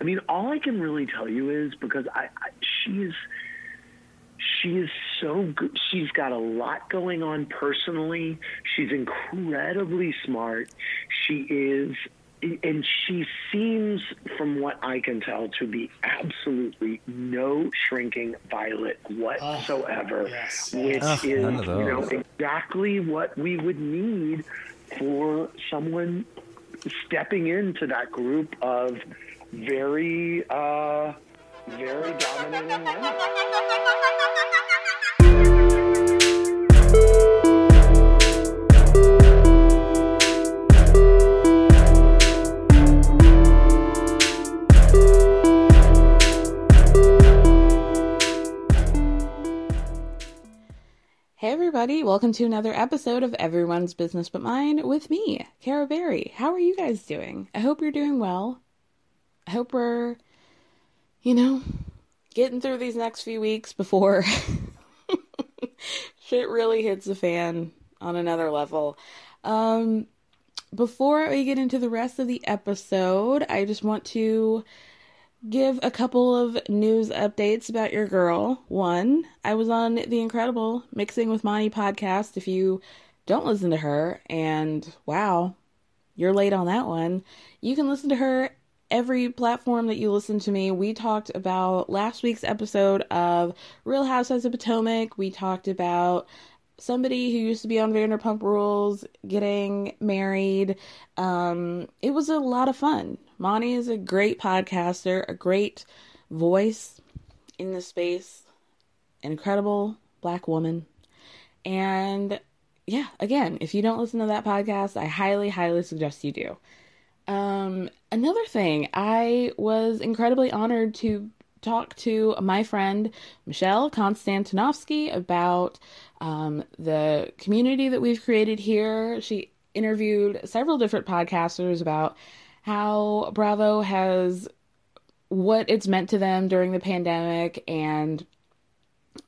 I mean, all I can really tell you is because I, I she's she is so good. She's got a lot going on personally. She's incredibly smart. She is, and she seems, from what I can tell, to be absolutely no shrinking violet whatsoever, oh, which Ugh, is you know exactly what we would need for someone stepping into that group of very, uh, very dominating women. Hey, everybody. Welcome to another episode of Everyone's Business But Mine with me, Kara Berry. How are you guys doing? I hope you're doing well. I hope we're, you know, getting through these next few weeks before shit really hits the fan on another level. Um, before we get into the rest of the episode, I just want to give a couple of news updates about your girl. One, I was on the incredible Mixing with Monty podcast. If you don't listen to her, and wow, you're late on that one, you can listen to her every platform that you listen to me. We talked about last week's episode of Real Housewives of Potomac. We talked about somebody who used to be on Vanderpump Rules getting married. Um, it was a lot of fun. Monty is a great podcaster, a great voice in the space, an incredible black woman. And yeah, again, if you don't listen to that podcast, I highly, highly suggest you do. Um, another thing, I was incredibly honored to talk to my friend Michelle Konstantinovsky about um, the community that we've created here. She interviewed several different podcasters about how Bravo has what it's meant to them during the pandemic and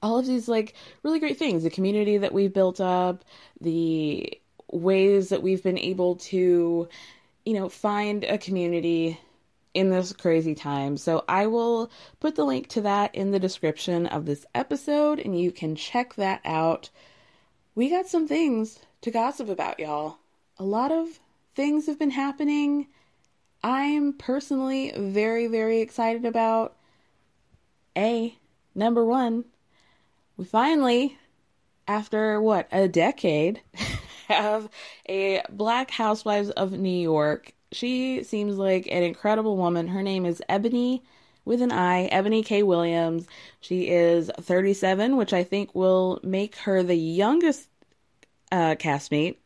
all of these like really great things the community that we've built up the ways that we've been able to you know find a community in this crazy time. So i will put the link to that in the description of this episode and you can check that out. We got some things to gossip about y'all. A lot of things have been happening. I'm personally very very excited about a number one we finally, after what, a decade, have a Black Housewives of New York. She seems like an incredible woman. Her name is Ebony with an I, Ebony K. Williams. She is 37, which I think will make her the youngest uh, castmate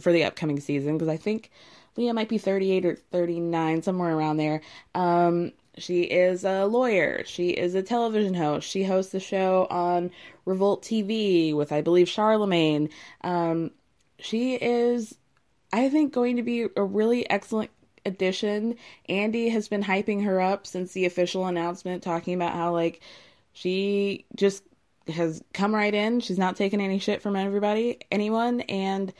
for the upcoming season because I think Leah might be 38 or 39, somewhere around there. Um, she is a lawyer. She is a television host. She hosts the show on Revolt TV with, I believe, Charlemagne. Um, she is, I think, going to be a really excellent addition. Andy has been hyping her up since the official announcement, talking about how, like, she just has come right in. She's not taking any shit from everybody, anyone, and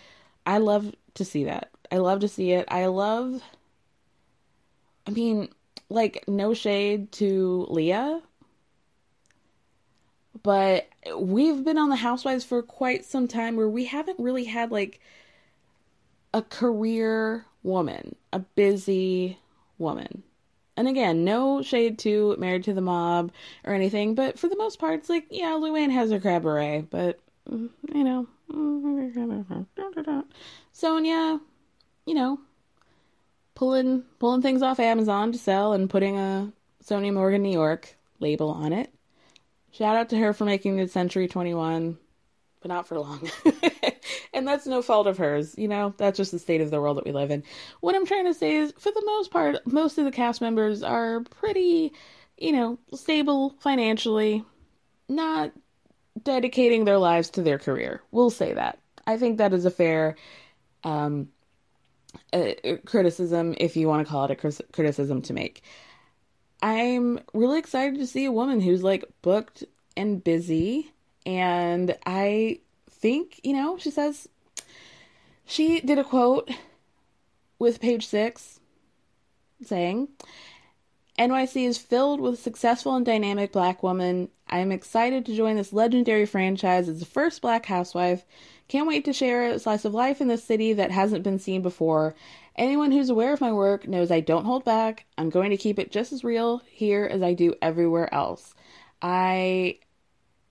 I love to see that. I love to see it. I love I mean, like no shade to Leah, but we've been on the Housewives for quite some time where we haven't really had like a career woman, a busy woman. And again, no shade to Married to the Mob or anything, but for the most part, it's like, yeah, Luann has her cabaret, but, mm, you know. Sonja, you know, pulling pulling things off Amazon to sell and putting a Sonja Morgan New York label on it. Shout out to her for making the Century 21, but not for long. and that's no fault of hers. You know, that's just the state of the world that we live in. What I'm trying to say is, for the most part, most of the cast members are pretty, you know, stable financially, not dedicating their lives to their career. We'll say that. I think that is a fair um, uh, criticism, if you want to call it a criticism to make. I'm really excited to see a woman who's like booked and busy. And I think, you know, she says she did a quote with page six saying, NYC is filled with successful and dynamic black women. I am excited to join this legendary franchise as the first black housewife. Can't wait to share a slice of life in this city that hasn't been seen before. Anyone who's aware of my work knows I don't hold back. I'm going to keep it just as real here as I do everywhere else. I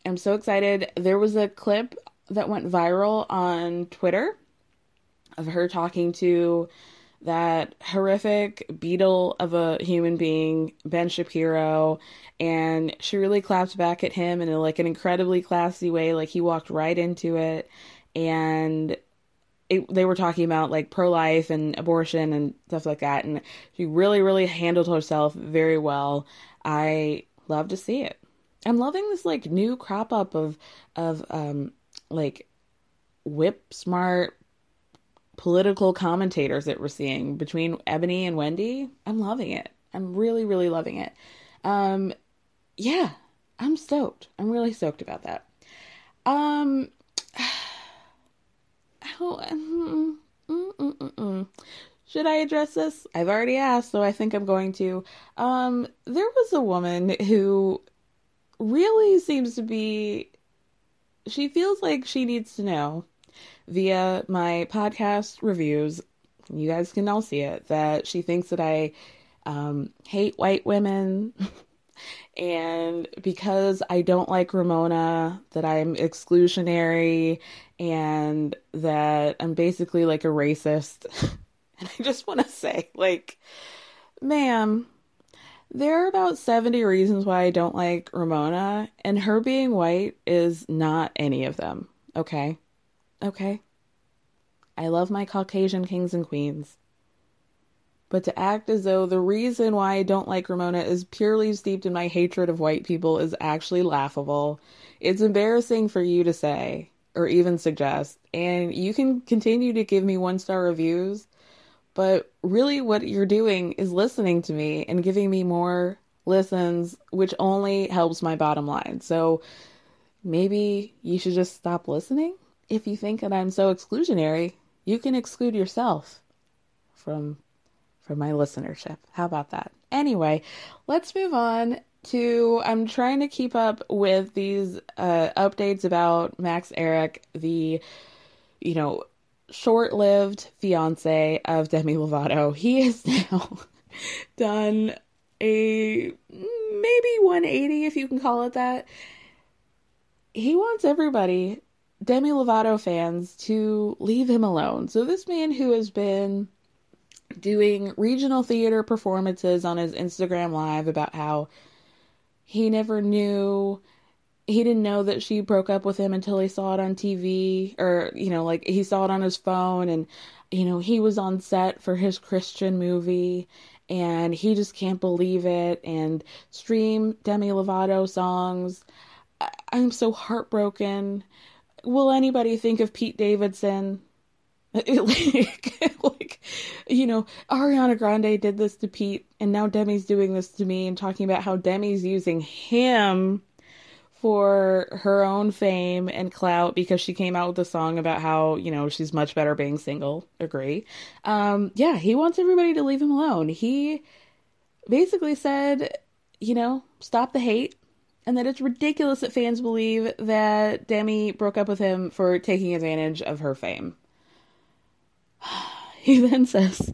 am so excited. There was a clip that went viral on Twitter of her talking to that horrific beetle of a human being, Ben Shapiro, and she really clapped back at him in a, like an incredibly classy way. Like he walked right into it, and it, they were talking about like pro life and abortion and stuff like that, and she really, really handled herself very well. I love to see it. I'm loving this like new crop up of of um like whip smart political commentators that we're seeing between Ebony and Wendy. I'm loving it. I'm really, really loving it. Um, yeah, I'm stoked. I'm really stoked about that. Um, mm, should I address this? I've already asked, so I think I'm going to. Um, there was a woman who really seems to be. She feels like she needs to know via my podcast reviews. You guys can all see it that she thinks that I um, hate white women. and because I don't like Ramona, that I'm exclusionary and that I'm basically like a racist. and I just want to say, like, ma'am, there are about 70 reasons why I don't like Ramona, and her being white is not any of them, okay? Okay? I love my Caucasian kings and queens. But to act as though the reason why I don't like Ramona is purely steeped in my hatred of white people is actually laughable. It's embarrassing for you to say or even suggest. And you can continue to give me one star reviews, but really what you're doing is listening to me and giving me more listens, which only helps my bottom line. So maybe you should just stop listening? if you think that I'm so exclusionary, you can exclude yourself from from my listenership. How about that? Anyway, let's move on to I'm trying to keep up with these uh, updates about Max Ehrich, the you know short-lived fiance of Demi Lovato. He has now done a maybe 180 if you can call it that. He wants everybody Demi Lovato fans to leave him alone. So, this man who has been doing regional theater performances on his Instagram Live about how he never knew, he didn't know that she broke up with him until he saw it on TV, or, you know, like he saw it on his phone. And you know, he was on set for his Christian movie and he just can't believe it and stream Demi Lovato songs. I- I'm so heartbroken. Will anybody think of Pete Davidson? like, like, you know, Ariana Grande did this to Pete, and now Demi's doing this to me, and talking about how Demi's using him for her own fame and clout because she came out with a song about how you know she's much better being single. Agree? Um, yeah, he wants everybody to leave him alone. He basically said, you know, stop the hate. And that it's ridiculous that fans believe that Demi broke up with him for taking advantage of her fame. He then says,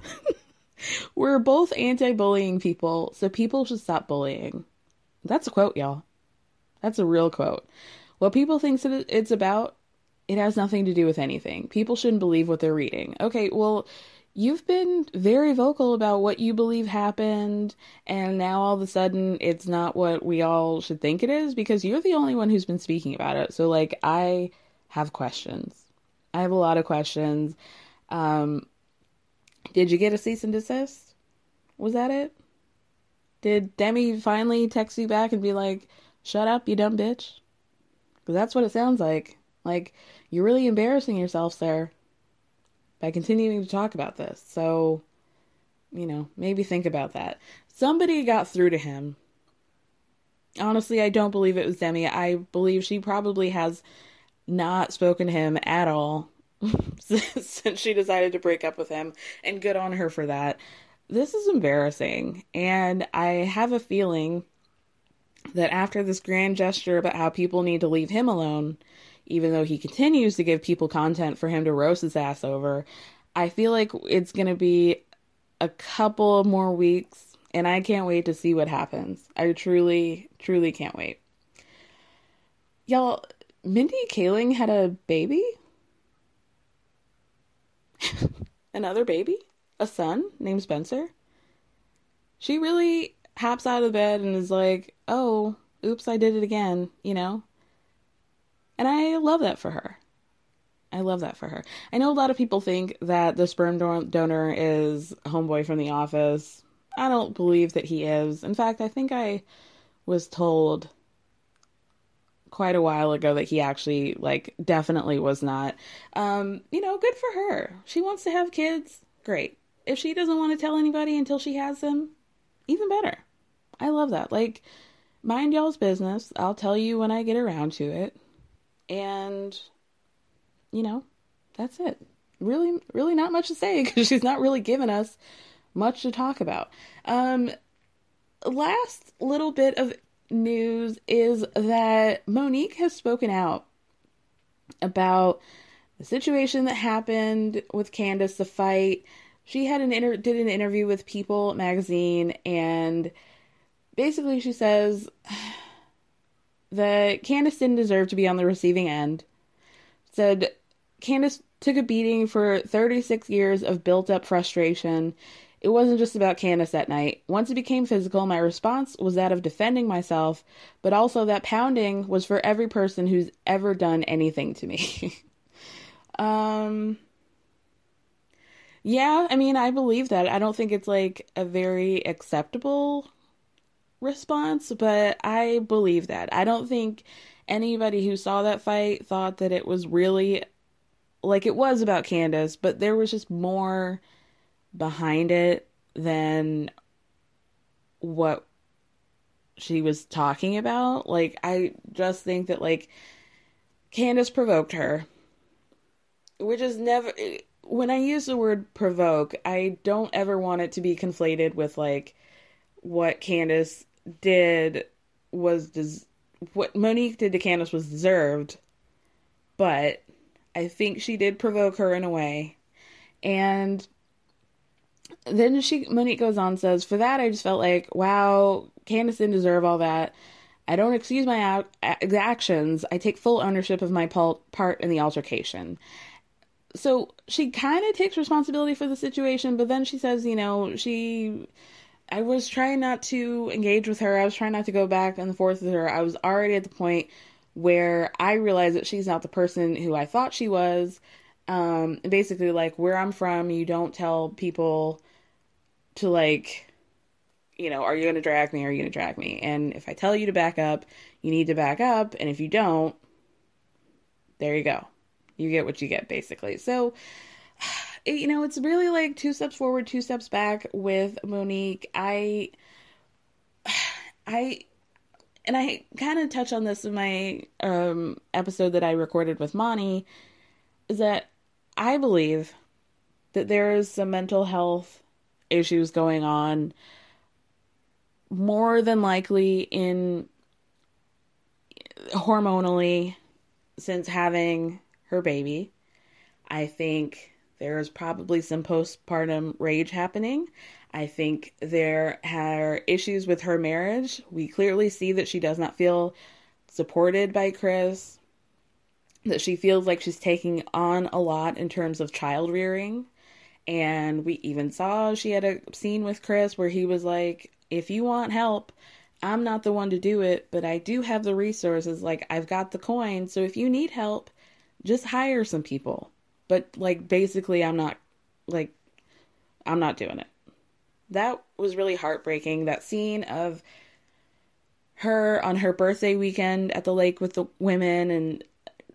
We're both anti bullying people, so people should stop bullying. That's a quote, y'all. That's a real quote. What people think it's about, it has nothing to do with anything. People shouldn't believe what they're reading. Okay, well, you've been very vocal about what you believe happened, and now all of a sudden it's not what we all should think it is because you're the only one who's been speaking about it. So, like, I have questions. I have a lot of questions. Um, did you get a cease and desist? Was that it? Did Demi finally text you back and be like, shut up, you dumb bitch? Because that's what it sounds like. Like, you're really embarrassing yourself, sir, by continuing to talk about this. So, you know, maybe think about that. Somebody got through to him. Honestly, I don't believe it was Demi. I believe she probably has not spoken to him at all since she decided to break up with him, and good on her for that. This is embarrassing, and I have a feeling that after this grand gesture about how people need to leave him alone, even though he continues to give people content for him to roast his ass over, I feel like it's going to be a couple more weeks, and I can't wait to see what happens. I truly, truly can't wait. Y'all, Mindy Kaling had a baby? Another baby? A son named Spencer? She really hops out of bed and is like, oh, oops, I did it again, you know? And I love that for her. I love that for her. I know a lot of people think that the sperm donor is homeboy from the office. I don't believe that he is. In fact, I think I was told quite a while ago that he actually like definitely was not. Um, you know, good for her. She wants to have kids. Great. If she doesn't want to tell anybody until she has them, even better. I love that. Like mind y'all's business. I'll tell you when I get around to it. And you know, that's it. Really really not much to say cuz she's not really giving us much to talk about. Um last little bit of news is that Monique has spoken out about the situation that happened with Candace, the fight. She had an inter- did an interview with People magazine, and basically she says that Candace didn't deserve to be on the receiving end. Said Candace took a beating for 36 years of built up frustration it wasn't just about Candace that night. Once it became physical, my response was that of defending myself, but also that pounding was for every person who's ever done anything to me. um Yeah, I mean, I believe that. I don't think it's like a very acceptable response, but I believe that. I don't think anybody who saw that fight thought that it was really like it was about Candace, but there was just more behind it than what she was talking about. Like, I just think that, like, Candace provoked her, which is never. When I use the word provoke, I don't ever want it to be conflated with, like, what Candace did was. Des- what Monique did to Candace was deserved, but I think she did provoke her in a way. And then she Monique goes on says, "For that, I just felt like, wow, Candace didn't deserve all that. I don't excuse my actions. I take full ownership of my part in the altercation." So she kind of takes responsibility for the situation, but then she says, you know, she. I was trying not to engage with her. I was trying not to go back and forth with her. I was already at the point where I realized that she's not the person who I thought she was Um, basically, like where I'm from, you don't tell people to like, you know, are you going to drag me? Are you going to drag me? And if I tell you to back up, you need to back up. And if you don't, there you go. You get what you get, basically. So, you know, it's really like two steps forward, two steps back with Monique. I, I, and I kind of touch on this in my um, episode that I recorded with Moni, is that I believe that there is some mental health issues going on more than likely in hormonally since having her baby. I think there's probably some postpartum rage happening. I think there are issues with her marriage. We clearly see that she does not feel supported by Chris, that she feels like she's taking on a lot in terms of child rearing. And we even saw she had a scene with Chris where he was like, If you want help, I'm not the one to do it, but I do have the resources. Like, I've got the coin. So if you need help, just hire some people. But, like, basically, I'm not, like, I'm not doing it. That was really heartbreaking. That scene of her on her birthday weekend at the lake with the women and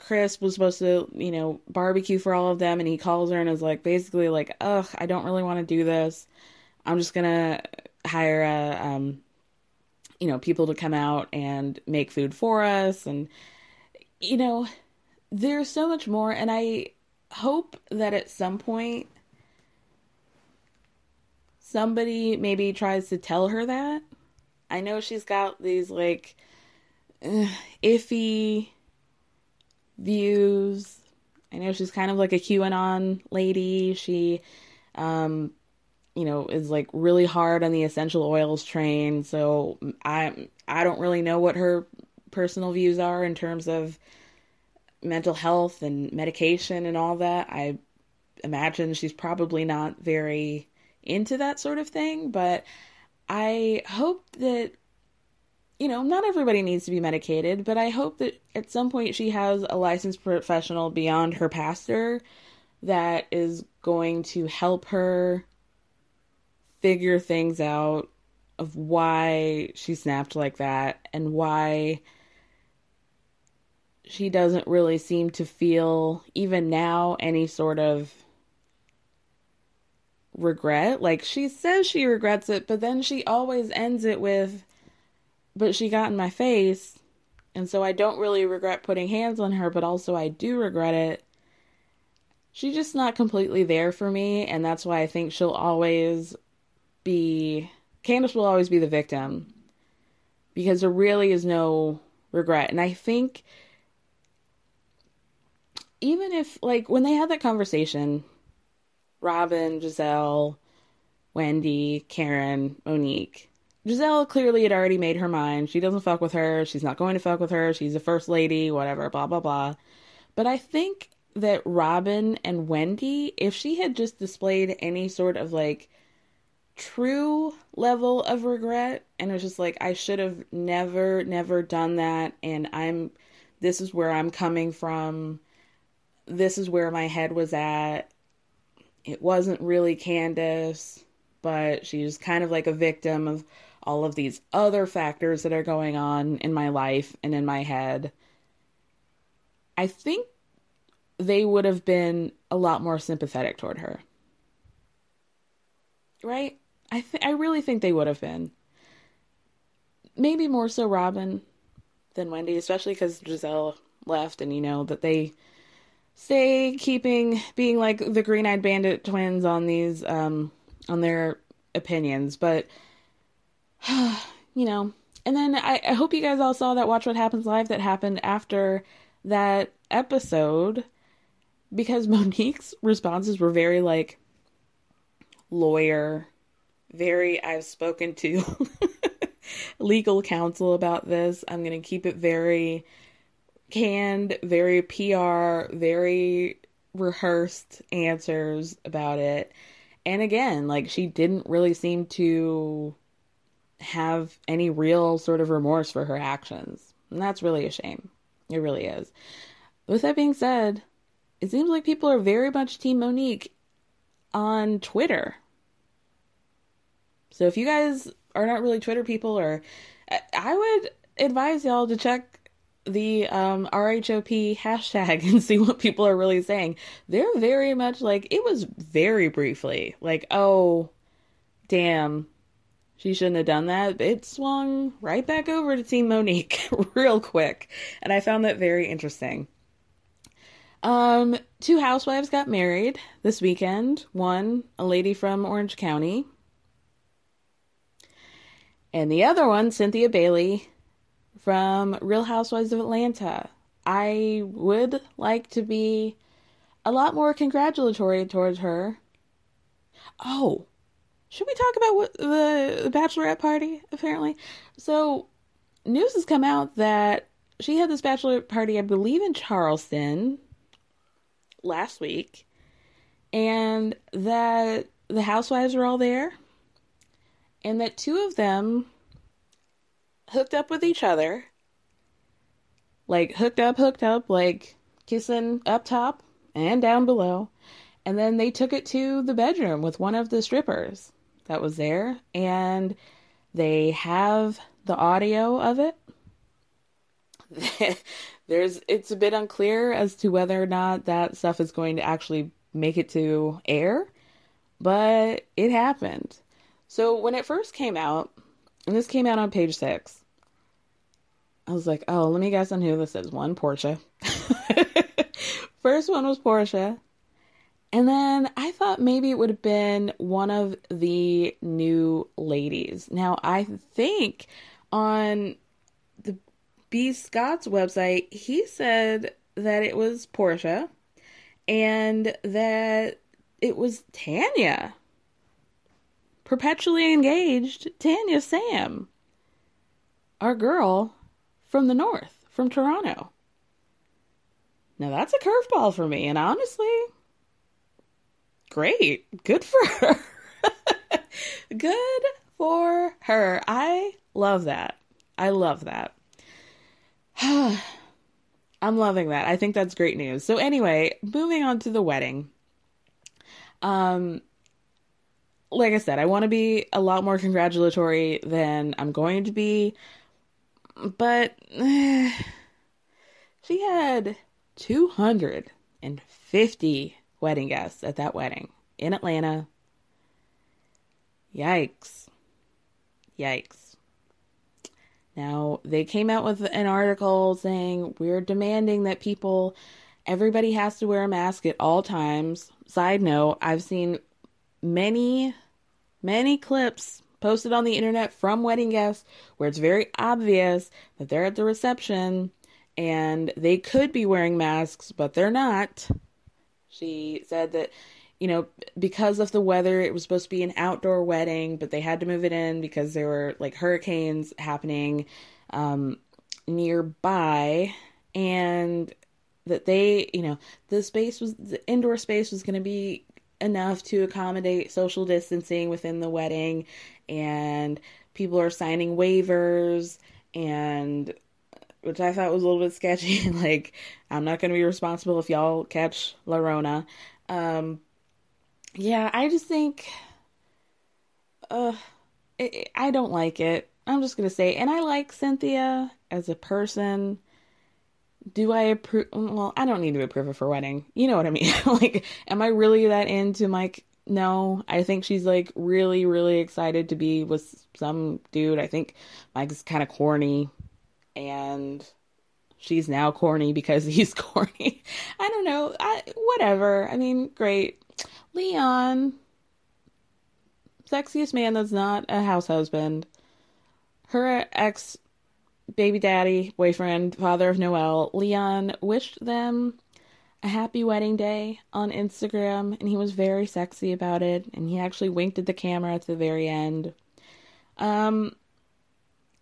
Chris was supposed to, you know, barbecue for all of them and he calls her and is like basically like, "Ugh, I don't really want to do this. I'm just to hire a um you know, people to come out and make food for us and you know, there's so much more and I hope that at some point somebody maybe tries to tell her that. I know she's got these like uh, iffy views. I know she's kind of like a QAnon lady. She, um, you know, is like really hard on the essential oils train. So I, I don't really know what her personal views are in terms of mental health and medication and all that. I imagine she's probably not very into that sort of thing, but I hope that you know, not everybody needs to be medicated, but I hope that at some point she has a licensed professional beyond her pastor that is going to help her figure things out of why she snapped like that and why she doesn't really seem to feel even now any sort of regret. Like she says she regrets it, but then she always ends it with, but she got in my face. And so I don't really regret putting hands on her, but also I do regret it. She's just not completely there for me. And that's why I think she'll always be, Candace will always be the victim because there really is no regret. And I think even if, like, when they had that conversation, Robin, Gizelle, Wendy, Karen, Monique. Gizelle clearly had already made her mind. She doesn't fuck with her. She's not going to fuck with her. She's the first lady, whatever, blah, blah, blah. But I think that Robin and Wendy, if she had just displayed any sort of like true level of regret and it was just like, I should have never, never done that. And I'm, this is where I'm coming from. This is where my head was at it wasn't really Candace, but she's kind of like a victim of all of these other factors that are going on in my life and in my head. I think they would have been a lot more sympathetic toward her. Right? I th- I really think they would have been. Maybe more so Robin than Wendy, especially because Gizelle left and you know that they stay keeping being like the green eyed bandit twins on these um on their opinions but you know and then I, I hope you guys all saw that watch what happens live that happened after that episode because monique's responses were very like lawyer very i've spoken to legal counsel about this i'm going to keep it very canned, very PR, very rehearsed answers about it. And again, like she didn't really seem to have any real sort of remorse for her actions. And that's really a shame. It really is. With that being said, it seems like people are very much Team Monique on Twitter. So if you guys are not really Twitter people, or I would advise y'all to check the um, RHOP hashtag and see what people are really saying. They're very much like it was very briefly like, oh, damn, she shouldn't have done that. It swung right back over to Team Monique real quick, and I found that very interesting. Um, two housewives got married this weekend. One, a lady from Orange County, and the other one, Cynthia Bailey from Real Housewives of Atlanta. I would like to be a lot more congratulatory towards her. Oh, should we talk about what the, bachelorette party? Apparently, so news has come out that she had this bachelorette party, I believe, in Charleston last week, and that the housewives were all there, and that two of them hooked up with each other. Like hooked up, hooked up, like kissing up top and down below. And then they took it to the bedroom with one of the strippers that was there. And they have the audio of it. There's it's a bit unclear as to whether or not that stuff is going to actually make it to air, but it happened. So when it first came out, and this came out on page six, I was like, oh, let me guess on who this is. One, Porsha. First one was Porsha. And then I thought maybe it would have been one of the new ladies. Now, I think on the B. Scott's website, he said that it was Porsha and that it was Tanya. Perpetually engaged Tanya Sam. Our girl from the north, from Toronto. Now that's a curveball for me, and honestly, great. Good for her. Good for her. I love that. I love that. I'm loving that. I think that's great news. So anyway, moving on to the wedding. Um like I said, I want to be a lot more congratulatory than I'm going to be but she had 250 wedding guests at that wedding in Atlanta. Yikes. Yikes. Now, they came out with an article saying we're demanding that people, everybody has to wear a mask at all times. Side note, I've seen many, many clips posted on the internet from wedding guests where it's very obvious that they're at the reception and they could be wearing masks, but they're not. She said that, you know, because of the weather, it was supposed to be an outdoor wedding, but they had to move it in because there were like hurricanes happening um, nearby. And that they, you know, the space was, the indoor space was going to be enough to accommodate social distancing within the wedding and people are signing waivers and which I thought was a little bit sketchy. like, I'm not going to be responsible if y'all catch Larona. Um, yeah, I just think, uh, it, I don't like it. I'm just going to say, and I like Cynthia as a person. Do I approve? Well, I don't need to approve of her wedding. You know what I mean? like, am I really that into Mike no, I think she's like really, really excited to be with some dude. I think Mike's kind of corny and she's now corny because he's corny. I don't know. I, whatever. I mean, great. Leon, sexiest man that's not a house husband. Her ex baby daddy, boyfriend, father of Noelle, Leon wished them a happy wedding day on Instagram, and he was very sexy about it, and he actually winked at the camera at the very end. Um,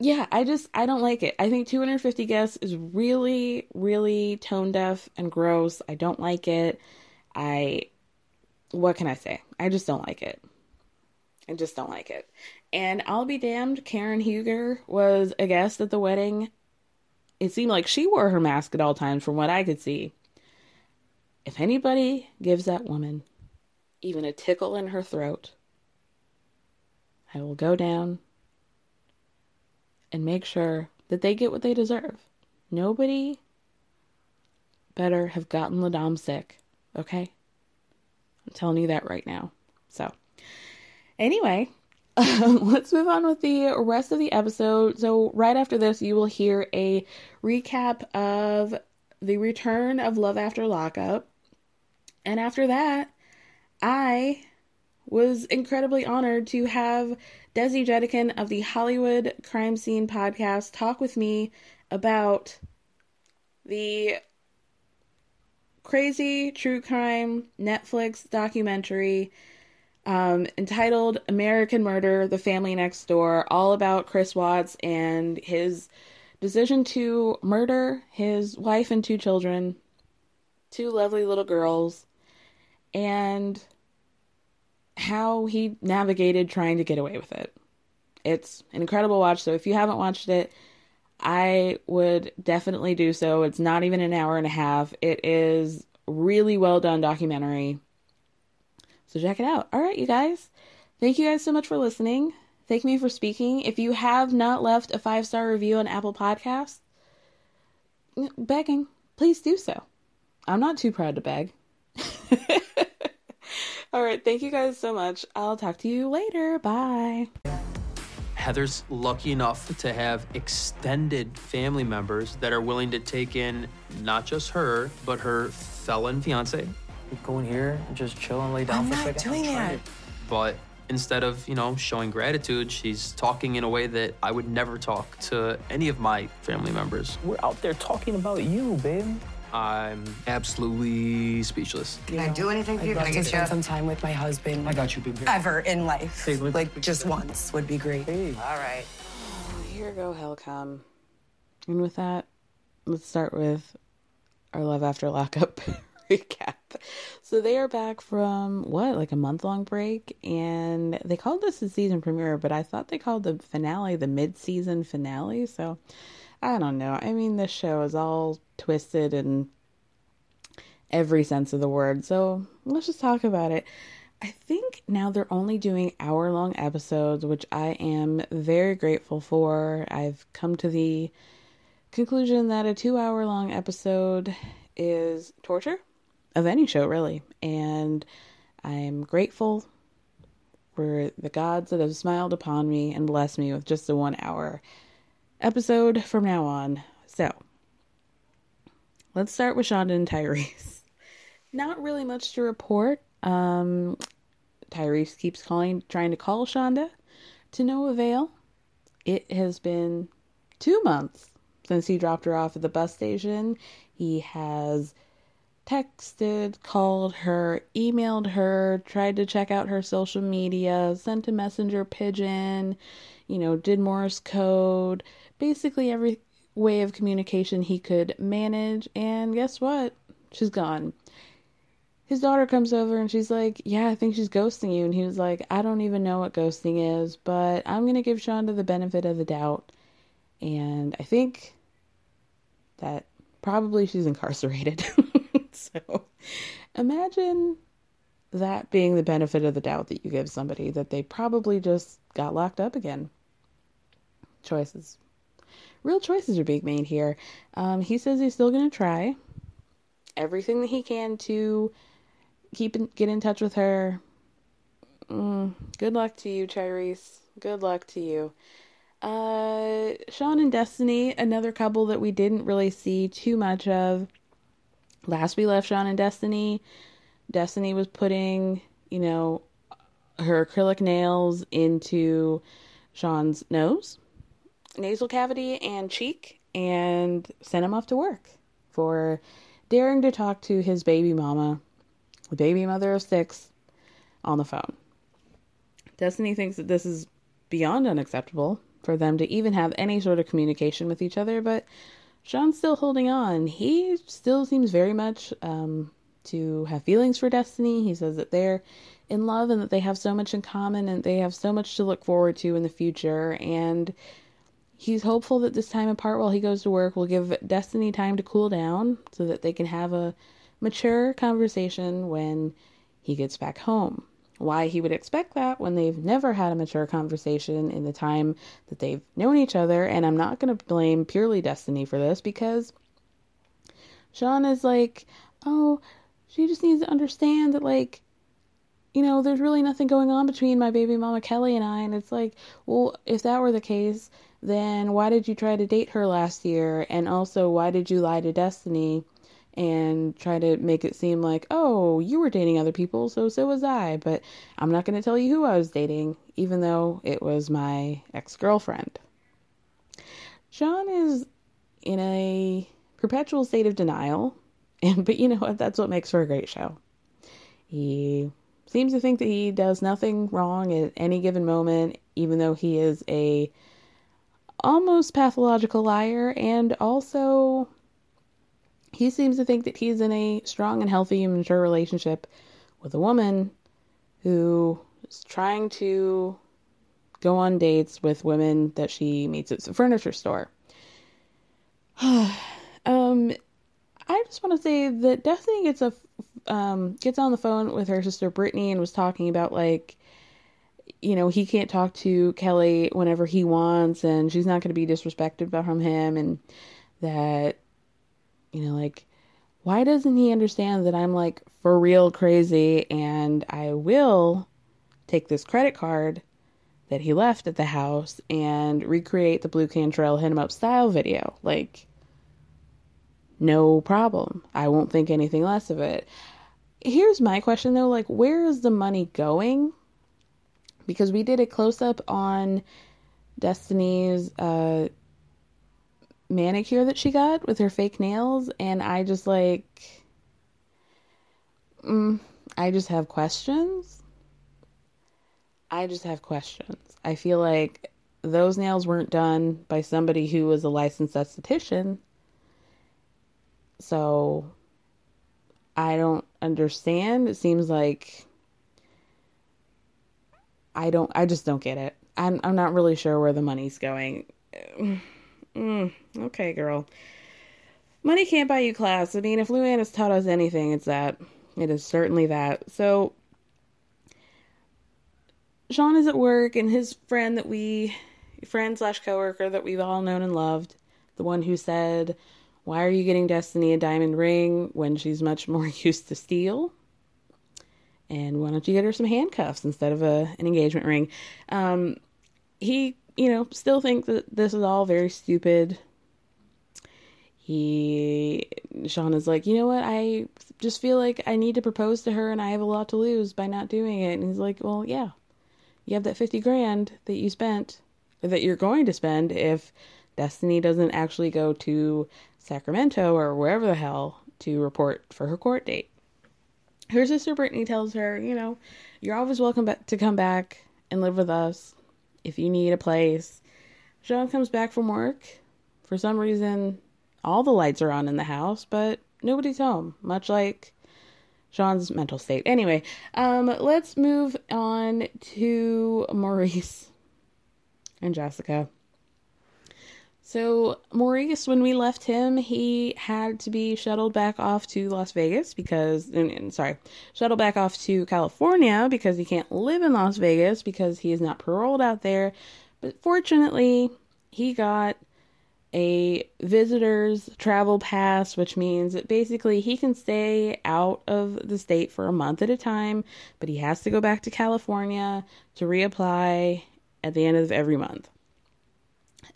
yeah, I just I don't like it. I think 250 guests is really, really tone deaf and gross. I don't like it. I, what can I say? I just don't like it. I just don't like it. And I'll be damned, Karen Huger was a guest at the wedding. It seemed like she wore her mask at all times, from what I could see if anybody gives that woman even a tickle in her throat, I will go down and make sure that they get what they deserve. Nobody better have gotten La Dame sick, okay? I'm telling you that right now. So, anyway, let's move on with the rest of the episode. So, right after this, you will hear a recap of the return of Love After Lockup. And after that, I was incredibly honored to have Desi Jedeikin of the Hollywood Crime Scene podcast talk with me about the crazy true crime Netflix documentary um, entitled American Murder The Family Next Door, all about Chris Watts and his decision to murder his wife and two children, two lovely little girls, and how he navigated trying to get away with it. It's an incredible watch, so if you haven't watched it, I would definitely do so. It's not even an hour and a half. It is really well done documentary. So check it out. All right, you guys. Thank you guys so much for listening. Thank me for speaking. If you have not left a five star review on Apple Podcasts, begging, please do so. I'm not too proud to beg. All right, thank you guys so much. I'll talk to you later. Bye. Heather's lucky enough to have extended family members that are willing to take in not just her, but her felon fiance. Go in here and just chill and lay down I'm for a not second. doing that. But instead of, you know, showing gratitude, she's talking in a way that I would never talk to any of my family members. We're out there talking about you, babe. I'm absolutely speechless. Can I do anything for you? I'd Can I love to get spend you some time with my husband. I got you, babe. Here. ever in life? Hey, like just once would be great. Hey. All right. Here go hell come. And with that, let's start with our Love After Lockup recap. So they are back from what, like a month long break? And they called this the season premiere, but I thought they called the finale the mid season finale. So I don't know. I mean, this show is all twisted in every sense of the word. So let's just talk about it. I think now they're only doing hour long episodes, which I am very grateful for. I've come to the conclusion that a two hour long episode is torture of any show, really. And I'm grateful for the gods that have smiled upon me and blessed me with just the one hour episode from now on. So, let's start with Shonda and Tyrese. Not really much to report. Um, Tyrese keeps calling, trying to call Shonda to no avail. It has been two months since he dropped her off at the bus station. He has texted, called her, emailed her, tried to check out her social media, sent a messenger pigeon, you know, did Morse code, basically every way of communication he could manage. And guess what? She's gone. His daughter comes over and she's like, Yeah, I think she's ghosting you. And he was like, I don't even know what ghosting is, but I'm going to give Shonda the benefit of the doubt. And I think that probably she's incarcerated. so imagine that being the benefit of the doubt that you give somebody that they probably just got locked up again. Choices. Real choices are being made here. Um, he says he's still going to try everything that he can to keep in, get in touch with her. Mm, good luck to you, Tyrese. Good luck to you. Uh, Sean and Destiny, another couple that we didn't really see too much of. Last we left Sean and Destiny, Destiny was putting, you know, her acrylic nails into Sean's nose, nasal cavity, and cheek, and sent him off to work for daring to talk to his baby mama, the baby mother of six, on the phone. Destiny thinks that this is beyond unacceptable for them to even have any sort of communication with each other, but Sean's still holding on. He still seems very much um, to have feelings for Destiny. He says that they're in love and that they have so much in common and they have so much to look forward to in the future. And he's hopeful that this time apart while he goes to work will give Destiny time to cool down so that they can have a mature conversation when he gets back home. Why he would expect that when they've never had a mature conversation in the time that they've known each other. And I'm not going to blame purely Destiny for this because Sean is like, oh, she just needs to understand that, like, you know, there's really nothing going on between my baby mama Kelly and I. And it's like, well, if that were the case, then why did you try to date her last year? And also, why did you lie to Destiny and try to make it seem like, oh, you were dating other people, so so was I. But I'm not going to tell you who I was dating, even though it was my ex girlfriend. Sean is in a perpetual state of denial, and but you know what? That's what makes for a great show. He seems to think that he does nothing wrong at any given moment, even though he is a almost pathological liar and also he seems to think that he's in a strong and healthy and mature relationship with a woman who is trying to go on dates with women that she meets at the furniture store. um, I just want to say that Destiny gets a um, gets on the phone with her sister Brittany and was talking about like you know he can't talk to Kelly whenever he wants and she's not going to be disrespected from him and that you know, like, why doesn't he understand that I'm like for real crazy and I will take this credit card that he left at the house and recreate the Blu Cantrell Hit 'em Up style video? Like, no problem. I won't think anything less of it. Here's my question though like, where is the money going? Because we did a close up on Destiny's uh, manicure that she got with her fake nails and I just like mm, I just have questions. I just have questions. I feel like those nails weren't done by somebody who was a licensed esthetician. So I don't understand. It seems like I don't I just don't get it. I'm I'm not really sure where the money's going. Mm, okay, girl. Money can't buy you class. I mean, if Luann has taught us anything, it's that. It is certainly that. So, Sean is at work, and his friend that we, friend slash coworker that we've all known and loved, the one who said, "Why are you getting Destiny a diamond ring when she's much more used to steel?" And why don't you get her some handcuffs instead of a an engagement ring? Um, he you know, still thinks that this is all very stupid. He, Sean is like, you know what? I just feel like I need to propose to her and I have a lot to lose by not doing it. And he's like, well, yeah, you have that 50 grand that you spent, that you're going to spend if Destiny doesn't actually go to Sacramento or wherever the hell to report for her court date. Her sister Brittany tells her, you know, you're always welcome back to come back and live with us if you need a place. Sean comes back from work. For some reason, all the lights are on in the house, but nobody's home, much like Sean's mental state. Anyway, um, let's move on to Maurice and Jessica. So, Maurice, when we left him, he had to be shuttled back off to Las Vegas because, and, and, sorry, shuttled back off to California because he can't live in Las Vegas because he is not paroled out there. But fortunately, he got a visitor's travel pass, which means that basically he can stay out of the state for a month at a time, but he has to go back to California to reapply at the end of every month.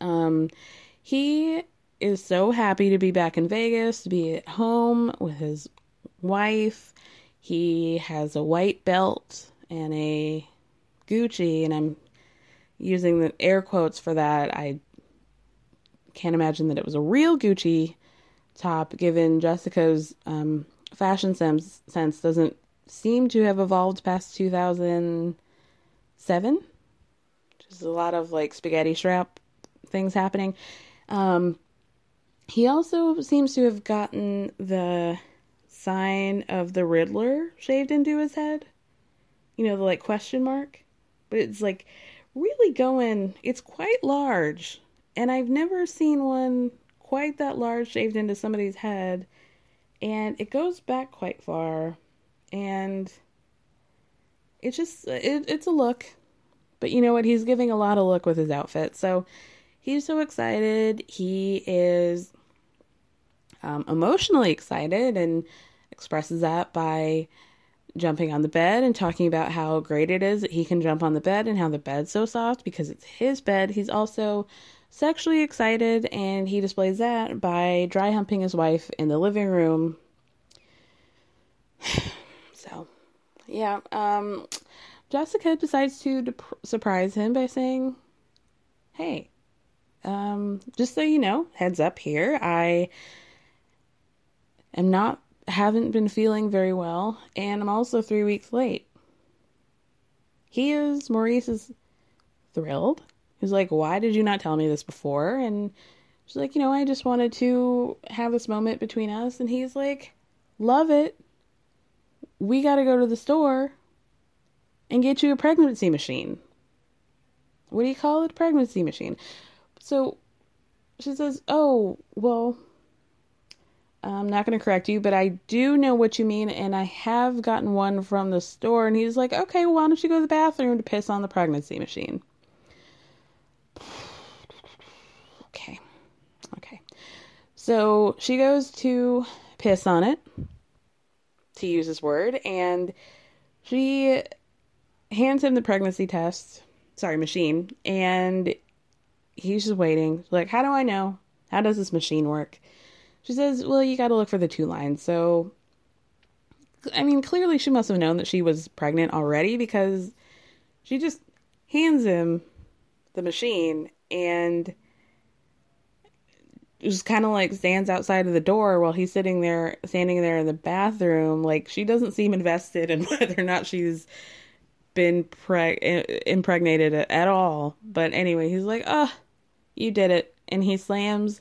Um, he is so happy to be back in Vegas, to be at home with his wife. He has a white belt and a Gucci, and I'm using the air quotes for that. I can't imagine that it was a real Gucci top, given Jessica's um, fashion sense, sense doesn't seem to have evolved past 2007. which is a lot of like spaghetti strap things happening. Um, he also seems to have gotten the sign of the Riddler shaved into his head. You know, the like question mark. But it's like really going, it's quite large. And I've never seen one quite that large shaved into somebody's head and it goes back quite far, and it's just it, it's a look, but you know what? He's giving a lot of look with his outfit, so he's so excited. He is um, emotionally excited and expresses that by jumping on the bed and talking about how great it is that he can jump on the bed and how the bed's so soft because it's his bed. He's also sexually excited and he displays that by dry humping his wife in the living room. so, yeah, um Jessica decides to dep- surprise him by saying, "Hey, um just so you know, heads up here, I am not haven't been feeling very well, and I'm also three weeks late. He is, Maurice is thrilled. He's like, Why did you not tell me this before? And she's like, You know, I just wanted to have this moment between us. And he's like, Love it. We got to go to the store and get you a pregnancy machine. What do you call it? Pregnancy machine. So she says, Oh, well, I'm not going to correct you, but I do know what you mean, and I have gotten one from the store. And he's like, okay, well, why don't you go to the bathroom to piss on the pregnancy machine? Okay. Okay. So she goes to piss on it, to use his word, and she hands him the pregnancy test, sorry, machine, and he's just waiting. Like, how do I know? How does this machine work? She says, Well, you got to look for the two lines. So, I mean, clearly she must have known that she was pregnant already because she just hands him the machine and just kind of like stands outside of the door while he's sitting there, standing there in the bathroom. Like, she doesn't seem invested in whether or not she's been preg- impregnated at all. But anyway, he's like, Oh, you did it. And he slams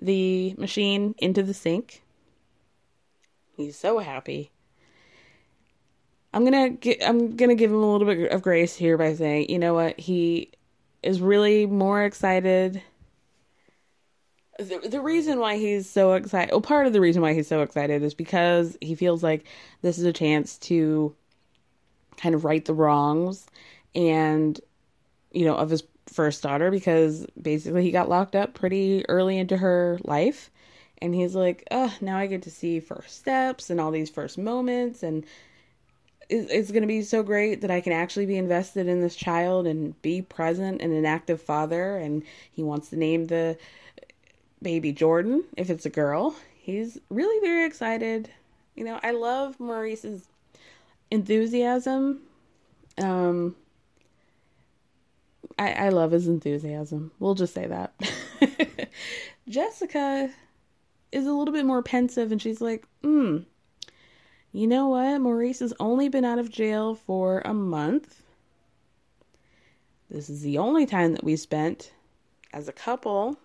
the machine into the sink. He's so happy. I'm gonna I'm gonna give him a little bit of grace here by saying, you know what, he is really more excited. The, the reason why he's so excited, well, part of the reason why he's so excited is because he feels like this is a chance to kind of right the wrongs and, you know, of his first daughter because basically he got locked up pretty early into her life. And he's like, oh, now I get to see first steps and all these first moments. And it's going to be so great that I can actually be invested in this child and be present and an active father. And he wants to name the baby Jordan if it's a girl. He's really very excited. You know, I love Maurice's enthusiasm. Um, I, I love his enthusiasm. We'll just say that. Jessica is a little bit more pensive and she's like, hmm, you know what? Maurice has only been out of jail for a month. This is the only time that we spent as a couple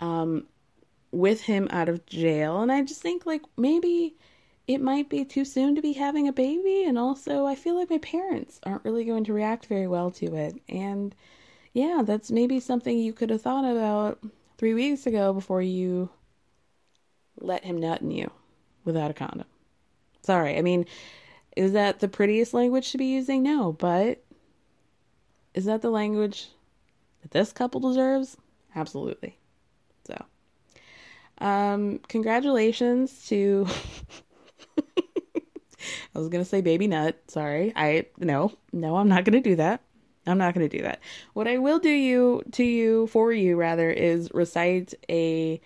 um, with him out of jail. And I just think, like, maybe it might be too soon to be having a baby and also I feel like my parents aren't really going to react very well to it. And yeah, that's maybe something you could have thought about 3 weeks ago before you let him nut in you without a condom. Sorry. I mean, is that the prettiest language to be using? No, but is that the language that this couple deserves? Absolutely. So, um congratulations to I was gonna say baby nut. Sorry. I no, no, I'm not gonna do that. I'm not gonna do that. What I will do you to you for you rather is recite a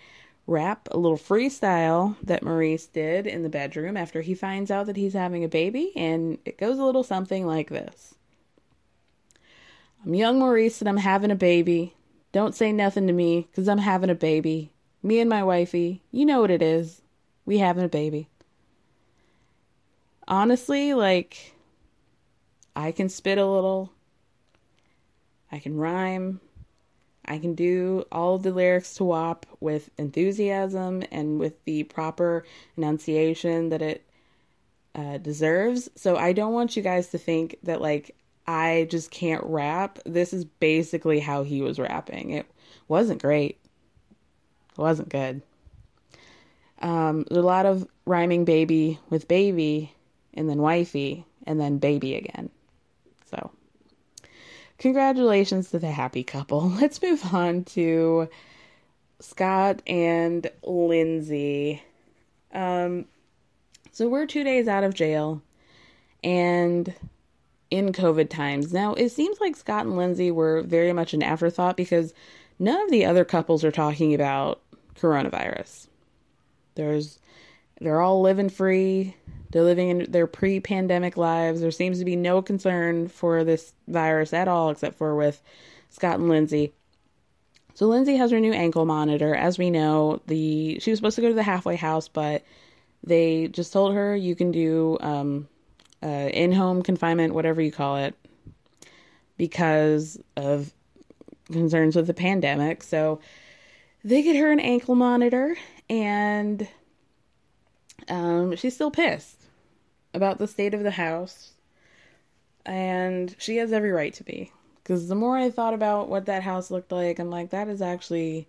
rap, a little freestyle that Maurice did in the bedroom after he finds out that he's having a baby, and it goes a little something like this. I'm young Maurice and I'm having a baby. Don't say nothing to me, cause I'm having a baby. Me and my wifey, you know what it is. We having a baby honestly, like, I can spit a little, I can rhyme, I can do all the lyrics to WAP with enthusiasm and with the proper enunciation that it uh, deserves. So I don't want you guys to think that, like, I just can't rap. This is basically how he was rapping. It wasn't great. It wasn't good. Um, there's a lot of rhyming baby with baby, and then wifey, and then baby again. So, congratulations to the happy couple. Let's move on to Scott and Lindsay. Um, so we're two days out of jail and in COVID times. Now, it seems like Scott and Lindsay were very much an afterthought because none of the other couples are talking about coronavirus. There's they're all living free. They're living in their pre-pandemic lives. There seems to be no concern for this virus at all except for with Scott and Lindsay. So Lindsay has her new ankle monitor. As we know, the she was supposed to go to the halfway house, but they just told her you can do um, uh, in-home confinement, whatever you call it, because of concerns with the pandemic. So they get her an ankle monitor, and um, she's still pissed about the state of the house, and she has every right to be. Because the more I thought about what that house looked like, I'm like, that is actually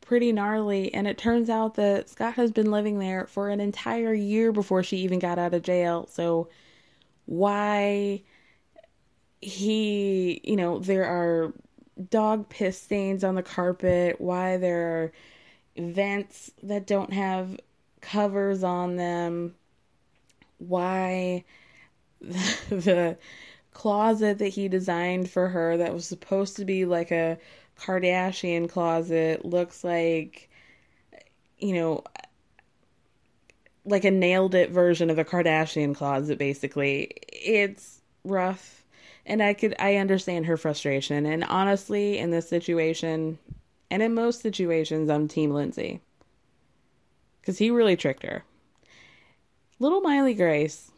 pretty gnarly. And it turns out that Scott has been living there for an entire year before she even got out of jail. So, why he, you know, there are dog piss stains on the carpet, why there are vents that don't have covers on them, why the, the closet that he designed for her that was supposed to be like a Kardashian closet looks like you know like a nailed it version of a Kardashian closet basically. It's rough and I could I understand her frustration and honestly in this situation and in most situations I'm team Lindsay. Cuz he really tricked her. Little Miley Grace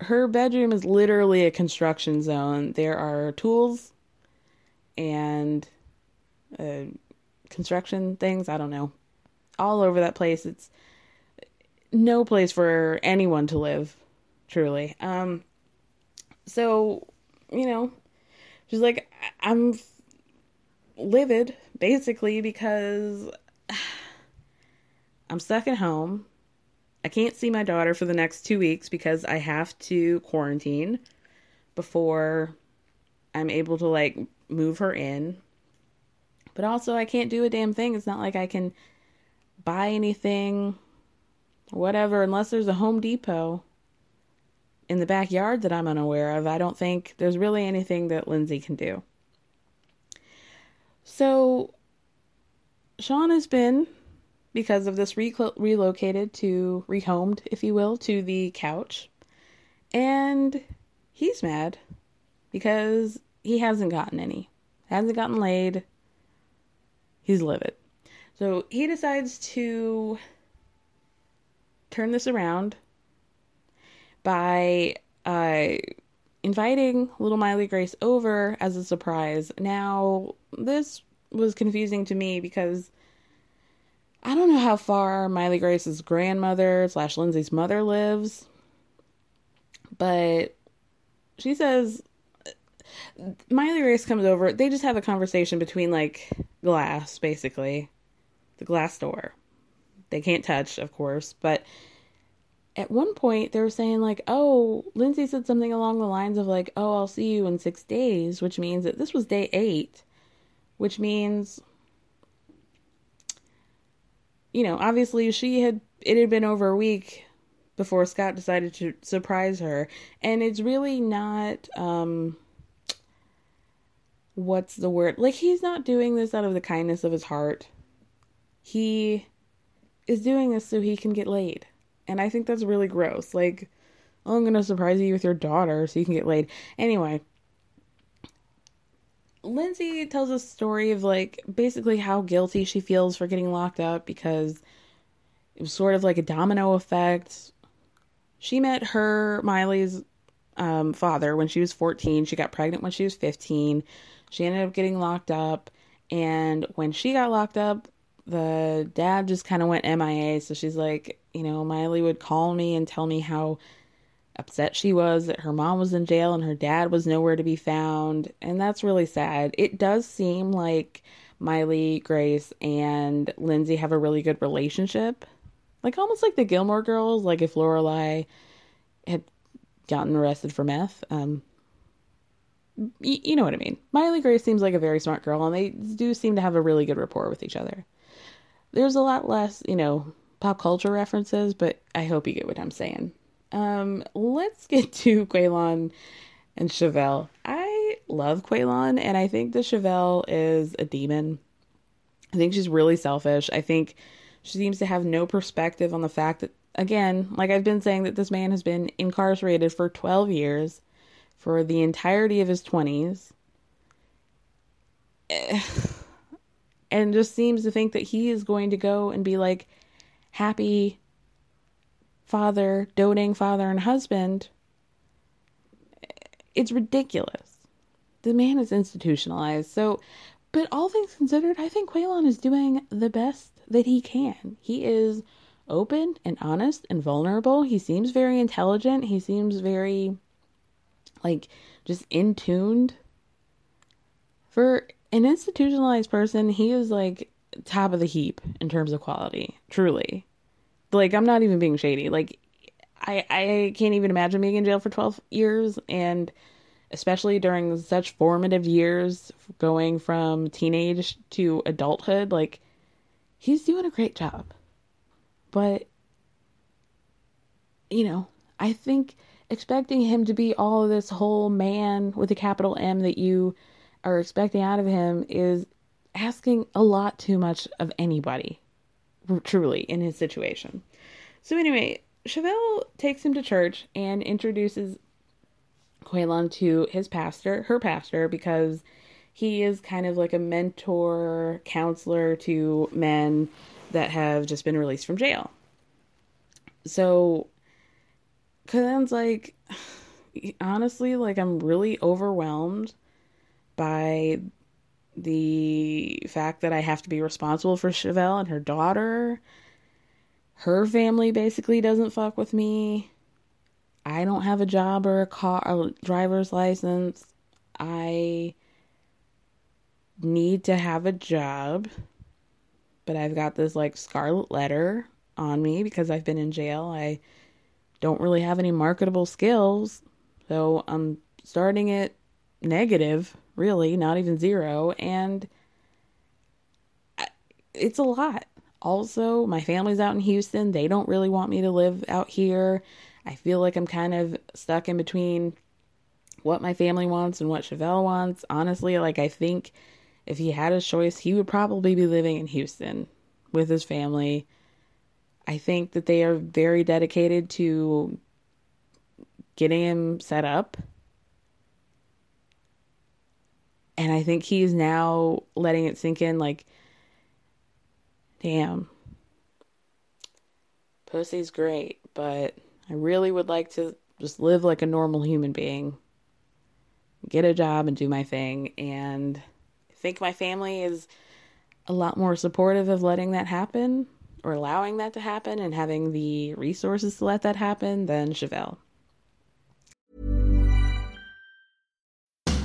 her bedroom is literally a construction zone. There are tools and uh, construction things, I don't know, all over that place. It's no place for anyone to live, truly. Um, so, you know, she's like, I'm livid basically because I'm stuck at home. I can't see my daughter for the next two weeks because I have to quarantine before I'm able to like move her in. But also, I can't do a damn thing. It's not like I can buy anything, whatever, unless there's a Home Depot in the backyard that I'm unaware of. I don't think there's really anything that Lindsay can do. So, Sean has been, because of this, re- relocated to, rehomed, if you will, to the couch. And he's mad because he hasn't gotten any, hasn't gotten laid. He's livid. So he decides to turn this around by uh, inviting little Miley Grace over as a surprise. Now, this was confusing to me because I don't know how far Miley Grace's grandmother slash Lindsay's mother lives, but she says Miley Grace comes over. They just have a conversation between like glass, basically, the glass door. They can't touch, of course, but at one point they were saying like, "Oh, Lindsay said something along the lines of like, "Oh, I'll see you in 6 days," which means that this was day 8, which means you know, obviously she had it had been over a week before Scott decided to surprise her, and it's really not um what's the word? Like he's not doing this out of the kindness of his heart. He is doing this so he can get laid. And I think that's really gross. Like, oh, I'm going to surprise you with your daughter so you can get laid. Anyway, Lindsay tells a story of like basically how guilty she feels for getting locked up because it was sort of like a domino effect. She met her, Miley's um, father, when she was 14. She got pregnant when she was 15. She ended up getting locked up. And when she got locked up, the dad just kind of went MIA. So she's like, you know, Miley would call me and tell me how upset she was that her mom was in jail and her dad was nowhere to be found. And that's really sad. It does seem like Miley, Grace, and Lindsay have a really good relationship. like almost like the Gilmore Girls. Like if Lorelai had gotten arrested for meth, um, y- you know what I mean. Miley Grace seems like a very smart girl, and they do seem to have a really good rapport with each other. There's a lot less, you know, pop culture references, but I hope you get what I'm saying. Um, let's get to Quaylon and Chevelle. I love Quaylon, and I think the Chevelle is a demon. I think she's really selfish. I think she seems to have no perspective on the fact that, again, like I've been saying, that this man has been incarcerated for 12 years, for the entirety of his 20s, and just seems to think that he is going to go and be like happy father, doting father, and husband. It's ridiculous. The man is institutionalized. So, but all things considered, I think Quaylon is doing the best that he can. He is open and honest and vulnerable. He seems very intelligent. He seems very, like, just in tuned. For an institutionalized person, he is like top of the heap in terms of quality, truly. Like, I'm not even being shady. Like, I, I can't even imagine being in jail for 12 years and especially during such formative years going from teenage to adulthood like he's doing a great job but you know i think expecting him to be all this whole man with a capital m that you are expecting out of him is asking a lot too much of anybody truly in his situation so anyway Chevelle takes him to church and introduces Quaylon to his pastor, her pastor, because he is kind of like a mentor, counselor to men that have just been released from jail. So Quaylon's like, honestly, like I'm really overwhelmed by the fact that I have to be responsible for Chevelle and her daughter. Her family basically doesn't fuck with me. I don't have a job or a car or driver's license. I need to have a job, but I've got this like scarlet letter on me because I've been in jail. I don't really have any marketable skills. So I'm starting it negative, really, not even zero. And it's a lot. Also, my family's out in Houston. They don't really want me to live out here. I feel like I'm kind of stuck in between what my family wants and what Chevelle wants. Honestly, like I think if he had a choice, he would probably be living in Houston with his family. I think that they are very dedicated to getting him set up. And I think he's now letting it sink in like, damn, pussy's great, but I really would like to just live like a normal human being, get a job and do my thing. And I think my family is a lot more supportive of letting that happen or allowing that to happen and having the resources to let that happen than Chevelle.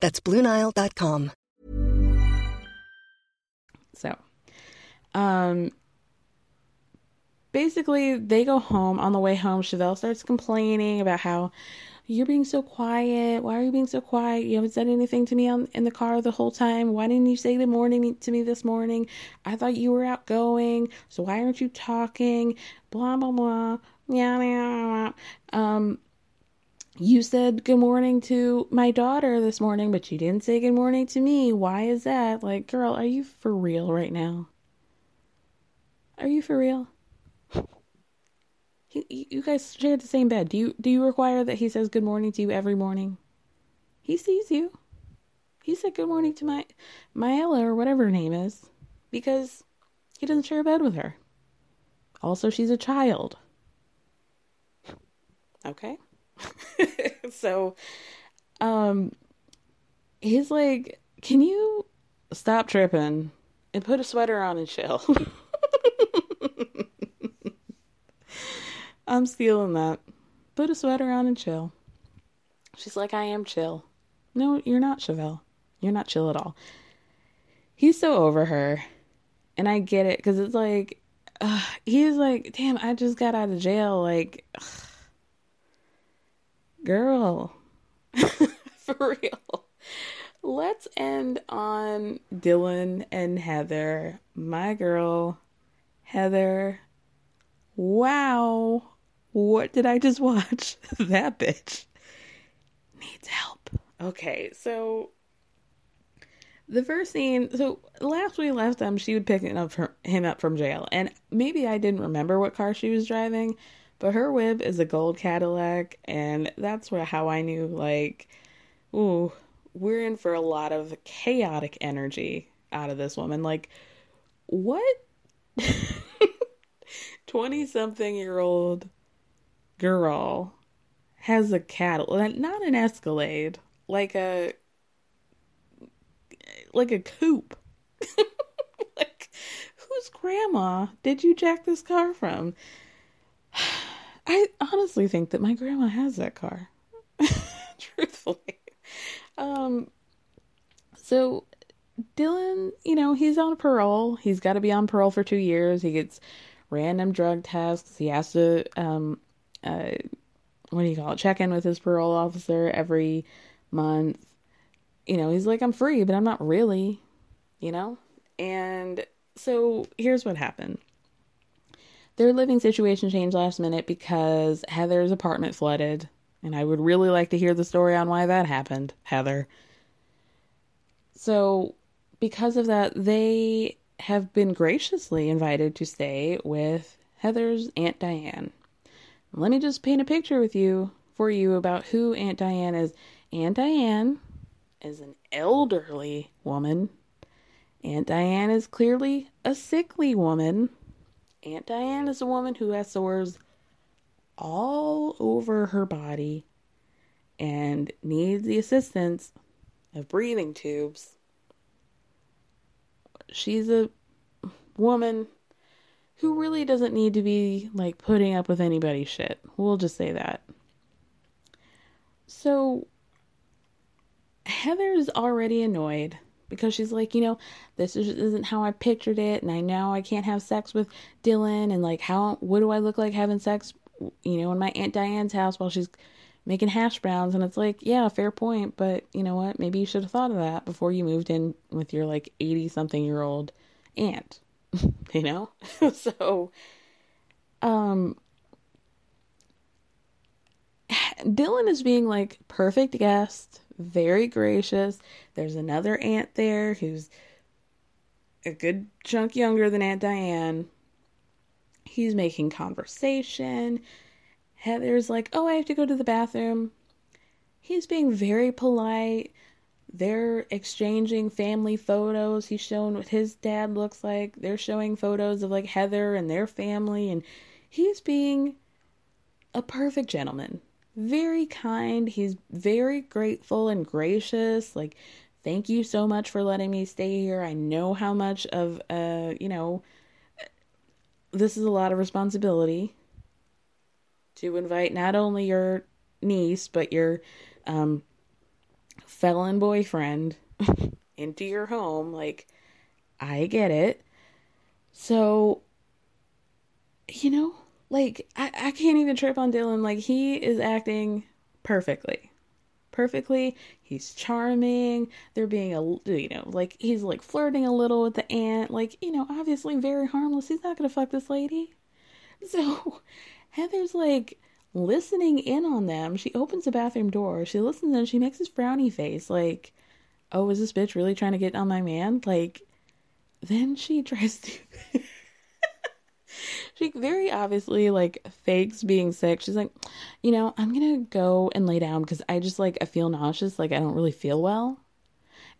That's BlueNile.com. So, um, basically, they go home. On the way home, Chevelle starts complaining about how you're being so quiet. Why are you being so quiet? You haven't said anything to me on, in the car the whole time. Why didn't you say good morning to me this morning? I thought you were outgoing. So why aren't you talking? Blah, blah, blah. Yeah, yeah. Um, you said good morning to my daughter this morning, but you didn't say good morning to me. Why is that? Like, girl, are you for real right now? Are you for real? You, you guys share the same bed. Do you do you require that he says good morning to you every morning? He sees you. He said good morning to my Myella or whatever her name is because he doesn't share a bed with her. Also, she's a child. Okay. so, um, he's like, "Can you stop tripping and put a sweater on and chill?" I'm stealing that. Put a sweater on and chill. She's like, I am chill. No, you're not, Chevelle. You're not chill at all. He's so over her. And I get it because it's like, uh, he's like, damn, I just got out of jail. Like, ugh. Girl, for real. Let's end on Dylan and Heather. My girl, Heather. Wow. What did I just watch? that bitch needs help. Okay, so the first scene. So last we left him, she would pick up him up from jail, and maybe I didn't remember what car she was driving, but her whip is a gold Cadillac, and that's where how I knew like, ooh, we're in for a lot of chaotic energy out of this woman. Like, what? 20 something year old girl has a Cadillac, not an Escalade, like a like a coupe. like whose grandma did you jack this car from? I honestly think that my grandma has that car. Truthfully. Um so Dylan, you know, he's on parole. He's got to be on parole for 2 years. He gets random drug tests. He has to um uh, what do you call it? Check in with his parole officer every month. You know, he's like, I'm free, but I'm not really, you know? And so here's what happened their living situation changed last minute because Heather's apartment flooded. And I would really like to hear the story on why that happened, Heather. So, because of that, they have been graciously invited to stay with Heather's Aunt Diane. Let me just paint a picture with you for you about who Aunt Diane is. Aunt Diane is an elderly woman. Aunt Diane is clearly a sickly woman. Aunt Diane is a woman who has sores all over her body and needs the assistance of breathing tubes. She's a woman who really doesn't need to be like putting up with anybody's shit. We'll just say that. So Heather's already annoyed because she's like, you know, this is, isn't how I pictured it, and I know I can't have sex with Dylan, and like, how, what do I look like having sex, you know, in my Aunt Diane's house while she's making hash browns? And it's like, yeah, fair point, but you know what? Maybe you should have thought of that before you moved in with your like 80 something year old aunt, you know? so, um, Dylan is being like perfect guest, very gracious. There's another aunt there who's a good chunk younger than Aunt Diane. He's making conversation. Heather's like, "Oh, I have to go to the bathroom." He's being very polite. They're exchanging family photos. He's showing what his dad looks like. They're showing photos of like Heather and their family and he's being a perfect gentleman very kind. He's very grateful and gracious. Like, thank you so much for letting me stay here. I know how much of, uh, you know, this is a lot of responsibility to invite not only your niece, but your, um, felon boyfriend into your home. Like, I get it. So, you know, like I, I can't even trip on Dylan. Like he is acting perfectly. Perfectly. He's charming. They're being a you know, like he's like flirting a little with the aunt. Like, you know, obviously very harmless. He's not gonna fuck this lady. So Heather's like listening in on them. She opens the bathroom door. She listens and she makes this frowny face like, oh, is this bitch really trying to get on my man? Like, then she tries to. she very obviously like fakes being sick. She's like, you know, I'm gonna go and lay down because I just like I feel nauseous, like I don't really feel well.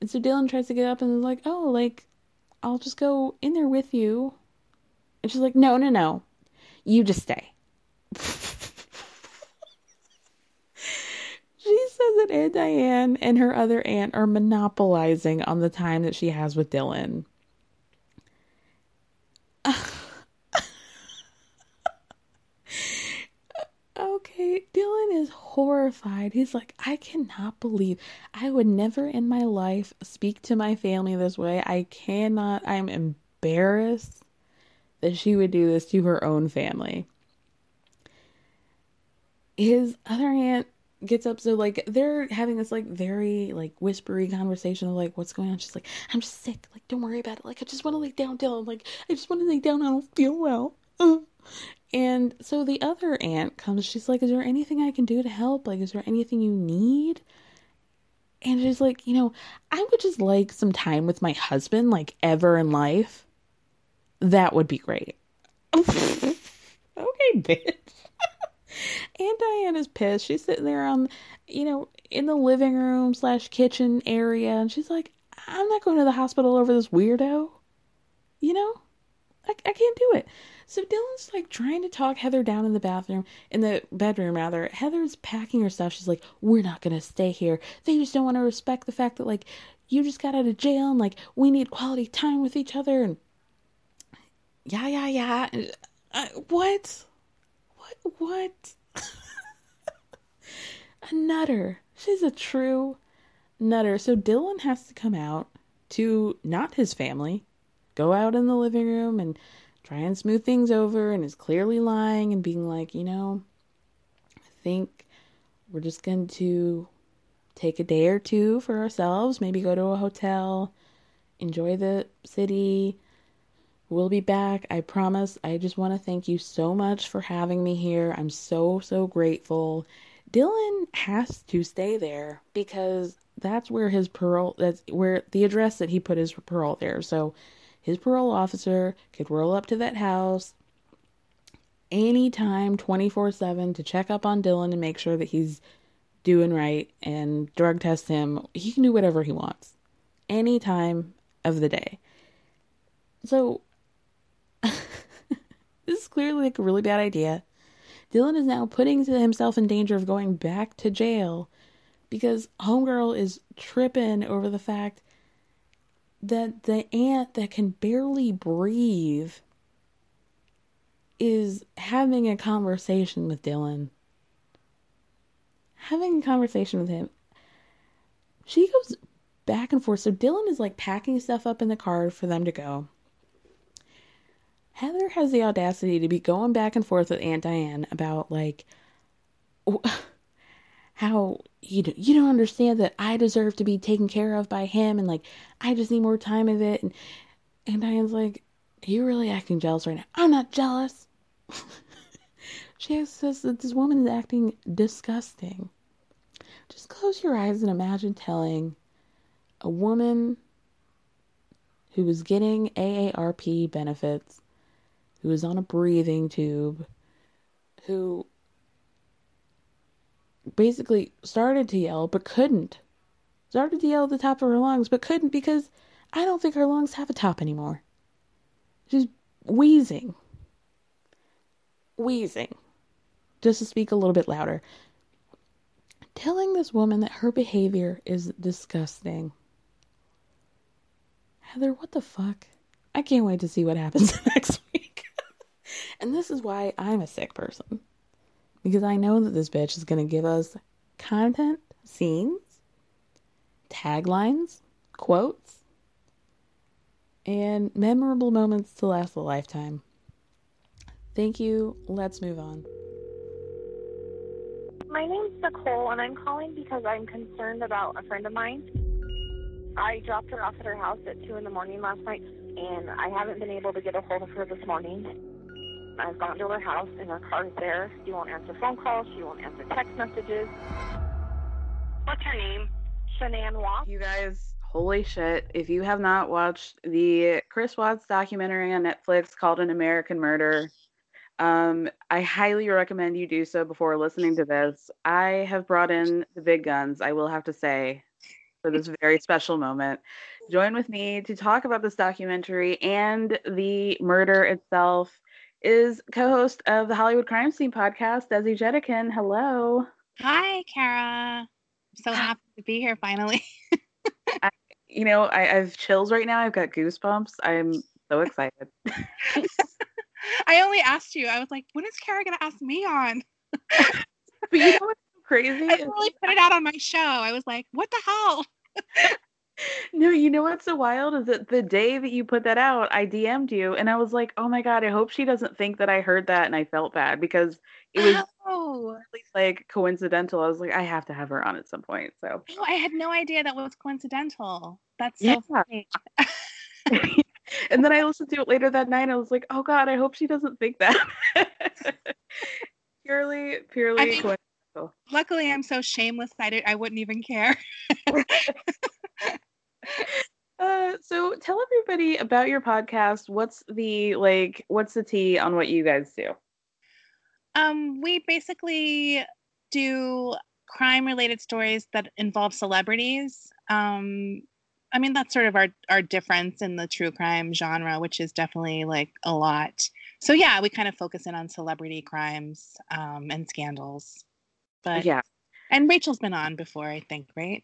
And so Dylan tries to get up and is like, oh, like I'll just go in there with you. And she's like, no, no, no, you just stay. she says that Aunt Diane and her other aunt are monopolizing on the time that she has with Dylan. okay, Dylan is horrified. He's like, I cannot believe I would never in my life speak to my family this way. I cannot, I'm embarrassed that she would do this to her own family. His other aunt gets up so like they're having this like very like whispery conversation of like what's going on she's like i'm just sick like don't worry about it like i just want to lay down dylan like i just want to lay down i don't feel well and so the other aunt comes she's like is there anything i can do to help? Like is there anything you need? And she's like you know i would just like some time with my husband like ever in life. That would be great. Okay bitch. Aunt Diane is pissed. She's sitting there on, you know, in the living room slash kitchen area, and she's like, "I'm not going to the hospital over this weirdo." You know, I, I can't do it. So Dylan's like trying to talk Heather down in the bathroom, in the bedroom rather. Heather's packing her stuff. She's like, "We're not gonna stay here. They just don't want to respect the fact that like you just got out of jail and like we need quality time with each other." And yeah, yeah, yeah. And, uh, what? What? What? a nutter. She's a true nutter. So Dylan has to come out to not his family, go out in the living room and try and smooth things over, and is clearly lying and being like, you know, I think we're just going to take a day or two for ourselves, maybe go to a hotel, enjoy the city. We'll be back. I promise. I just want to thank you so much for having me here. I'm so, so grateful. Dylan has to stay there because that's where his parole that's where the address that he put his parole there. So his parole officer could roll up to that house anytime 24/7 to check up on Dylan and make sure that he's doing right and drug test him. He can do whatever he wants any time of the day. So this is clearly like a really bad idea. Dylan is now putting himself in danger of going back to jail because Homegirl is tripping over the fact that the aunt that can barely breathe is having a conversation with Dylan. Having a conversation with him. She goes back and forth. So Dylan is like packing stuff up in the car for them to go. Heather has the audacity to be going back and forth with Aunt Diane about like how you don't, you don't understand that I deserve to be taken care of by him and like I just need more time of it and Aunt Diane's like you really acting jealous right now. I'm not jealous. she says that this woman is acting disgusting. Just close your eyes and imagine telling a woman who was getting AARP benefits who was on a breathing tube, who basically started to yell but couldn't. Started to yell at the top of her lungs but couldn't because I don't think her lungs have a top anymore. She's wheezing. Wheezing. Just to speak a little bit louder. Telling this woman that her behavior is disgusting. Heather, what the fuck? I can't wait to see what happens next week. and this is why I'm a sick person. Because I know that this bitch is going to give us content, scenes, taglines, quotes, and memorable moments to last a lifetime. Thank you. Let's move on. My name's Nicole, and I'm calling because I'm concerned about a friend of mine. I dropped her off at her house at 2 in the morning last night, and I haven't been able to get a hold of her this morning. I've gone to her house and her car is there. She won't answer phone calls. She won't answer text messages. What's her name? Shanann Watts. You guys, holy shit. If you have not watched the Chris Watts documentary on Netflix called An American Murder, um, I highly recommend you do so before listening to this. I have brought in the big guns, I will have to say, for this very special moment. Join with me to talk about this documentary and the murder itself is co-host of the Hollywood Crime Scene podcast, Desi Jedeikin. Hello. Hi, Kara. I'm so happy to be here finally. I, you know, I, I have chills right now. I've got goosebumps. I'm so excited. I only asked you. I was like, when is Kara gonna ask me on? but you know what's so crazy? I really put it out on my show. I was like, what the hell? No, you know what's so wild is that the day that you put that out, I DM'd you and I was like, oh my God, I hope she doesn't think that I heard that and I felt bad because it was oh. like coincidental. I was like, I have to have her on at some point. So oh, I had no idea that was coincidental. That's so Yeah. funny. and then I listened to it later that night. I was like, oh God, I hope she doesn't think that. purely, purely I mean- coincidental. Luckily, I'm so shameless. I, I wouldn't even care. Uh, so tell everybody about your podcast. What's the like? What's the tea on what you guys do? Um, we basically do crime related stories that involve celebrities. Um, I mean, that's sort of our, our difference in the true crime genre, which is definitely like a lot. So, yeah, we kind of focus in on celebrity crimes um, and scandals. But Yeah. And Rachel's been on before, I think, right?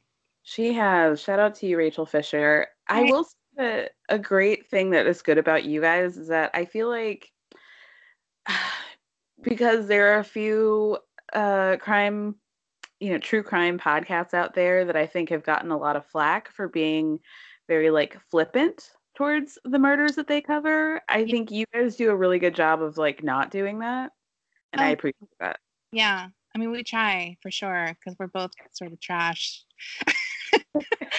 She has. Shout out to you, Rachel Fisher. I will say that a great thing that is good about you guys is that I feel like because there are a few uh crime, you know, true crime podcasts out there that I think have gotten a lot of flack for being very like flippant towards the murders that they cover. I think you guys do a really good job of like not doing that. And I Oh. appreciate that. Yeah. I mean, we try for sure because we're both sort of trash.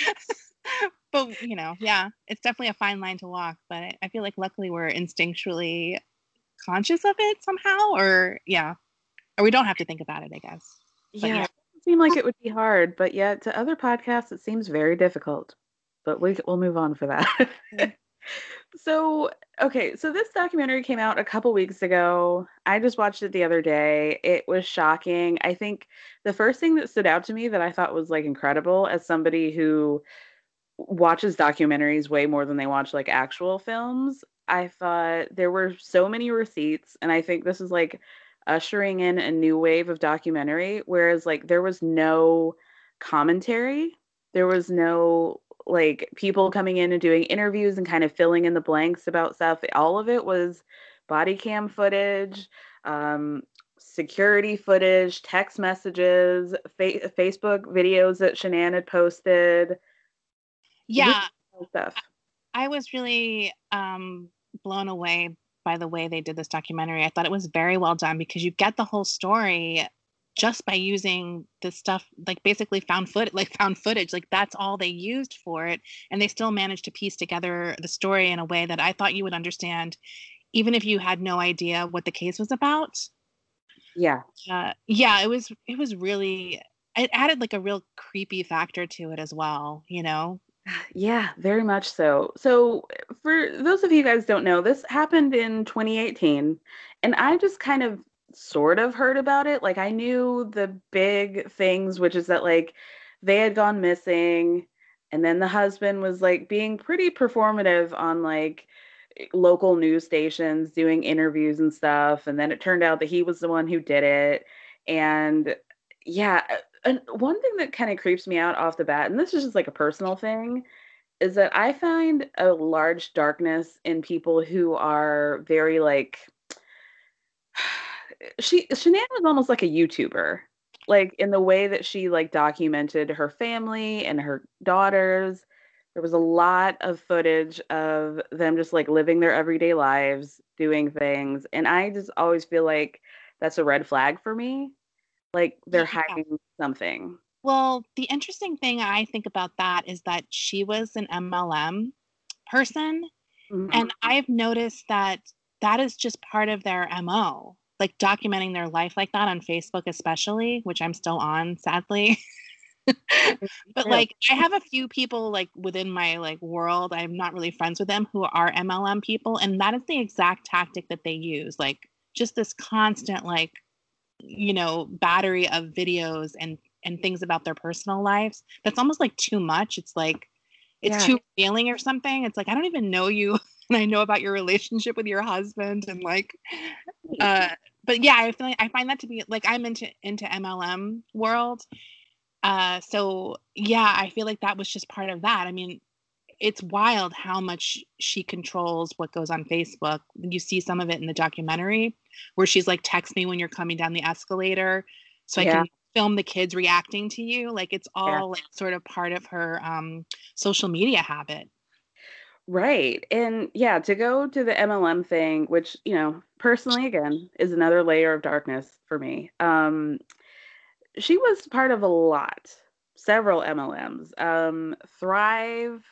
but, you know, yeah, it's definitely a fine line to walk. But I- feel like luckily we're instinctually conscious of it somehow, or yeah, or we don't have to think about it, I guess. But Yeah, it doesn't seem like it would be hard, but yet to other podcasts it seems very difficult. But we we'll move on for that. so, okay, so this documentary came out a couple weeks ago. I just watched it the other day. It was shocking. I think the first thing that stood out to me that I thought was like incredible as somebody who watches documentaries way more than they watch like actual films. I thought there were so many receipts, and I think this is like ushering in a new wave of documentary. Whereas, like, there was no commentary, there was no like people coming in and doing interviews and kind of filling in the blanks about stuff. All of it was body cam footage, um, security footage, text messages, fa- Facebook videos that Shanann had posted. Yeah, stuff. I was really um, blown away by the way they did this documentary. I thought it was very well done because you get the whole story just by using the stuff, like basically found foot, like found footage. Like that's all they used for it, and they still managed to piece together the story in a way that I thought you would understand, even if you had no idea what the case was about. Yeah. Uh, yeah, it was. It was really. It added like a real creepy factor to it as well. You know. Yeah, very much so. So, for those of you guys don't know, this happened in 2018, and I just kind of sort of heard about it. Like I knew the big things, which is that like they had gone missing, and then the husband was like being pretty performative on like local news stations doing interviews and stuff, and then it turned out that he was the one who did it. And yeah, uh, and one thing that kind of creeps me out off the bat, and this is just like a personal thing, is that I find a large darkness in people who are very like she Shanann was almost like a YouTuber. Like in the way that she like documented her family and her daughters. There was a lot of footage of them just like living their everyday lives, doing things. And I just always feel like that's a red flag for me. Like they're hiding something. Well, the interesting thing I think about that is that she was an MLM person. Mm-hmm. And I've noticed that that is just part of their mo like documenting their life like that on facebook especially which i'm still on sadly. But like i have a few people like within my like world i'm not really friends with them who are mlm people and that is the exact tactic that they use like just this constant like you know battery of videos and and things about their personal lives. That's almost like too much. It's like it's Yeah. too revealing or something. It's like i don't even know you and i know about your relationship with your husband and like uh but yeah i feel like i find that to be like i'm into into mlm world uh so yeah i feel like that was just part of that. I mean it's wild how much she controls what goes on facebook. You see some of it in the documentary where she's like text me when you're coming down the escalator so i can film the kids reacting to you. Like it's all Yeah. like sort of part of her um social media habit Right. And yeah, to go to the MLM thing, which, you know, personally again is another layer of darkness for me. Um she was part of a lot, several MLMs. Um Thrive,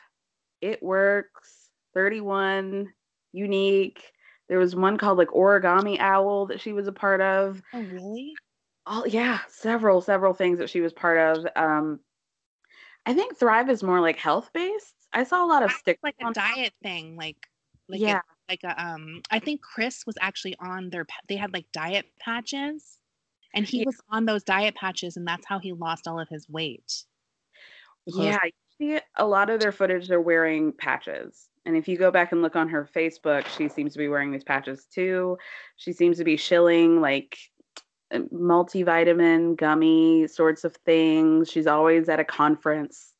It Works, 31, Younique. There was one called like Origami Owl that she was a part of. oh really All yeah, several several things that she was part of. Um I think Thrive is more like health based. I saw a lot of stick like a diet thing like like Yeah. a, like a um i think chris was actually on their they had like diet patches and he was on those diet patches and that's how he lost all of his weight because- Yeah, you see a lot of their footage they're wearing patches. And if you go back and look on her Facebook, she seems to be wearing these patches too. She seems to be shilling like uh, multivitamin, gummy sorts of things. She's always at a conference,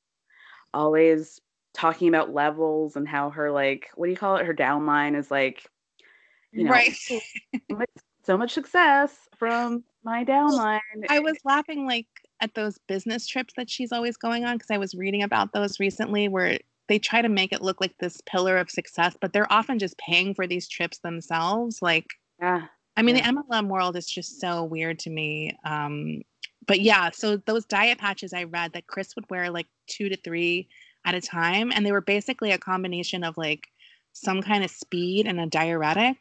always talking about levels and how her like what do you call it? Her downline is like you know right so much- success from my downline. i was laughing like at those business trips that she's always going on because i was reading about those recently where they try to make it look like this pillar of success but they're often just paying for these trips themselves like yeah I mean, Yeah. the MLM world is just so weird to me. Um, but yeah, so those diet patches I read that Chris would wear like two to three at a time, and they were basically a combination of like some kind of speed and a diuretic.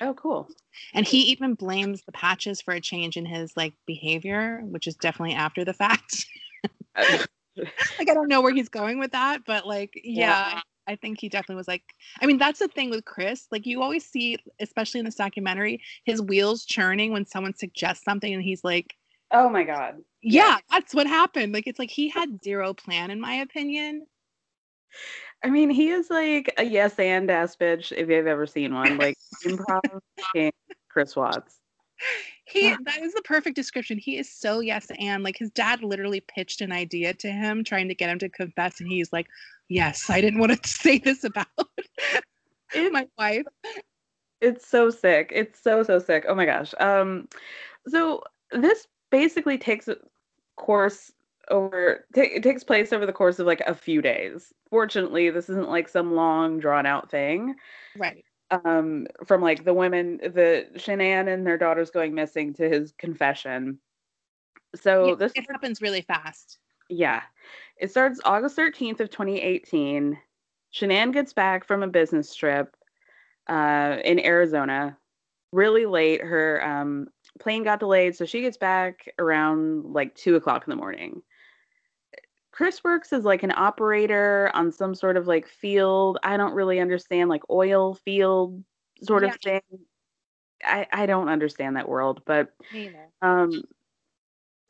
Oh, cool. And he even blames the patches for a change in his like behavior, which is definitely after the fact. like I don't know where he's going with that, but like yeah, Yeah. I think he definitely was like I mean that's the thing with Chris. Like you always see especially in this documentary his wheels churning when someone suggests something and he's like Oh my god. yeah, that's what happened. Like it's like he had zero plan in my opinion. I mean, he is like a yes and ass bitch if you've ever seen one. Like improv king Chris Watts. He that is the perfect description. He is so yes and like his dad literally pitched an idea to him trying to get him to confess and he's like, "Yes, I didn't want to say this about my wife." It's so sick. It's so so sick. Oh my gosh. Um, so this basically takes a course over. ta it takes place over the course of like a few days. Fortunately, this isn't like some long drawn out thing. Right. Um, from like the women, the Shanann and their daughters going missing to his confession. So Yeah, this it happens really fast. Yeah. It starts August 13th of 2018. Shanann gets back from a business trip uh, in Arizona really late. Her um, plane got delayed, so she gets back around like two o'clock in the morning. Chris works as like an operator on some sort of like field. I don't really understand like oil field sort of thing. I, I don't understand that world, but um,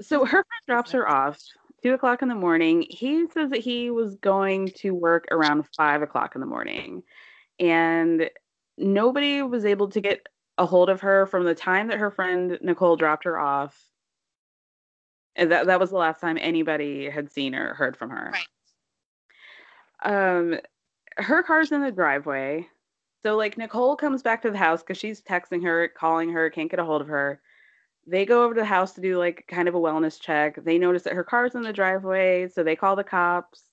so her friend drops her off two o'clock in the morning. He says that he was going to work around five o'clock in the morning, and nobody was able to get a hold of her from the time that her friend Nicole dropped her off. And that that was the last time anybody had seen or heard from her. Right. Um, her car's in the driveway. So like Nicole comes back to the house because she's texting her, calling her, can't get a hold of her they go over to the house to do like kind of a wellness check. They notice that her car's in the driveway, so they call the cops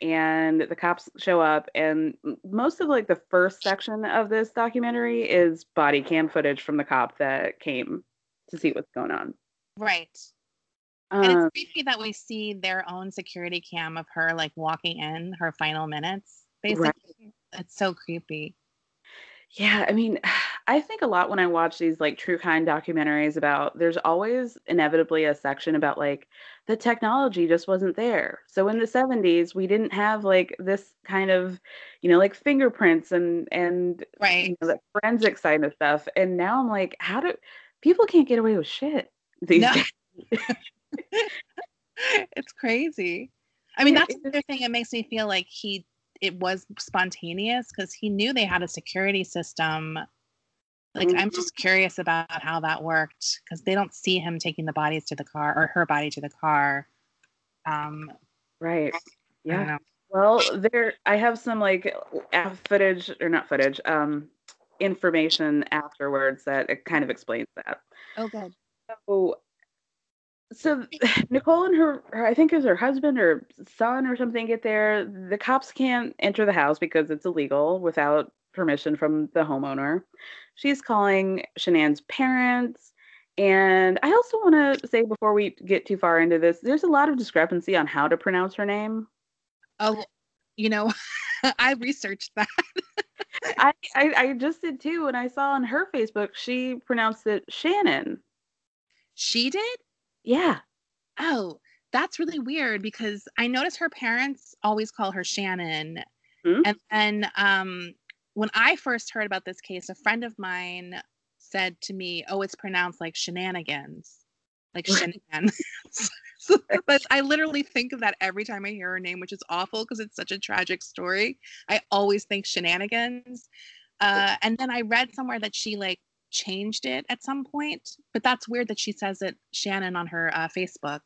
and the cops show up and most of like the first section of this documentary is body cam footage from the cop that came to see what's going on. Right. and Um, it's creepy that we see their own security cam of her like walking in her final minutes. Basically, Right. it's so creepy. Yeah, I mean, I think a lot when I watch these like true crime documentaries about there's always inevitably a section about like the technology just wasn't there. So in the 70s, we didn't have like this kind of, you know, like fingerprints and and right. you know, that forensic side of stuff. And now I'm like, how do people can't get away with shit these No. days? it's crazy. I mean, that's another thing that makes me feel like he it was spontaneous because he knew they had a security system. Like, I'm just curious about how that worked because they don't see him taking the bodies to the car or her body to the car. Um, Right. Yeah. Well, there I have some like footage or not footage, um information afterwards that it kind of explains that. Oh, good. So so Nicole and her, her I think was her husband or son or something get there. The cops can't enter the house because it's illegal without permission from the homeowner. She's calling Shanann's parents. And I also want to say before we get too far into this, there's a lot of discrepancy on how to pronounce her name. Oh, you know, I researched that. I, I I just did too, and I saw on her Facebook she pronounced it Shannon. She did? Yeah. Oh, that's really weird because I notice her parents always call her Shannon. Hmm? And then um, when I first heard about this case, a friend of mine said to me, "Oh, it's pronounced like shenanigans, like shenan." so, but I literally think of that every time I hear her name, which is awful because it's such a tragic story. I always think shenanigans. Uh, and then I read somewhere that she like changed it at some point, but that's weird that she says it Shannon on her uh, Facebook.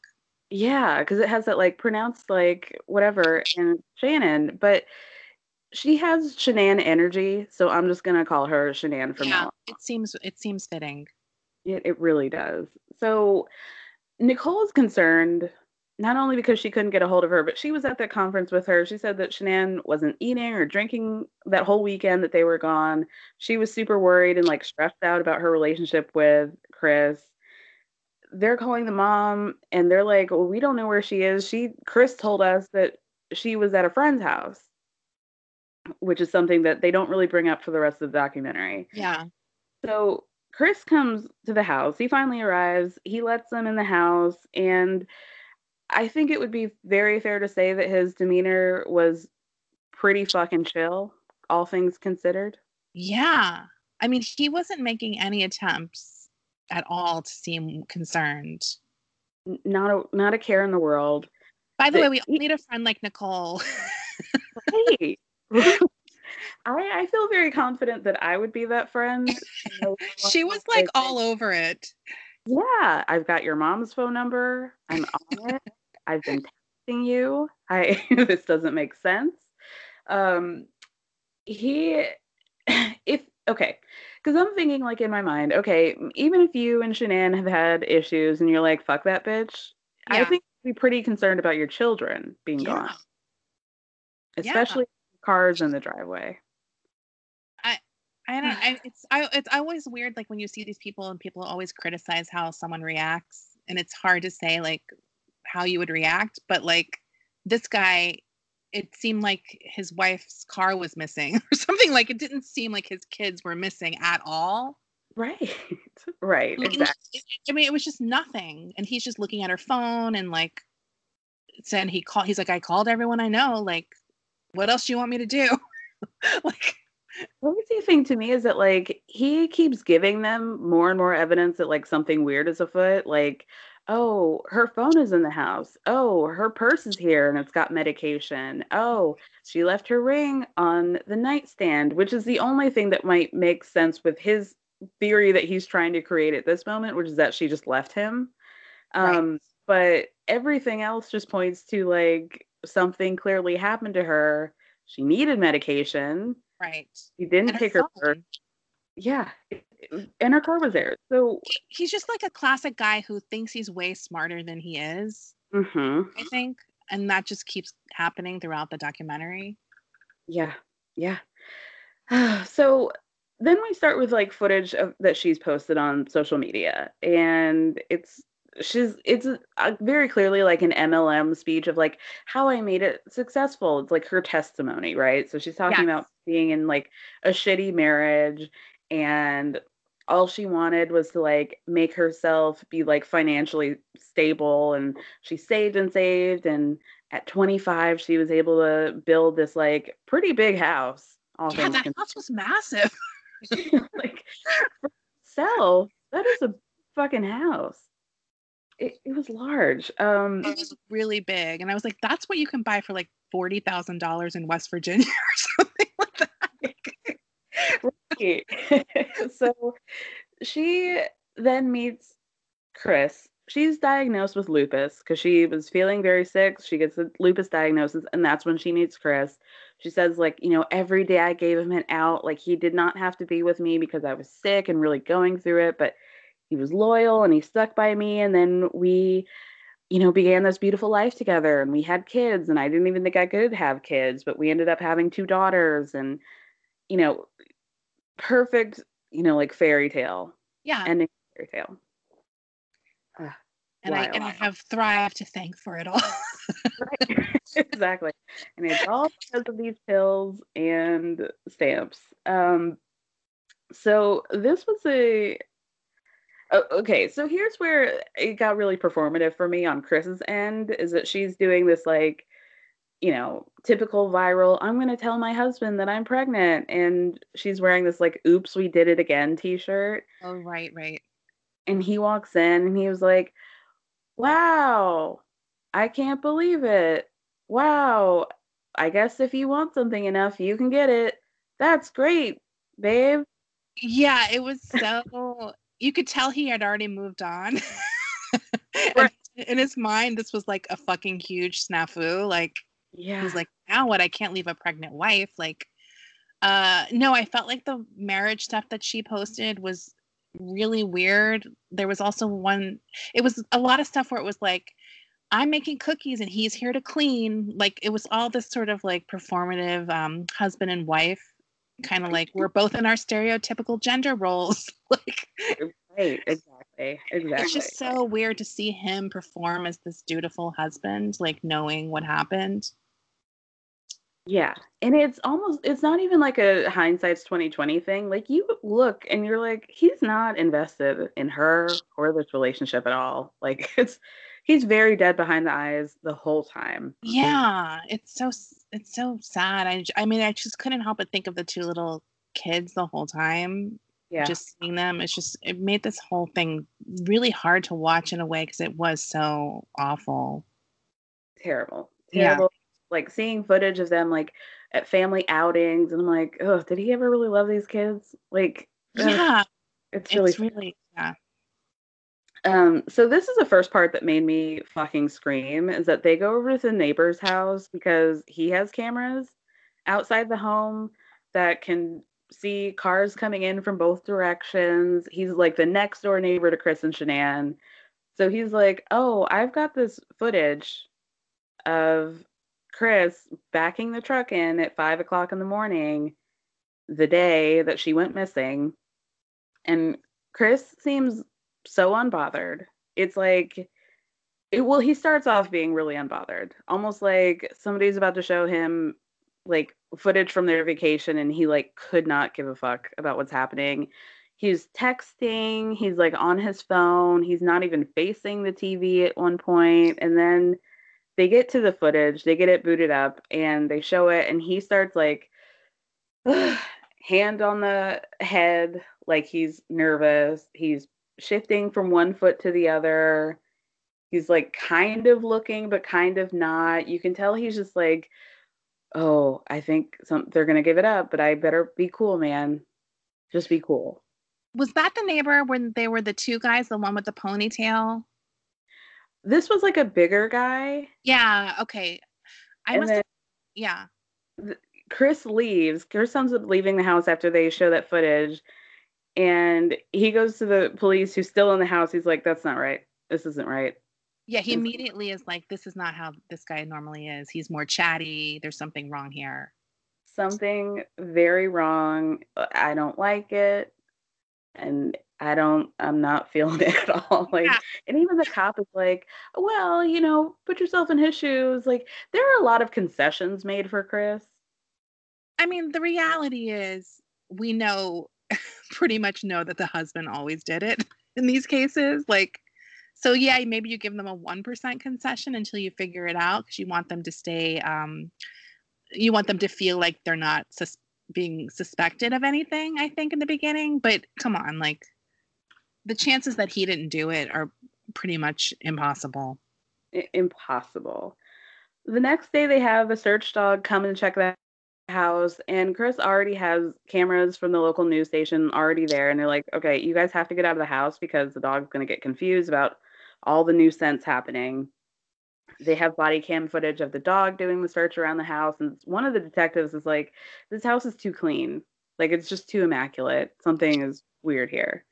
Yeah, because it has that like pronounced like whatever and Shannon, but she has Shanann energy, so I'm just gonna call her Shanann from now on. it seems it seems fitting. It, it really does. So Nicole is concerned not only because she couldn't get a hold of her, but she was at that conference with her. She said that Shanann wasn't eating or drinking that whole weekend that they were gone. She was super worried and like stressed out about her relationship with Chris. They're calling the mom and they're like, Well, we don't know where she is. She Chris told us that she was at a friend's house, which is something that they don't really bring up for the rest of the documentary. Yeah. So Chris comes to the house. He finally arrives. He lets them in the house. And I think it would be very fair to say that his demeanor was pretty fucking chill, all things considered. Yeah. I mean, he wasn't making any attempts at all to seem concerned. Not a not a care in the world. By the The- way, we all need a friend like Nicole. Hey. I, I feel very confident that I would be that friend. She was like all over it. Yeah, I've got your mom's phone number. I'm on it. I've been texting you. I this doesn't make sense. Um he if okay, because I'm thinking like in my mind, okay, even if you and Shanann have had issues and you're like, fuck that bitch, I think you'd be pretty concerned about your children being Yeah. gone. Especially cars in the driveway. I don't. I, it's I. It's always weird, like when you see these people and people always criticize how someone reacts, and it's hard to say like how you would react. But like this guy, it seemed like his wife's car was missing or something. Like it didn't seem like his kids were missing at all. Right. right. Like, Exactly. I mean, it was just nothing, and he's just looking at her phone and like said he called. He's like, I called everyone I know. Like, what else do you want me to do? like, The crazy thing to me is that like he keeps giving them more and more evidence that like something weird is afoot. Like, oh, her phone is in the house. Oh, her purse is here and it's got medication. Oh, she left her ring on the nightstand, which is the only thing that might make sense with his theory that he's trying to create at this moment, which is that she just left him. Um, but everything else just points to like something clearly happened to her. She needed medication. right. He didn't And her take her. Yeah. And her car was there. So, he's just like a classic guy who thinks he's way smarter than he is, mhm. I think. And that just keeps happening throughout the documentary. yeah. Yeah. so then we start with like footage of that she's posted on social media and it's she's it's a very clearly like an MLM speech of like how I made it successful. It's like her testimony, right? So she's talking Yes. about being in like a shitty marriage and all she wanted was to like make herself be like financially stable and she saved and saved and at 25 she was able to build this like pretty big house all Yeah, that house was massive. like for herself that is a fucking house it, it was large um It was really big, and I was like, "That's what you can buy for like forty thousand dollars in West Virginia or something like that." Right. so she then meets Chris. She's diagnosed with lupus because she was feeling very sick. She gets a lupus diagnosis, and that's when she meets Chris. She says, like, you know, every day I gave him an out. Like, he did not have to be with me because I was sick and really going through it, but he was loyal and he stuck by me. And then we, you know, began this beautiful life together and we had kids. And I didn't even think I could have kids, but we ended up having two daughters and, you know, perfect, you know, like fairy tale Yeah, ending fairy tale. And I and I have Thrive to thank for it all. exactly. And it's all because of these pills and stamps. Um, so this was a. Oh, okay, so here's where it got really performative for me on Chris's end is that she's doing this like, you know, typical viral, I'm going to tell my husband that I'm pregnant. And she's wearing this like, oops, we did it again t shirt. oh, right, right. And he walks in and he was like, wow, I can't believe it. Wow, I guess if you want something enough, you can get it. That's great, babe. Yeah, it was so. You could tell he had already moved on. And in his mind, this was like a fucking huge snafu. Like, Yeah. he's like, now what? I can't leave a pregnant wife. Like, uh, no, I felt like the marriage stuff that she posted was really weird. There was also one, it was a lot of stuff where it was like, I'm making cookies and he's here to clean. Like, it was all this sort of like performative um, husband and wife, kind of like we're both in our stereotypical gender roles. like, Right, exactly. Exactly. it's just so weird to see him perform as this dutiful husband, like knowing what happened. Yeah. And it's almost it's not even like a hindsight's 2020 thing. Like you look and you're like he's not invested in her or this relationship at all. Like it's he's very dead behind the eyes the whole time. Yeah, it's so it's so sad. I I mean, I just couldn't help but think of the two little kids the whole time. Yeah. Just seeing them, it's just it made this whole thing really hard to watch in a way because it was so awful. terrible. Yeah. Terrible. Like seeing footage of them like at family outings and I'm like, oh, did he ever really love these kids? Like ugh, Yeah, it's really it's really yeah. Um, so this is the first part that made me fucking scream is that they go over to the neighbor's house because he has cameras outside the home that can see cars coming in from both directions. He's like the next door neighbor to Chris and Shanann. So he's like, Oh, I've got this footage of Chris backing the truck in at five o'clock in the morning the day that she went missing. And Chris seems so unbothered. It's like it well, he starts off being really unbothered. Almost like somebody's about to show him like footage from their vacation and he like could not give a fuck about what's happening. He's texting, he's like on his phone, he's not even facing the TV at one point, and then they get to the footage, they get it booted up, and they show it, and he starts like hand on the head, like he's nervous. He's shifting from one foot to the other. He's like kind of looking, but kind of not. You can tell he's just like, oh, I think some they're gonna give it up, but I better be cool, man. Just be cool. Was that the neighbor when they were the two guys, the one with the ponytail? This was like a bigger guy. Yeah. Okay. I And must. then- have, yeah. Chris leaves. Chris ends up leaving the house after they show that footage. And he goes to the police who's still in the house. He's like, that's not right. This isn't right. Yeah, he immediately is like, "This is not how this guy normally is. He's more chatty. There's something wrong here." Something very wrong. I don't like it. And I don't, I'm not feeling it at all. Like, Yeah. and even the cop is like, well, you know, put yourself in his shoes. Like, there are a lot of concessions made for Chris. I mean, the reality is we know pretty much know that the husband always did it in these cases. Like, so yeah, maybe you give them a 1% concession until you figure it out because you want them to stay, um, you want them to feel like they're not sus- being suspected of anything, I think, in the beginning. But come on, like, the chances that he didn't do it are pretty much impossible. Impossible. The next day, they have a search dog come and check the house, and Chris already has cameras from the local news station already there, and they're like, "Okay, you guys have to get out of the house because the dog's going to get confused about all the new scents happening." They have body cam footage of the dog doing the search around the house, and one of the detectives is like, "This house is too clean. Like it's just too immaculate. Something is weird here."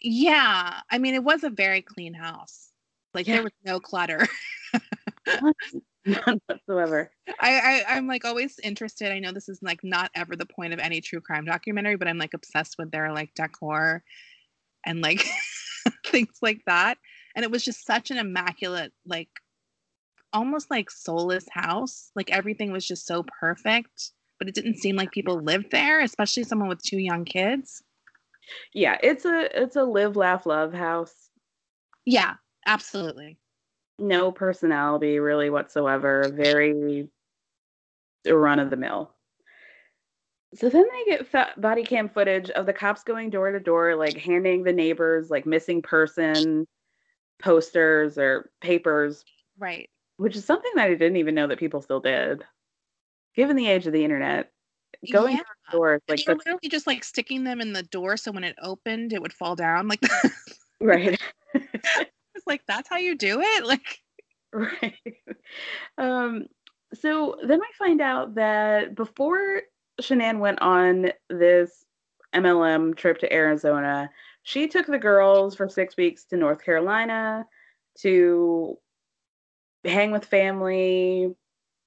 Yeah, I mean, it was a very clean house. Like Yeah. there was no clutter. None whatsoever. I, I I'm like always interested. I know this is like not ever the point of any true crime documentary, but I'm like obsessed with their like decor and like things like that. And it was just such an immaculate, like almost like soulless house. Like everything was just so perfect, but it didn't seem like people lived there, especially someone with two young kids. Yeah, it's a it's a live, laugh, love house. Yeah, absolutely. No personality really whatsoever. Very run of the mill. So then they get fa- body cam footage of the cops going door to door, like handing the neighbors like missing person posters or papers, Right. which is something that I didn't even know that people still did. Given the age of the internet, going Yeah. door to door is And like you were such- literally just like sticking them in the door so when it opened it would fall down. Like right. like that's how you do it? Like Right. Um, so then I find out that before Shanann went on this MLM trip to Arizona, she took the girls for six weeks to North Carolina to hang with family,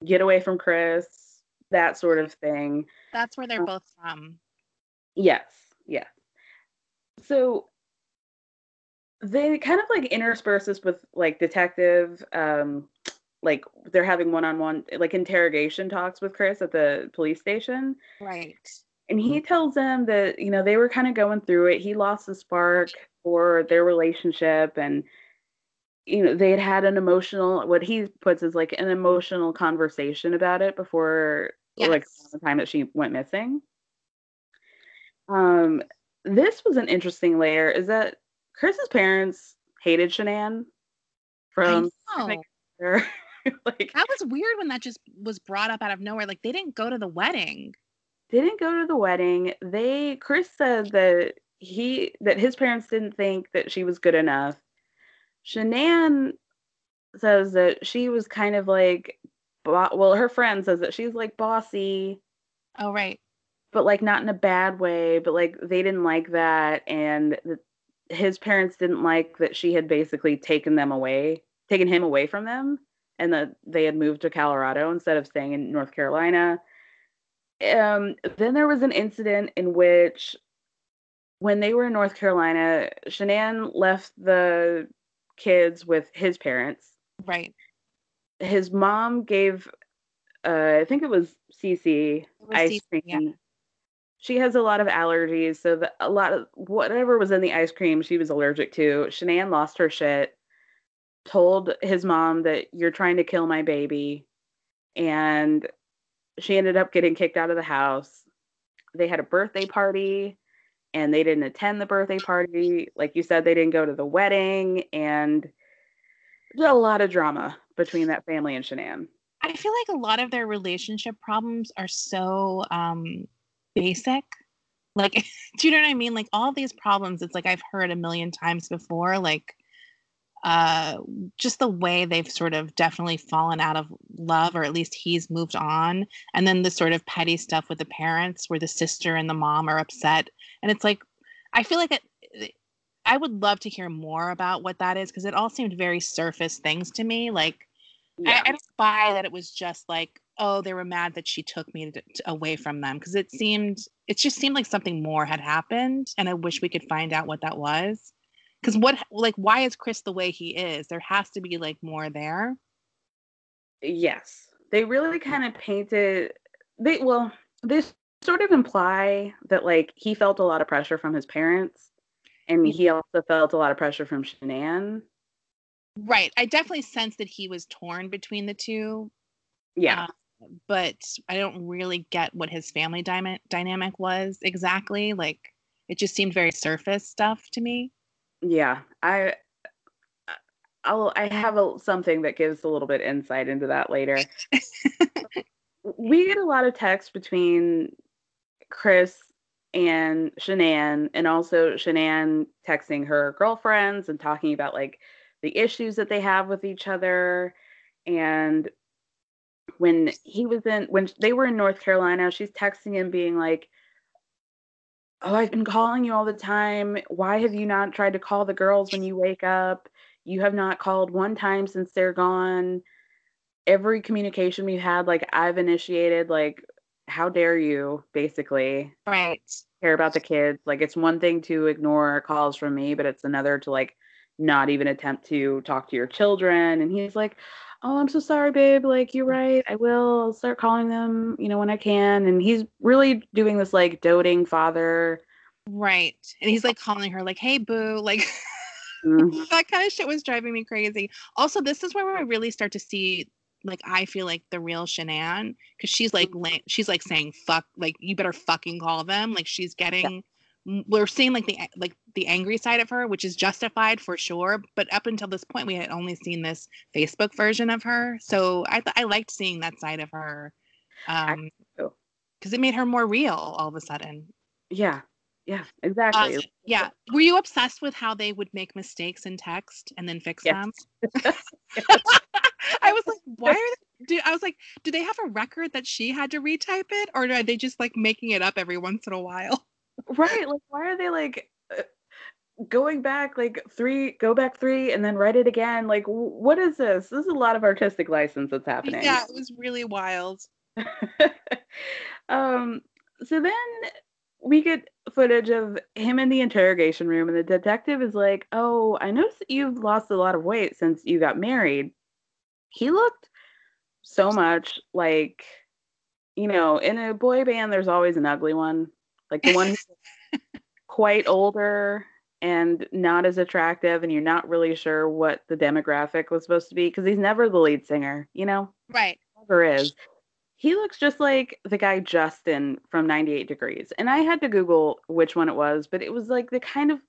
get away from Chris, that sort of thing. that's where they're both from. Yes, yes. So they kind of like intersperse this with like detective, um, like they're having one-on-one like interrogation talks with Chris at the police station. Right. And he tells them that, you know, they were kind of going through it. He lost the spark for their relationship and you know, they had had an emotional what he puts as like an emotional conversation about it before like the time that she went missing. Um this was an interesting layer is that Chris's parents hated Shanann from I know. like That was weird when that just was brought up out of nowhere. Like they didn't go to the wedding. didn't go to the wedding. They Chris said that he that his parents didn't think that she was good enough. Shanann says that she was kind of like well her friend says that she's like bossy Oh right. but like not in a bad way but like they didn't like that and that his parents didn't like that she had basically taken them away taken him away from them and that they had moved to colorado instead of staying in north carolina um then there was an incident in which when they were in north carolina shanann left the kids with his parents Right. his mom gave uh, I think it was CC was ice CC, cream. yeah. She has a lot of allergies, so the, a lot of whatever was in the ice cream she was allergic to. Shanann lost her shit, told his mom that you're trying to kill my baby, and she ended up getting kicked out of the house. They had a birthday party and they didn't attend the birthday party. Like you said, they didn't go to the wedding and a lot of drama between that family and Shanann. I feel like a lot of their relationship problems are so um basic. Like do you know what I mean? Like all these problems it's like I've heard a million times before like uh just the way they've sort of definitely fallen out of love or at least he's moved on and then the sort of petty stuff with the parents where the sister and the mom are upset and it's like I feel like it I would love to hear more about what that is because it all seemed very surface things to me like Yeah. I, I don't buy that it was just like oh, they were mad that she took me to, to- away mm-hmm. from them because it seemed it just seemed like something more had happened, and I wish we could find out what that was. Because what like why is Chris the way he is? There has to be like more there. Yes. They really mm. kind of painted they well, they sort of imply that like he felt a lot of pressure from his parents and mm. he also felt a lot of pressure from Shanann. Right. I definitely sense that he was torn between the two. Yeah. uh, but I don't really get what his family dyma- dynamic was exactly. Like it just seemed very surface stuff to me. Yeah. I I'll I have a, something that gives a little bit insight into that later. we get a lot of text between Chris and Shanann, and also Shanann texting her girlfriends and talking about like the issues that they have with each other. And when he was in, when they were in North Carolina, she's texting him being like, Oh, I've been calling you all the time. Why have you not tried to call the girls when you wake up? You have not called one time since they're gone. Every communication we've had, like I've initiated, like, how dare you, basically. Right. Care about the kids. Like it's one thing to ignore calls from me, but it's another to like not even attempt to talk to your children. And he's like, Oh, I'm so sorry, babe. Like, you're right. I will. I'll start calling them, you know, when I can. And he's really doing this like doting father. Right. And he's like calling her like, "Hey boo." Like Mhm. that kind of shit was driving me crazy. Also, this is where we really start to see like I feel like the real Shanann cuz she's like she's like saying fuck like you better fucking call them. Like she's getting m- we're seeing like the like the angry side of her, which is justified for sure, but up until this point we had only seen this Facebook version of her. So I th- I liked seeing that side of her. Um cuz it made her more real all of a sudden. Yeah. Yeah, exactly. Uh, yeah. Were you obsessed with how they would make mistakes in text and then fix them? I was like, why are they, do, I was like, do they have a record that she had to retype it or are they just like making it up every once in a while? Right. Like, why are they like uh, going back like three, go back three, and then write it again? Like, what is this? This is a lot of artistic license that's happening. Yeah, it was really wild. Um, so then we get footage of him in the interrogation room, and the detective is like, Oh, I noticed that you've lost a lot of weight since you got married. He looked so much like, you know, in a boy band, there's always an ugly one, like the one who's quite older and not as attractive, and you're not really sure what the demographic was supposed to be because he's never the lead singer, you know? Right. Never is. He looks just like the guy Justin from 98 Degrees. And I had to Google which one it was, but it was like the kind of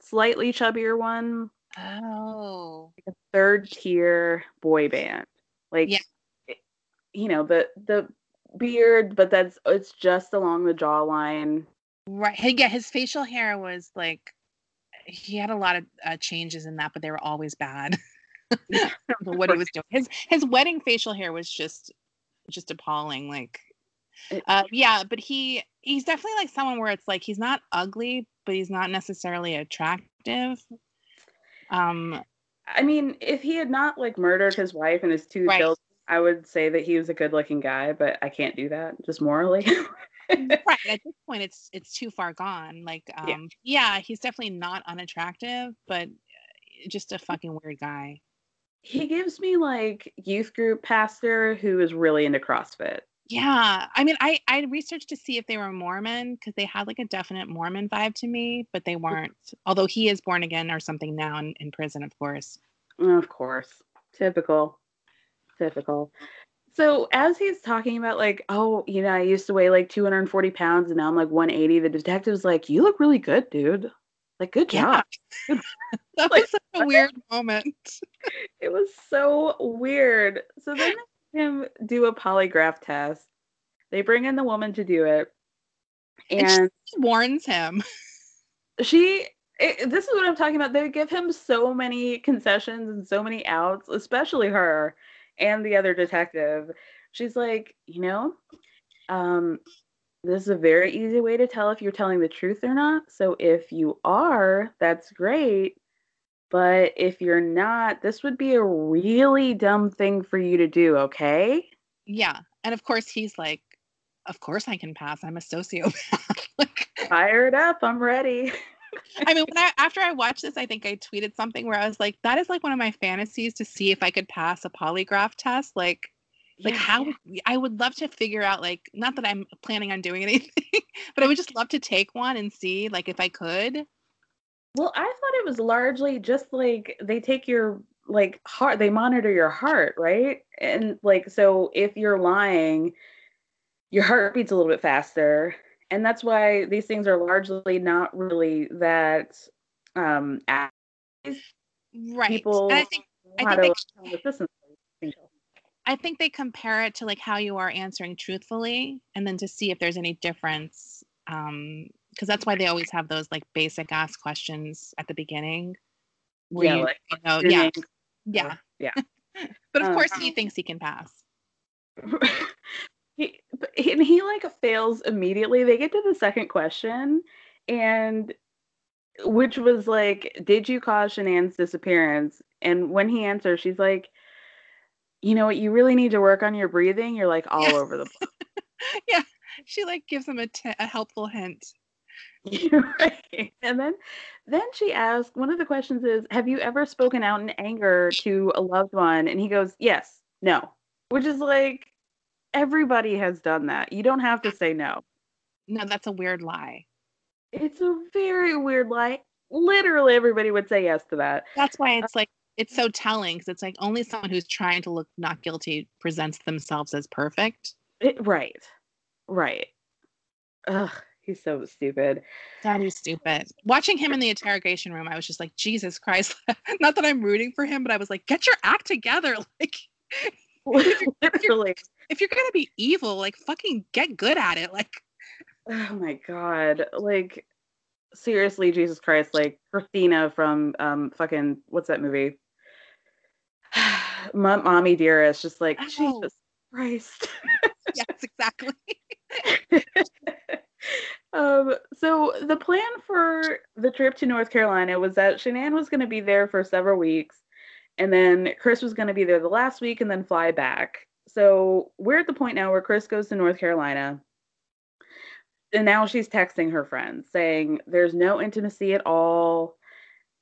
slightly chubbier one, Oh. third tier boy band. Like, Yeah. you know, the the beard, but that's it's just along the jawline. Right. Yeah, his facial hair was like he had a lot of uh, changes in that, but they were always bad. I don't know what he was doing. His his wedding facial hair was just just appalling. Like, uh, yeah, but he he's definitely like someone where it's like he's not ugly, but he's not necessarily attractive. Um, I mean, if he had not like murdered his wife and his two Right. children, I would say that he was a good looking guy, but I can't do that just morally. right at this point, it's it's too far gone. Like, um, Yeah. yeah, he's definitely not unattractive, but uh, just a fucking weird guy. he gives me like youth group pastor who is really into CrossFit. Yeah, I mean, I I researched to see if they were Mormon because they had like a definite Mormon vibe to me, but they weren't. Although he is born again or something now in, in prison, of course. Of course. Typical. Typical. So as he's talking about like, oh, you know, I used to weigh like 240 pounds and now I'm like 180, the detective's like, you look really good, dude. Like, good job. That was such a weird moment. It was so weird. So then they him do a polygraph test. They bring in the woman to do it. And And she warns him. she it, this is what I'm talking about. They give him so many concessions and so many outs, especially her and the other detective. She's like, you know, um, this is a very easy way to tell if you're telling the truth or not. So if you are, that's great. But if you're not, this would be a really dumb thing for you to do, okay? Yeah, And of course, he's like, "Of course I can pass. I'm a sociopath." Fired up. I'm ready. I mean, when I, after I watched this, I think I tweeted something where I was like, "That is like one of my fantasies to see if I could pass a polygraph test." Like, like Yeah. how I would love to figure out like not that I'm planning on doing anything, but I would just love to take one and see like if I could. Well, I thought it was largely just like they take your like heart, they monitor your heart, right? And like so if you're lying, your heart beats a little bit faster. And that's why these things are largely not really that um Right. people And I think I think they. I think they compare it to like how you are answering truthfully, and then to see if there's any difference. Um, because that's why they always have those like basic ask questions at the beginning. Where Yeah, you, like, you know, yeah, name. yeah. Yeah. But of Um, course, he thinks he can pass. he, but he- and he like fails immediately. They get to the second question, and which was like, "Did you cause Shanann's disappearance?" And when he answers, she's like, "You know what? You really need to work on your breathing. You're like all over the place." yeah, she like gives him a, t- a helpful hint. right. And then, then she asks. One of the questions is, "Have you ever spoken out in anger to a loved one?" And he goes, "Yes, no," which is like. Everybody has done that. You don't have to say no. No, that's a weird lie. It's a very weird lie. Literally, everybody would say yes to that. That's why it's uh, like it's so telling because it's like only someone who's trying to look not guilty presents themselves as perfect. It, right, right. Ugh, he's so stupid. That is stupid. Watching him in the interrogation room, I was just like, Jesus Christ. Not that I'm rooting for him, but I was like, get your act together. Like, Literally. If you're gonna be evil, like fucking get good at it. Like, Oh my god. Like, seriously, Jesus Christ. Like Christina from um fucking what's that movie? Mom, Mommy Dearest. Just like Jesus Christ. yes, exactly. Um, so the plan for the trip to North Carolina was that Shanann was going to be there for several weeks, and then Chris was going to be there the last week and then fly back. So we're at the point now where Chris goes to North Carolina, and now she's texting her friends saying there's no intimacy at all.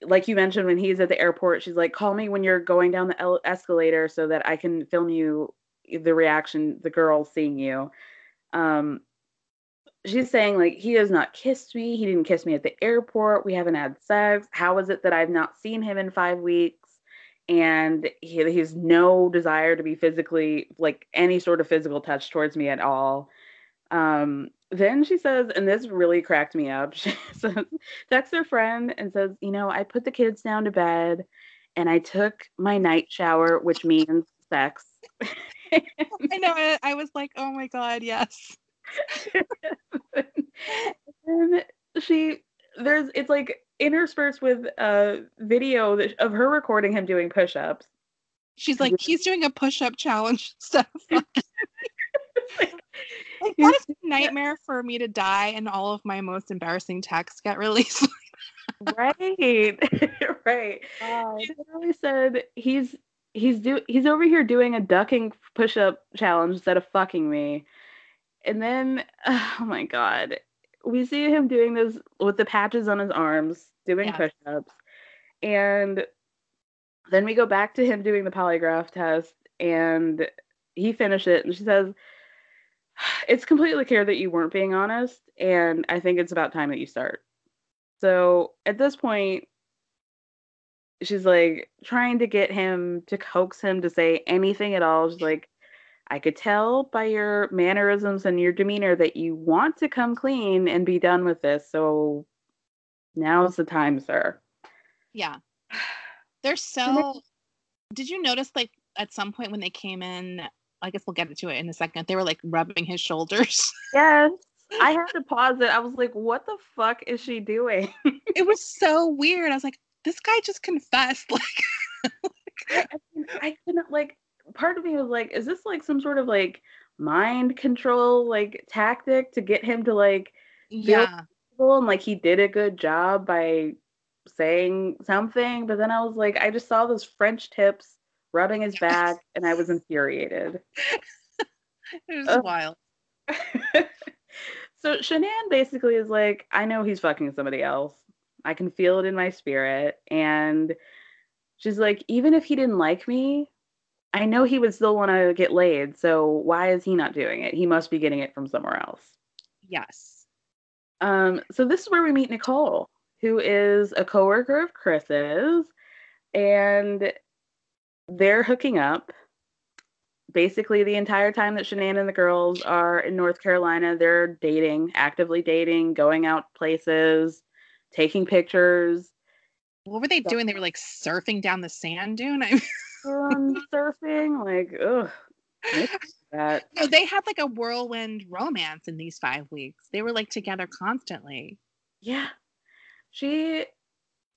Like you mentioned, when he's at the airport, she's like, "Call me when you're going down the escalator so that I can film you the reaction the girl seeing you." Um, she's saying like he has not kissed me he didn't kiss me at the airport we haven't had sex how is it that i've not seen him in five weeks and he, he has no desire to be physically like any sort of physical touch towards me at all um then she says and this really cracked me up she says texts her friend and says you know i put the kids down to bed and i took my night shower which means sex I know. I, I was like, oh my god, yes. and she there's it's like interspersed with a video that, of her recording him doing push-ups. She's like, he's doing a push-up challenge stuff. like, what a nightmare for me to die and all of my most embarrassing texts get released. right. Right. She literally said he's he's do he's over here doing a ducking push-up challenge instead of fucking me. And then oh my god we see him doing this with the patches on his arms doing Yeah. push-ups. And then we go back to him doing the polygraph test and he finished it and she says it's completely clear that you weren't being honest and i think it's about time that you start. So at this point she's like trying to get him to coax him to say anything at all. She's like i could tell by your mannerisms and your demeanor that you want to come clean and be done with this so now's the time sir yeah. They're so Did you notice like at some point when they came in, I guess we'll get to it in a second, they were like rubbing his shoulders. yes i had to pause it i was like what the fuck is she doing it was so weird. I was like, this guy just confessed. Like I, mean, I couldn't like part of me was like is this like some sort of like mind control like tactic to get him to like feel Yeah. and like he did a good job by saying something but then i was like i just saw those french tips rubbing his back and i was infuriated It was Ugh. wild. so Shanann basically is like, I know he's fucking somebody else. I can feel it in my spirit. And she's like, even if he didn't like me, I know he would still want to get laid. So why is he not doing it? He must be getting it from somewhere else. Yes. Um, so this is where we meet Nicole, who is a coworker of Chris's, and they're hooking up. Basically, the entire time that Shanann and the girls are in North Carolina, they're dating, actively dating, going out places, taking pictures, What were they doing? They were like surfing down the sand dune. I surfing. Like, ugh, that. no, they had like a whirlwind romance in these five weeks. They were like together constantly. Yeah. She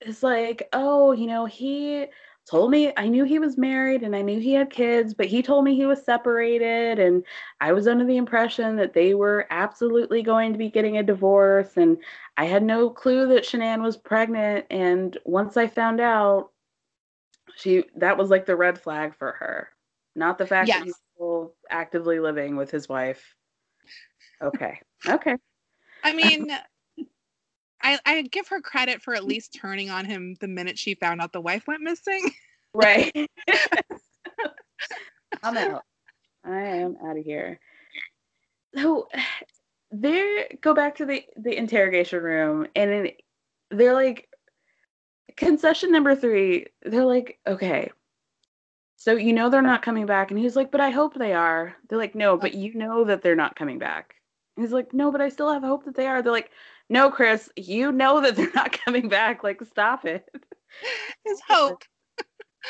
is like, oh, you know, he told me I knew he was married and I knew he had kids, but he told me he was separated and I was under the impression that they were absolutely going to be getting a divorce and I had no clue that Shanann was pregnant and once I found out she that was like the red flag for her. Not the fact that he's still actively living with his wife. Okay. Okay. I mean, I I give her credit for at least turning on him the minute she found out the wife went missing. Right. I'm out. I am out of here. So they go back to the the interrogation room and in, they're like concession number 3. They're like, "Okay. So you know they're not coming back." And he's like, "But I hope they are." They're like, "No, oh. but you know that they're not coming back." He's like, "No, but I still have hope that they are." They're like, "No, Chris, you know that they're not coming back. Like stop it." His hope.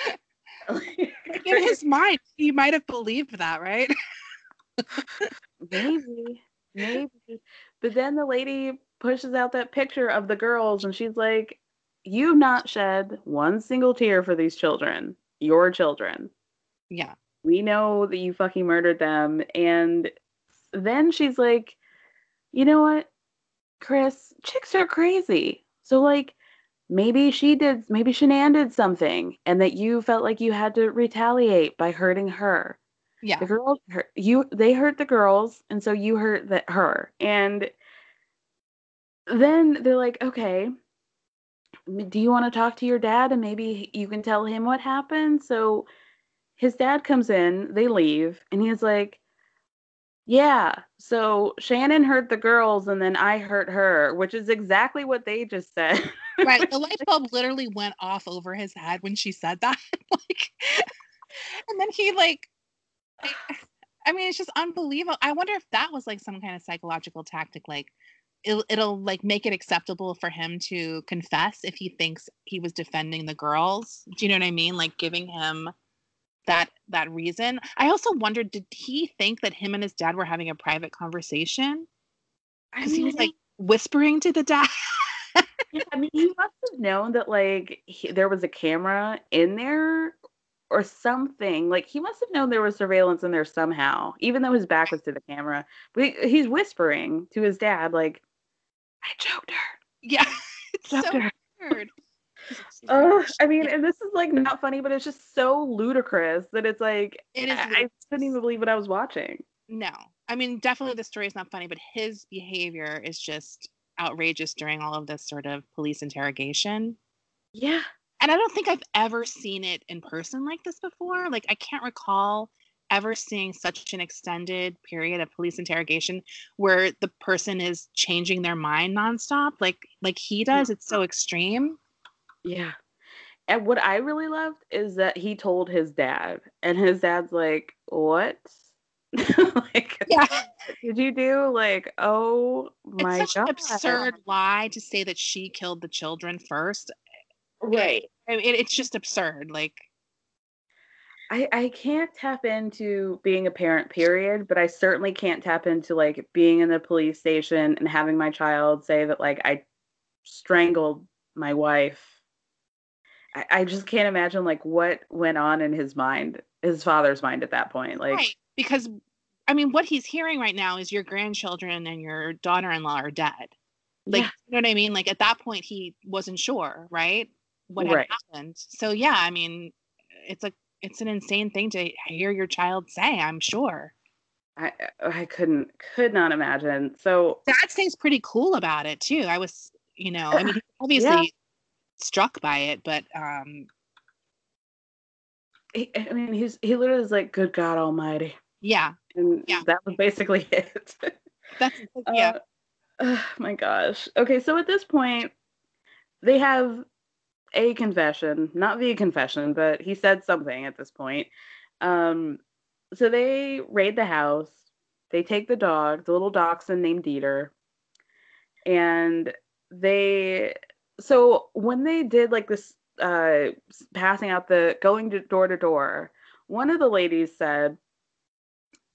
In his mind, he might have believed that, right? Maybe, maybe. But then the lady pushes out that picture of the girls and she's like, You've not shed one single tear for these children, your children. Yeah. We know that you fucking murdered them. And then she's like, You know what, Chris, chicks are crazy. So, like, maybe she did, maybe Shanann did something and that you felt like you had to retaliate by hurting her Yeah. the girls hurt you they hurt the girls and so you hurt the, her and then they're like okay do you want to talk to your dad and maybe you can tell him what happened so his dad comes in they leave and he's like yeah so Shanann hurt the girls and then i hurt her which is exactly what they just said right. The light bulb literally went off over his head when she said that. like, and then he like, I, I mean, it's just unbelievable. I wonder if that was like some kind of psychological tactic. Like, it'll, it'll like make it acceptable for him to confess if he thinks he was defending the girls. Do you know what I mean? Like giving him that that reason. I also wondered, did he think that him and his dad were having a private conversation? Because he was like whispering to the dad. Yeah, I mean, he must have known that like he, there was a camera in there or something. Like he must have known there was surveillance in there somehow, even though his back was to the camera. But he, he's whispering to his dad, like, "I choked her." Yeah, it's Choked so her. weird. Oh, I mean, and this is like not funny, but it's just so ludicrous that it's like It is I, I couldn't even believe what I was watching. No, I mean, definitely the story is not funny, but his behavior is just outrageous during all of this sort of police interrogation. Yeah. And I don't think I've ever seen it in person like this before. Like, I can't recall ever seeing such an extended period of police interrogation where the person is changing their mind nonstop like like he does it's so extreme Yeah. And what I really loved is that he told his dad, and his dad's like, "What? like, yeah, did you do? Like, oh my it's such god, an absurd lie to say that she killed the children first right?" I mean, it, it's just absurd like I I can't tap into being a parent, period, but I certainly can't tap into like being in the police station and having my child say that like I strangled my wife. I, I just can't imagine like what went on in his mind, his father's mind at that point. Like, right because i mean what he's hearing right now is your grandchildren and your daughter-in-law are dead like Yeah. you know what i mean like at that point he wasn't sure right what had Right. happened so yeah i mean it's a it's an insane thing to hear your child say i'm sure I I couldn't could not imagine. So Dad seems pretty cool about it too. I was, you know, I mean, obviously Yeah. struck by it, but um, he, I mean, he's he literally is like, "Good God Almighty," yeah, and Yeah. that was basically it. that's yeah, Uh, oh my gosh. Okay, so at this point, they have a confession, not the confession, but he said something at this point. Um, so they raid the house. They take the dog, the little dachshund named Dieter, and they. So when they did like this, uh, passing out the going to door to door, one of the ladies said,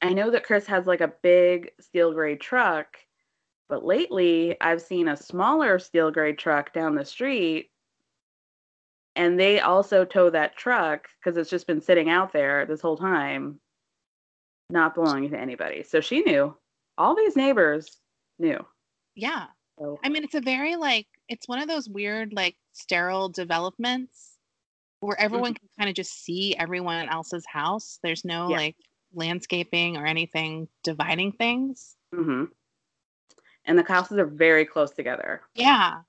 "I know that Chris has like a big steel gray truck." But lately, I've seen a smaller steel gray truck down the street, and they also tow that truck because it's just been sitting out there this whole time, not belonging to anybody. So she knew. All these neighbors knew. yeah. So I mean, it's a very like it's one of those weird like sterile developments where everyone can kind of just see everyone else's house. There's no Yeah. like landscaping or anything dividing things. hmm And the houses are very close together. Yeah.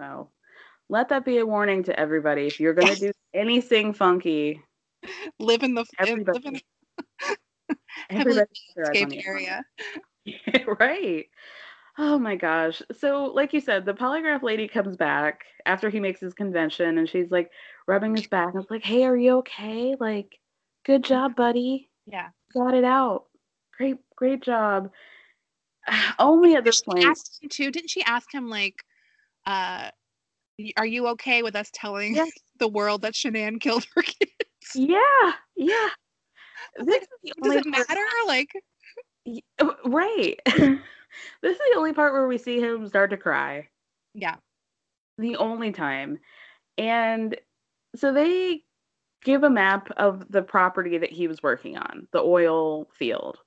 So let that be a warning to everybody. If you're going to do anything funky, Live in the everybody, live in everybody heavily keep their eyes on landscaped the area. right. Oh my gosh. So, like you said, the polygraph lady comes back after he makes his convention and she's like rubbing his back and it's like, hey, are you okay? Like, good job, buddy. Yeah. Got it out. Great, great job. Only at this point. Asked him too. Didn't she ask him like, uh, "Are you okay with us telling Yes. the world that Shanann killed her kids?" Yeah, yeah. This is Does only it part- matter? Like, Right. this is the only part where we see him start to cry. yeah, the only time. And so they give a map of the property that he was working on, the oil field.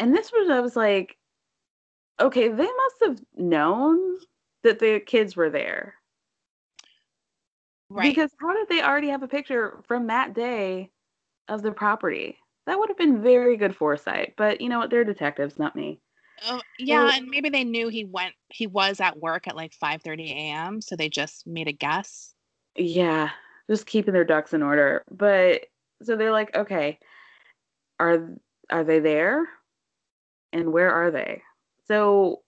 And this was, I was like, okay, they must have known that the kids were there. right. Because how did they already have a picture from that day of the property? That would have been very good foresight. But you know what? They're detectives, not me. Oh, yeah, So- and maybe they knew he went. He was at work at like 5:30 a.m., so they just made a guess. Yeah, just keeping their ducks in order. But so they're like, okay, are are they there? And where are they? So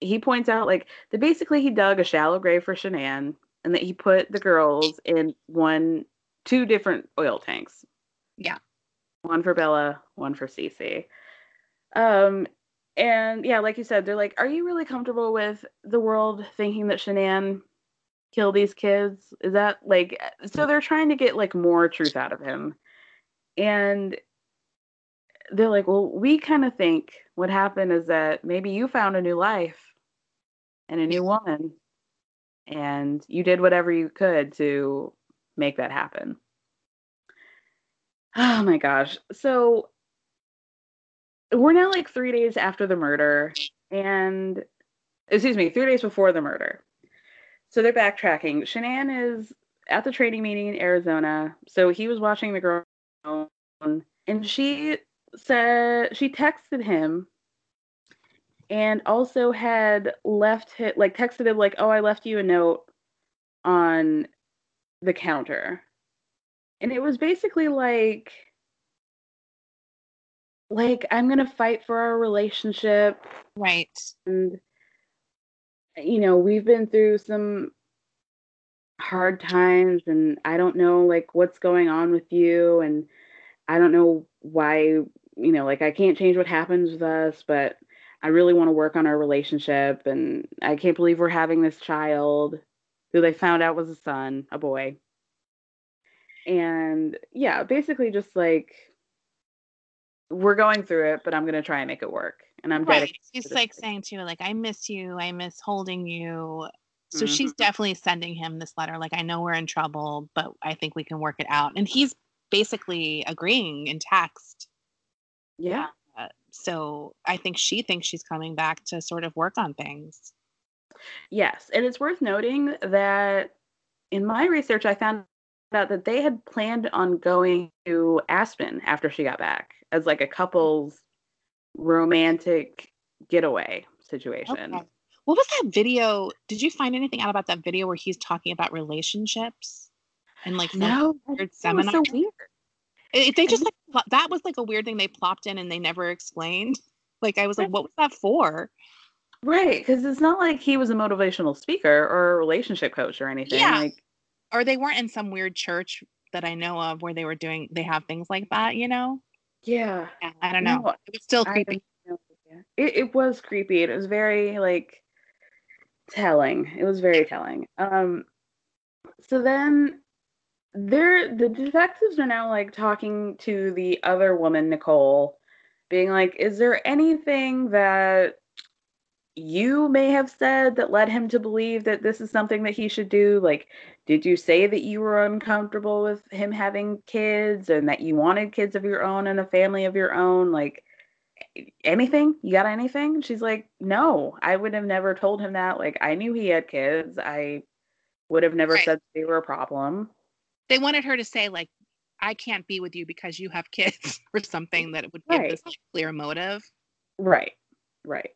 he points out like that basically he dug a shallow grave for Shanann and that he put the girls in one two different oil tanks. Yeah. One for Bella, one for Cece. Um and yeah, like you said, they're like, Are you really comfortable with the world thinking that Shanann killed these kids? Is that like so they're trying to get like more truth out of him. And they're like, Well, we kind of think what happened is that maybe you found a new life and a new woman and you did whatever you could to make that happen. Oh my gosh. So we're now like three days after the murder and excuse me, three days before the murder. So they're backtracking. Shanann is at the training meeting in Arizona. So he was watching the girl and she said she texted him and also had left him like texted him like, oh, I left you a note on the counter. And it was basically like like I'm gonna fight for our relationship. Right. And you know, we've been through some hard times and I don't know like what's going on with you and I don't know why, you know, like I can't change what happens with us, but I really want to work on our relationship and I can't believe we're having this child who they found out was a son, a boy. And yeah, basically just like we're going through it, but I'm gonna try and make it work. And I'm right. She's to like saying to you, like, I miss you. I miss holding you. So she's Mhm. definitely sending him this letter. Like, I know we're in trouble, but I think we can work it out. And he's basically agreeing in text. Yeah. So I think she thinks she's coming back to sort of work on things. Yes, and it's worth noting that in my research, I found out that they had planned on going to Aspen after she got back as like a couple's romantic getaway situation. Okay. What was that video? Did you find anything out about that video where he's talking about relationships and like No, weird seminar? so weird. If they just like that was like a weird thing they plopped in and they never explained. Like I was like, what was that for? Right, because it's not like he was a motivational speaker or a relationship coach or anything. Yeah. Like, Or they weren't in some weird church that I know of where they were doing they have things like that, you know? yeah, Yeah, I don't know. No, it was still creepy. It, it was creepy. It was very like telling. It was very telling. Um, so then they're the detectives are now like talking to the other woman, Nicole, being like, "Is there anything that you may have said that led him to believe that this is something that he should do? Like, did you say that you were uncomfortable with him having kids and that you wanted kids of your own and a family of your own? Like, anything? You got anything? And She's like, no, I would have never told him that. Like, I knew he had kids. I would have never Right. said they were a problem. They wanted her to say like I can't be with you because you have kids or something that would give Right. this clear motive. Right, right.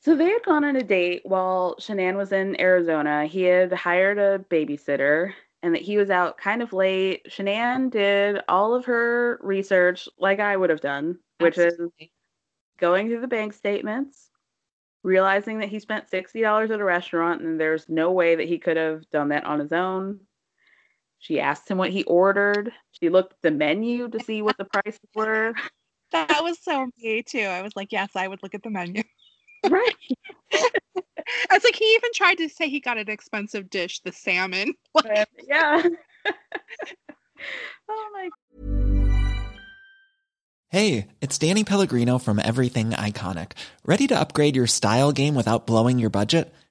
So they had gone on a date while Shanann was in Arizona. He had hired a babysitter and that he was out kind of late. Shanann did all of her research like I would have done, which is going through the bank statements, realizing that he spent $60 at a restaurant and there's no way that he could have done that on his own. She asked him what he ordered. She looked at the menu to see what the prices were. That was so me too. I was like, yes, I would look at the menu. Right. I was like, he even tried to say he got an expensive dish, the salmon. Like, yeah. oh my Hey, it's Danny Pellegrino from Everything Iconic. Ready to upgrade your style game without blowing your budget?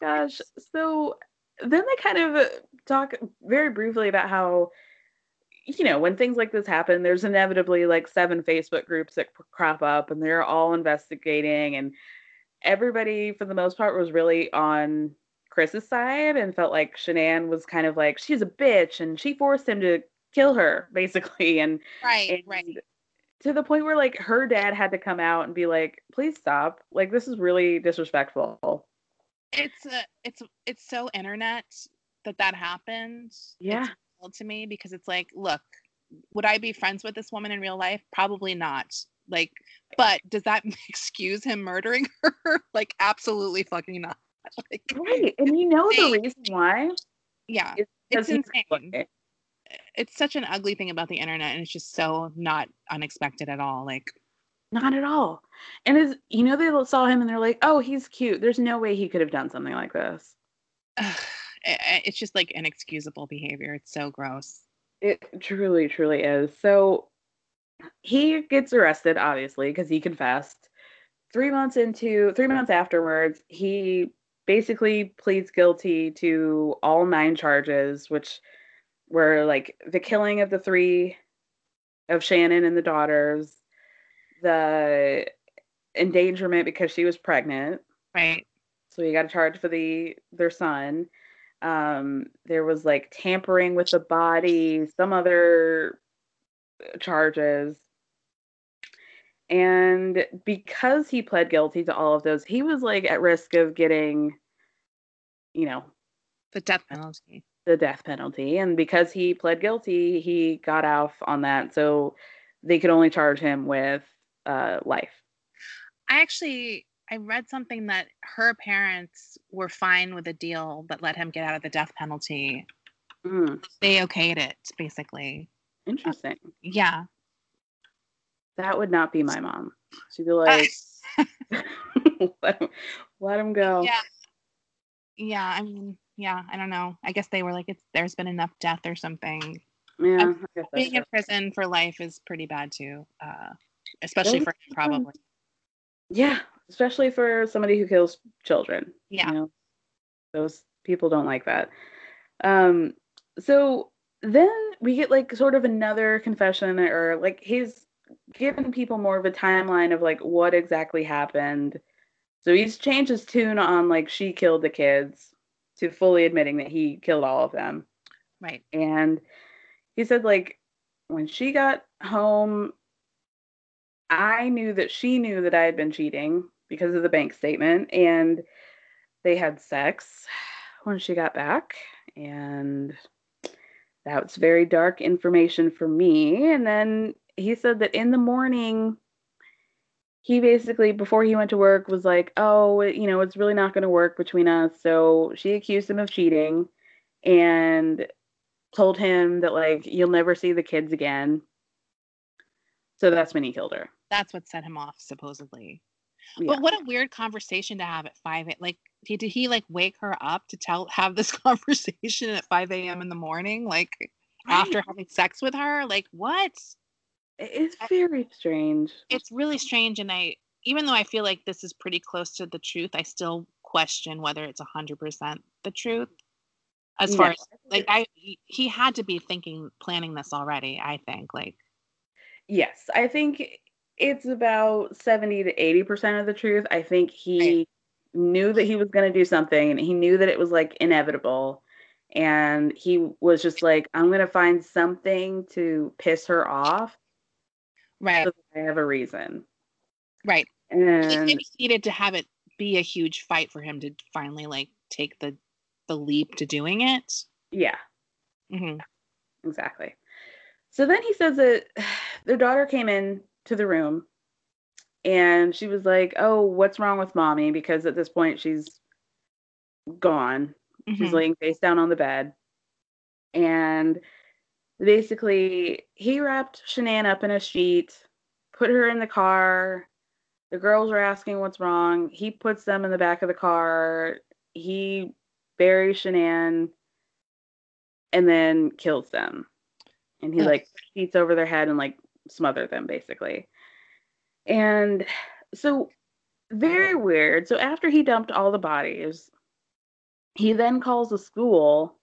gosh. So then they kind of uh, talk very briefly about how, you know, when things like this happen, there's inevitably like seven Facebook groups that crop up and they're all investigating. And everybody, for the most part, was really on Chris's side and felt like Shanann was kind of like, she's a bitch and she forced him to kill her, basically. And right, and right. to the point where like her dad had to come out and be like, please stop. Like, this is really disrespectful. It's a, it's it's so internet that that happened. Yeah. To me because it's like, look, would I be friends with this woman in real life? Probably not. Like, but does that excuse him murdering her? like, absolutely fucking not. Like, Right. And you know the reason why? yeah, It's it's because he's insane. It's such an ugly thing about the internet, and it's just so not unexpected at all. Like, Not at all. And is you know they saw him and they're like, "Oh, he's cute. There's no way he could have done something like this." it's just like inexcusable behavior. It's so gross. It truly, truly is. So he gets arrested, obviously, because he confessed. Three months into, three months afterwards, he basically pleads guilty to all nine charges, which were like the killing of the three of Shanann and the daughters, the endangerment because she was pregnant. Right. So he got a charge for the their son. Um, there was like tampering with the body, some other charges. And because he pled guilty to all of those, he was like at risk of getting, you know, The death penalty. the death penalty. And because he pled guilty, he got off on that. So they could only charge him with uh, life. I actually I read something that her parents were fine with a deal that let him get out of the death penalty. Mm. They okayed it, basically. Interesting. Yeah. That would not be my mom. She'd be like, let, him, let him go. Yeah. Yeah, I mean, yeah, I don't know. I guess they were like, it's there's been enough death or something. Yeah, Um, I guess that's being in prison for life is pretty bad too. Uh, especially for him, probably. Yeah, especially for somebody who kills children. Yeah. You know, those people don't like that. Um, so then we get like sort of another confession, or like he's given people more of a timeline of like what exactly happened. So he's changed his tune on like she killed the kids to fully admitting that he killed all of them. Right. And he said, like, when she got home, I knew that she knew that I had been cheating because of the bank statement. And they had sex when she got back. And that was very dark information for me. And then he said that in the morning, he basically, before he went to work, was like, oh, you know, it's really not going to work between us. So she accused him of cheating and told him that, like, you'll never see the kids again. So that's when he killed her. That's what set him off, supposedly. Yeah. But what a weird conversation to have at five. Like, did he like wake her up to tell have this conversation at five a.m. in the morning? Like after having sex with her? Like what? It's very strange. It's really strange, and I even though I feel like this is pretty close to the truth, I still question whether it's hundred percent the truth. As far as like I, he had to be thinking, planning this already. I think like Yes, I think it's about 70 to 80% of the truth. I think he knew that he was going to do something and he knew that it was like inevitable. And he was just like, I'm going to find something to piss her off. Right. So I have a reason. right. And he needed to have it be a huge fight for him to finally like take the the leap to doing it. yeah, hmm exactly. So then he says that their daughter came in to the room and she was like, "Oh, what's wrong with mommy?" Because at this point she's gone. She's Mhm. laying face down on the bed. And basically, he wrapped Shanann up in a sheet, put her in the car. The girls are asking what's wrong. He puts them in the back of the car. He buries Shanann and then kills them. And he like sheets over their head and like smother them basically. And so very weird. So after he dumped all the bodies, he then calls a school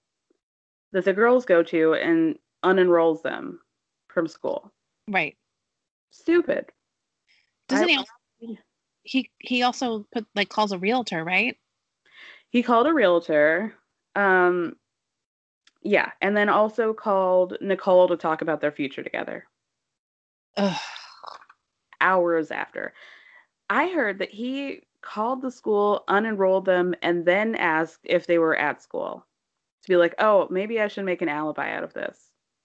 that the girls go to and unenrolls them from school. Right. Stupid. Doesn't I- he? Also, he he also put like calls a realtor, right? He called a realtor. Um yeah, and then also called Nicole to talk about their future together. Ugh. Hours after. I heard that he called the school, unenrolled them, and then asked if they were at school. To be like, oh, maybe I should make an alibi out of this.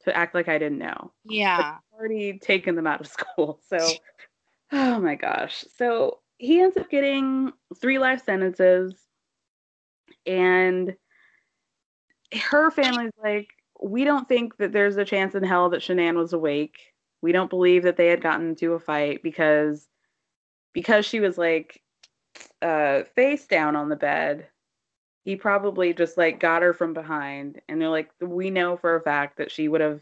To act like I didn't know. Yeah. already taken them out of school. So, oh my gosh. So he ends up getting three life sentences, and her family's like, we don't think that there's a chance in hell that Shanann was awake. We don't believe that they had gotten into a fight because because she was like uh face down on the bed he probably just like got her from behind and they're like we know for a fact that she would have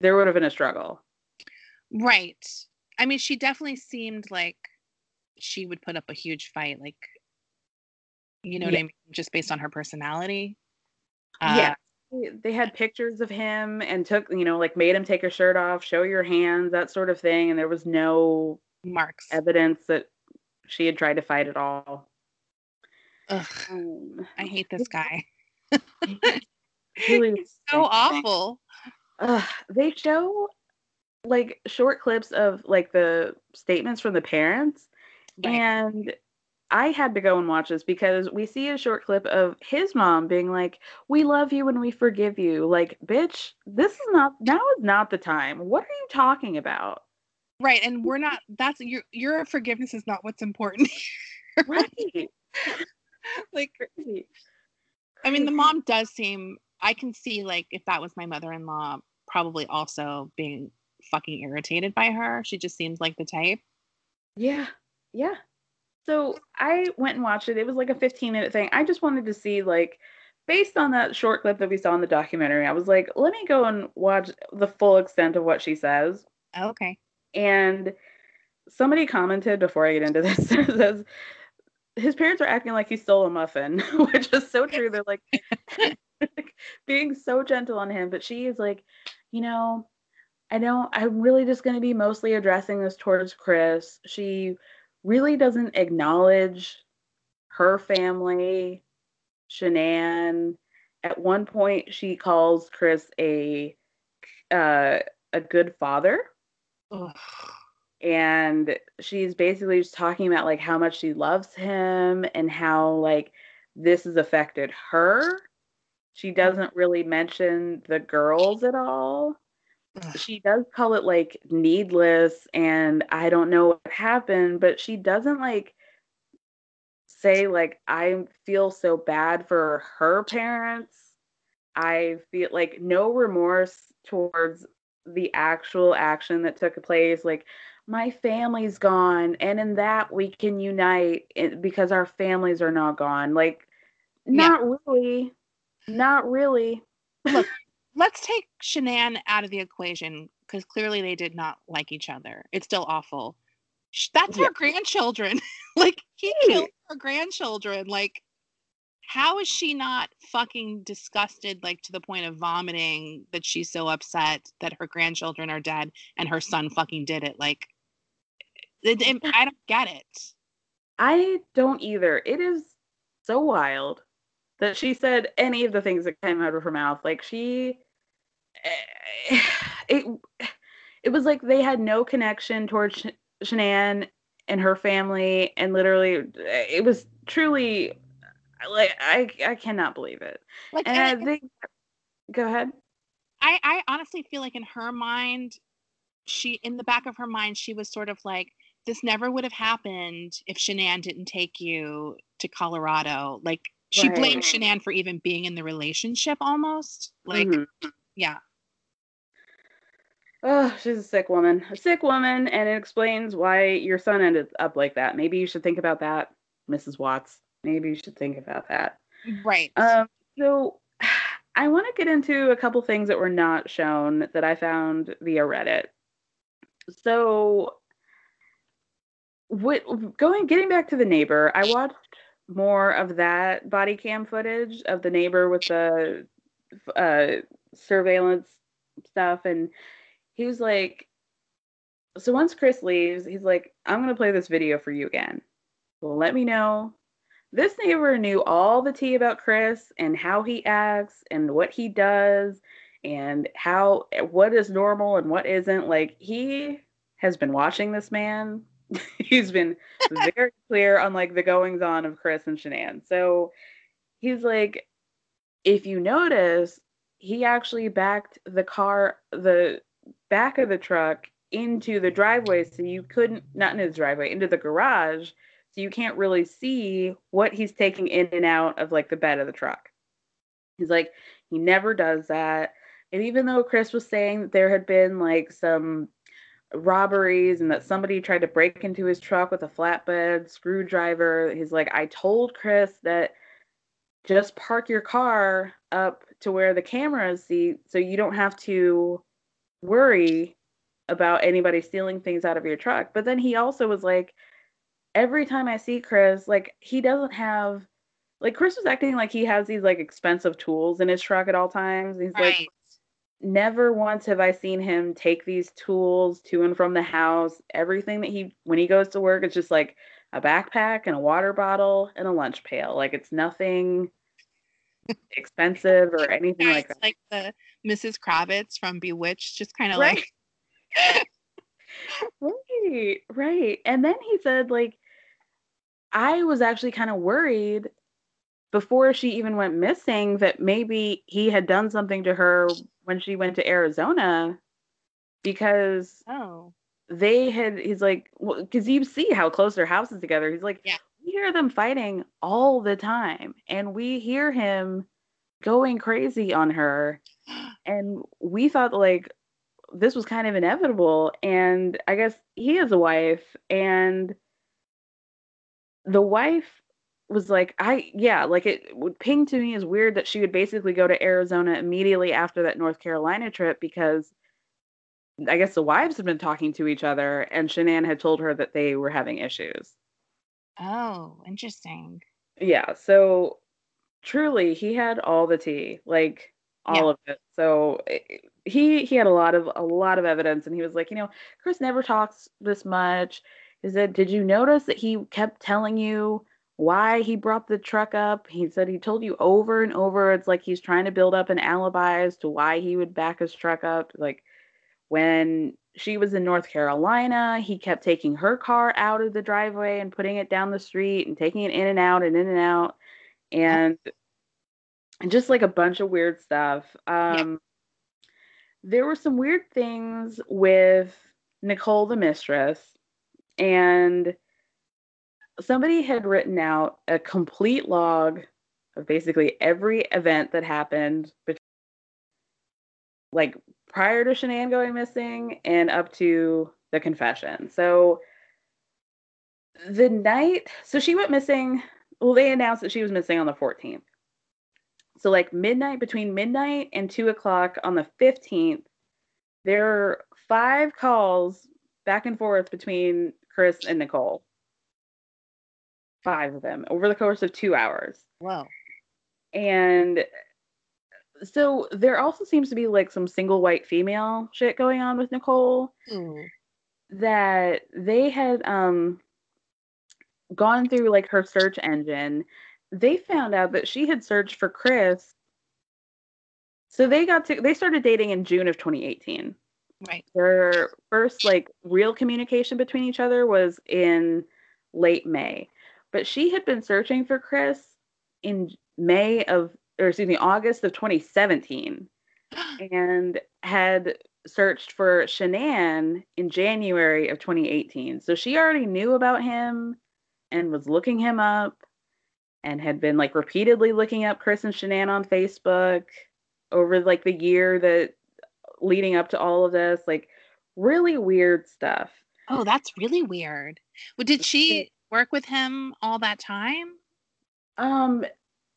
there would have been a struggle Right. I mean, she definitely seemed like she would put up a huge fight, like you know what I mean, just based on her personality. yeah Uh, They- they had pictures of him and took you know like made him take a shirt off show your hands that sort of thing and there was no marks. evidence that she had tried to fight at all. Ugh, um, I hate this guy. really So awful. Ugh, they show like short clips of like the statements from the parents and I had to go and watch this because we see a short clip of his mom being like, "We love you and we forgive you." Like, bitch, this is not now is not the time. What are you talking about? Right, and we're not. That's your your forgiveness is not what's important. Right. like, Crazy. I mean, the mom does seem. I can see like if that was my mother-in-law, probably also being fucking irritated by her. She just seems like the type. Yeah. Yeah. So I went and watched it. It was like a 15 minute thing. I just wanted to see like based on that short clip that we saw in the documentary, I was like, let me go and watch the full extent of what she says. Okay. And somebody commented before I get into this says his parents are acting like he stole a muffin, which is so true. They're like being so gentle on him, but she is like, you know, I don't I'm really just going to be mostly addressing this towards Chris. She really doesn't acknowledge her family, Shanann. At one point, she calls Chris a uh, a good father, Ugh. and she's basically just talking about like how much she loves him and how like this has affected her. She doesn't really mention the girls at all she does call it like needless and I don't know what happened, but she doesn't like say like I feel so bad for her parents. I feel like no remorse towards the actual action that took place like my family's gone and in that we can unite eh, because our families are not gone. Like not yeah. really. Not really. Look, let's take Shanann out of the equation because clearly they did not like each other. It's still awful. That's yeah. her grandchildren. like he killed her grandchildren. Like how is she not fucking disgusted like to the point of vomiting that she's so upset that her grandchildren are dead and her son fucking did it? Like it, it, I don't get it. I don't either. It is so wild that she said any of the things that came out of her mouth. Like she it it was like they had no connection towards Sh- Shanann and her family and literally it was truly like I I cannot believe it. Like and I think go ahead. I I honestly feel like in her mind she in the back of her mind she was sort of like this never would have happened if Shanann didn't take you to Colorado. Like she right. blamed Shanann for even being in the relationship almost. Like mm-hmm. yeah. Oh, she's a sick woman. A sick woman, and it explains why your son ended up like that. Maybe you should think about that, Mrs. Watts. Maybe you should think about that. Right. Um, so I want to get into a couple things that were not shown that I found via Reddit. So what going getting back to the neighbor, I watched more of that body cam footage of the neighbor with the uh, surveillance stuff and he was like, so once Chris leaves, he's like, I'm gonna play this video for you again. Well, let me know. This neighbor knew all the tea about Chris and how he acts and what he does and how what is normal and what isn't. Like he has been watching this man. he's been very clear on like the goings on of Chris and Shanann. So he's like, if you notice, he actually backed the car, the back of the truck into the driveway so you couldn't not into the driveway into the garage so you can't really see what he's taking in and out of like the bed of the truck he's like he never does that and even though chris was saying that there had been like some robberies and that somebody tried to break into his truck with a flatbed screwdriver he's like i told chris that just park your car up to where the cameras see so you don't have to worry about anybody stealing things out of your truck. But then he also was like, every time I see Chris, like he doesn't have like Chris was acting like he has these like expensive tools in his truck at all times. He's right. like never once have I seen him take these tools to and from the house. Everything that he when he goes to work it's just like a backpack and a water bottle and a lunch pail. Like it's nothing expensive or anything yeah, like that. Like the Mrs. Kravitz from Bewitched, just kind of right. like right, right. And then he said like I was actually kind of worried before she even went missing that maybe he had done something to her when she went to Arizona because oh. they had he's like because you see how close their houses together. He's like yeah. we hear them fighting all the time and we hear him going crazy on her. And we thought like this was kind of inevitable. And i guess he has a wife and the wife was like i yeah like it would ping to me as weird that she would basically go to arizona immediately after that north carolina trip because i guess the wives had been talking to each other and shanann had told her that they were having issues. Oh interesting. Yeah so truly he had all the tea like all Yeah. of it. So eh, he he had a lot of a lot of evidence and he was like you know chris never talks this much. He said did you notice that he kept telling you why he brought the truck up. He said he told you over and over it's like he's trying to build up an alibi as to why he would back his truck up. Like when she was in North Carolina, he kept taking her car out of the driveway and putting it down the street and taking it in and out and in and out. And just like a bunch of weird stuff. Um there were some weird things with Nichol the mistress and somebody had written out a complete log of basically every event that happened bet- like prior to Shanann going missing and up to the confession. So the night, so she went missing. Well, they announced that she was missing on the 14th. So, like midnight, between midnight and two o'clock on the 15th, there are five calls back and forth between Chris and Nichol. Five of them over the course of two hours. Wow. And so there also seems to be like some single white female shit going on with Nichol Ooh. that they had um gone through like her search engine. They found out that she had searched for Chris. So they got to they started dating in June of 2018. Right. Their first like real communication between each other was in late May. But she had been searching for Chris in May of or excuse me, August of 2017 and had searched for Shanann in January of 2018. So she already knew about him and was looking him up and had been like repeatedly looking up Chris and Shanann on Facebook over like the year that leading up to all of this. Like really weird stuff. Oh, that's really weird. Well, did she work with him all that time? Um,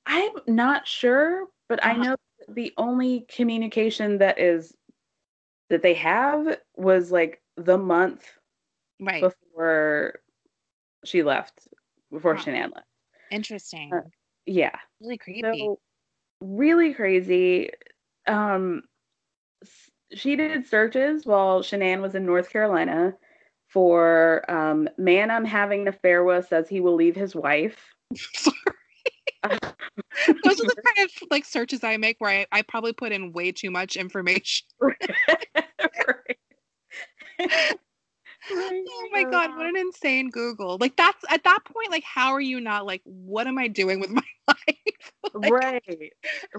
I'm not sure, but I Uh-huh. know the only communication that is that they have was like the month Right. before she left, before Huh. Shanann left. Interesting. Uh, Yeah. really creepy. So really crazy. Um, she did searches while Shanann was in North Carolina for um, man I'm having an affair with says he will leave his wife. Sorry. Those are the kind of like searches I make where I, I probably put in way too much information. Oh my god, what an insane Google. Like that's at that point, like how are you not like, what am I doing with my? Right,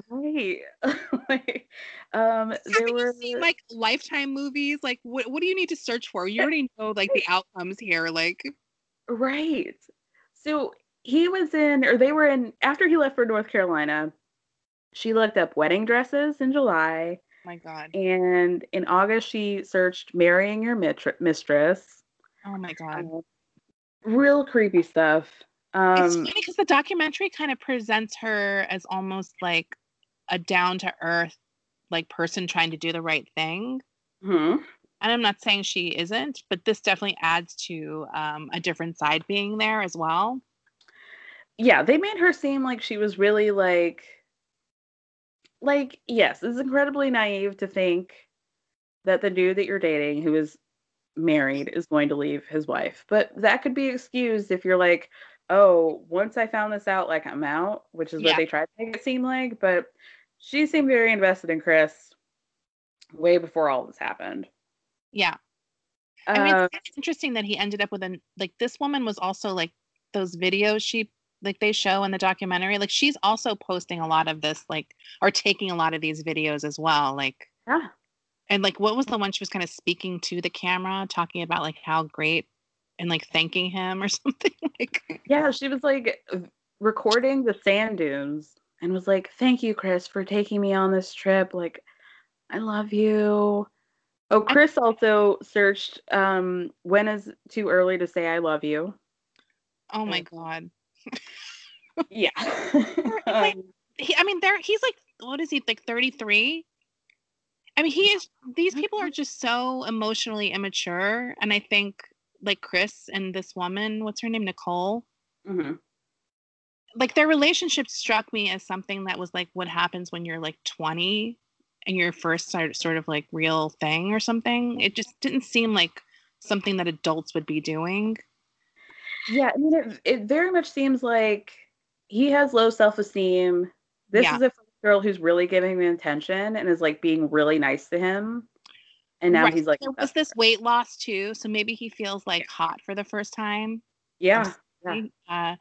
right. like, um, there were seen like lifetime movies? Like what what do you need to search for? You already know like the outcomes here. Like Right. So he was in, or they were in, after he left for North Carolina, she looked up wedding dresses in July. my god. And in August, she searched marrying your mitr- mistress. Oh my god. Real creepy stuff. It's Um, funny because the documentary kind of presents her as almost like a down to earth like person trying to do the right thing. mhm. And I'm not saying she isn't, but this definitely adds to um, a different side being there as well. yeah, they made her seem like she was really like, like, yes, it's incredibly naive to think that the dude that you're dating who is married is going to leave his wife. But that could be excused if you're like, oh, once I found this out, like I'm out, which is Yeah. what they tried to make it seem like. But she seemed very invested in Chris way before all this happened. Yeah. I mean, it's, um, it's interesting that he ended up with an like this woman was also like those videos she like they show in the documentary, like she's also posting a lot of this, like or taking a lot of these videos as well. Like yeah. And like what was the one she was kind of speaking to the camera, talking about like how great and like thanking him or something like Yeah, she was like recording the sand dunes and was like, Thank you, Chris, for taking me on this trip. Like, I love you. Oh, Chris also searched um when is too early to say I love you. Oh my god. yeah. um, he, I mean, there he's like, what is he like, thirty three? I mean, he is. These people are just so emotionally immature, and I think like Chris and this woman, what's her name, Nichol. Mm-hmm. Like their relationship struck me as something that was like what happens when you're like twenty and your first sort sort of like real thing or something. It just didn't seem like something that adults would be doing. Yeah, I mean, it, it very much seems like he has low self esteem. This Yeah. is a girl who's really giving him attention and is like being really nice to him. And now Right. he's like, there was this weight loss too, so maybe he feels like hot for the first time. yeah, yeah. Uh,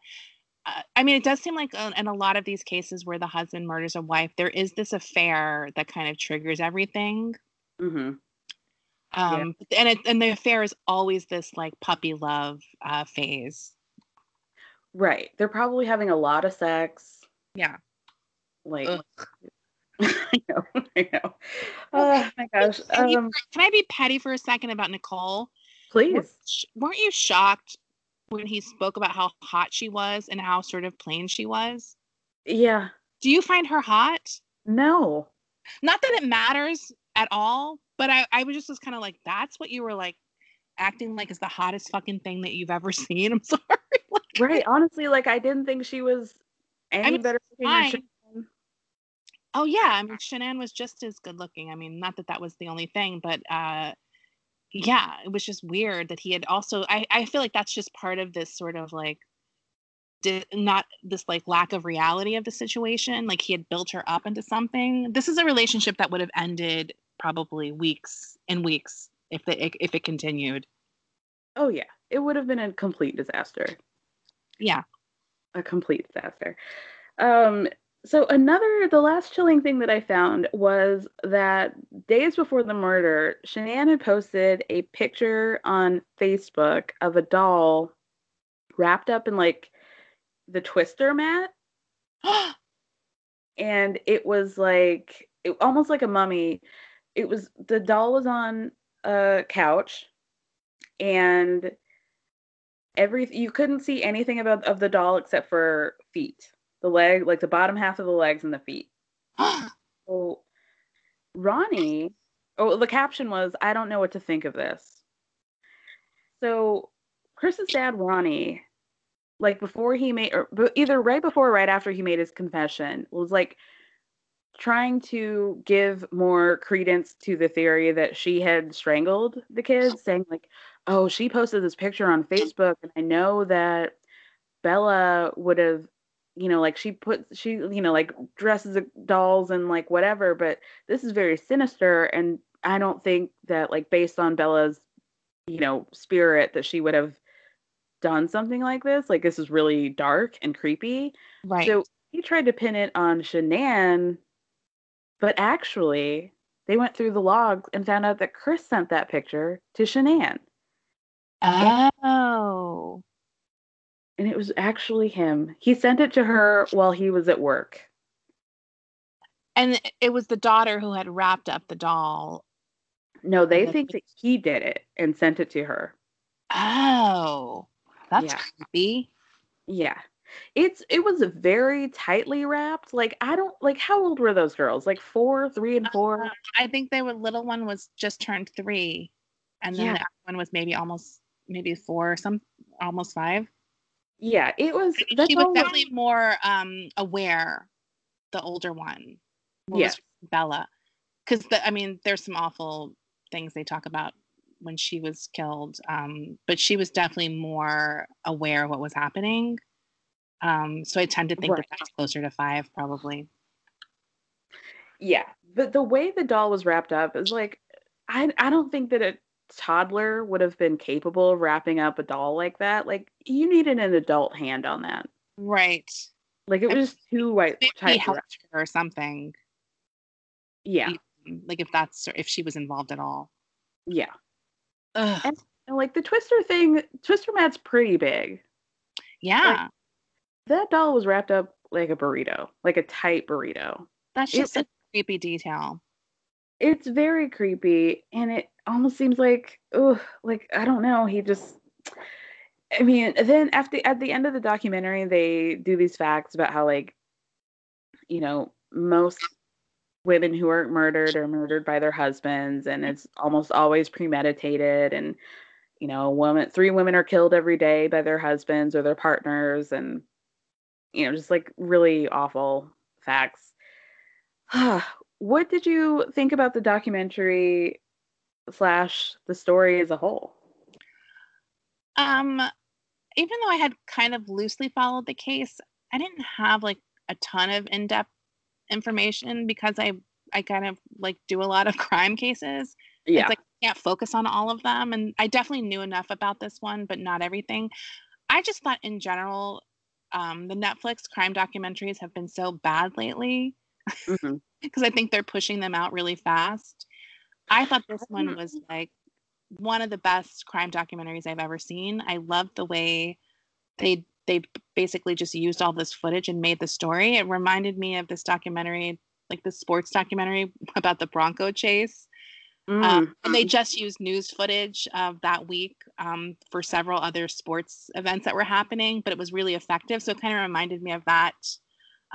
uh, I mean, it does seem like uh, in a lot of these cases where the husband murders a wife, there is this affair that kind of triggers everything. Mm-hmm. Um, and it, and the affair is always this like puppy love uh, phase. Right. They're probably having a lot of sex. Yeah. Like, I know, I know. Oh my gosh. Can, you- Um, can I be petty for a second about Nichol? please. Weren't, you shocked when he spoke about how hot she was and how sort of plain she was? Yeah. Do you find her hot? No. Not that it matters at all, but I, I was just was kind of like, that's what you were like acting like is the hottest fucking thing that you've ever seen. I'm sorry. Right. Honestly, like I didn't think she was any mean, better looking than fine. Shanann. Oh yeah, I mean Shanann was just as good looking. I mean, not that that was the only thing, but uh yeah, it was just weird that he had also I I feel like that's just part of this sort of like di- not this like lack of reality of the situation. Like he had built her up into something. This is a relationship that would have ended probably weeks and weeks if the if it continued. Oh yeah. It would have been a complete disaster. Yeah. a complete disaster. Um, so another, the last chilling thing that I found was that days before the murder, Shanann had posted a picture on Facebook of a doll wrapped up in like the twister mat, and it was like it, almost like a mummy. It was the doll was on a couch, and every you couldn't see anything about of the doll except for feet the leg like the bottom half of the legs and the feet. So ronnie oh the caption was i don't know what to think of this. So chris's dad ronnie like before he made or either right before or right after he made his confession was like trying to give more credence to the theory that she had strangled the kids saying like oh she posted this picture on facebook and i know that bella would have you know like she puts she you know like dresses dolls and like whatever but this is very sinister and i don't think that like based on bella's you know spirit that she would have done something like this like this is really dark and creepy Right. so he tried to pin it on shanann but actually they went through the logs and found out that chris sent that picture to shanann Oh. And it was actually him he sent it to her while he was at work And it was the daughter who had wrapped up the doll. no they the think that he did it and sent it to her Oh. That's Yeah. creepy. Yeah. It's it was very tightly wrapped. Like I don't like how old were those girls? Like four, three, and four. Uh, I think they were little one was just turned three, and then Yeah. the other one was maybe almost maybe four, or some almost five. Yeah, it was. That's she was definitely more um aware, the older one. What was Yes. Bella, because I mean, there's some awful things they talk about when she was killed, um, but she was definitely more aware of what was happening. Um, so I tend to think Right. that that's closer to five, probably. Yeah, but the way the doll was wrapped up is like, I I don't think that it toddler would have been capable of wrapping up a doll like that. Like you needed an adult hand on that. Right. Like it was too white Maybe tight. helped her or something. Yeah. Like if that's if she was involved at all. Yeah. Ugh. And, and like the Twister thing, Twister mat's pretty big. Yeah. That doll was wrapped up like a burrito, like a tight burrito. That's It- just a creepy detail. It's very creepy and it almost seems like ugh, like I don't know, he just I mean, then after at the end of the documentary they do these facts about how like you know, most women who are murdered are murdered by their husbands and it's almost always premeditated and you know, woman three women are killed every day by their husbands or their partners and you know, just like really awful facts. what did you think about the documentary slash the story as a whole? Um, even though I had kind of loosely followed the case, I didn't have like a ton of in-depth information because I I kind of like do a lot of crime cases. Yeah. It's like I can't focus on all of them and I definitely knew enough about this one, but not everything. I just thought in general, um, the Netflix crime documentaries have been so bad lately Mhm. Because I think they're pushing them out really fast. I thought this one was like one of the best crime documentaries I've ever seen. I loved the way they they basically just used all this footage and made the story. It reminded me of this documentary, like the sports documentary about the Bronco chase. Um, and they just used news footage of that week um, for several other sports events that were happening, but it was really effective. So it kind of reminded me of that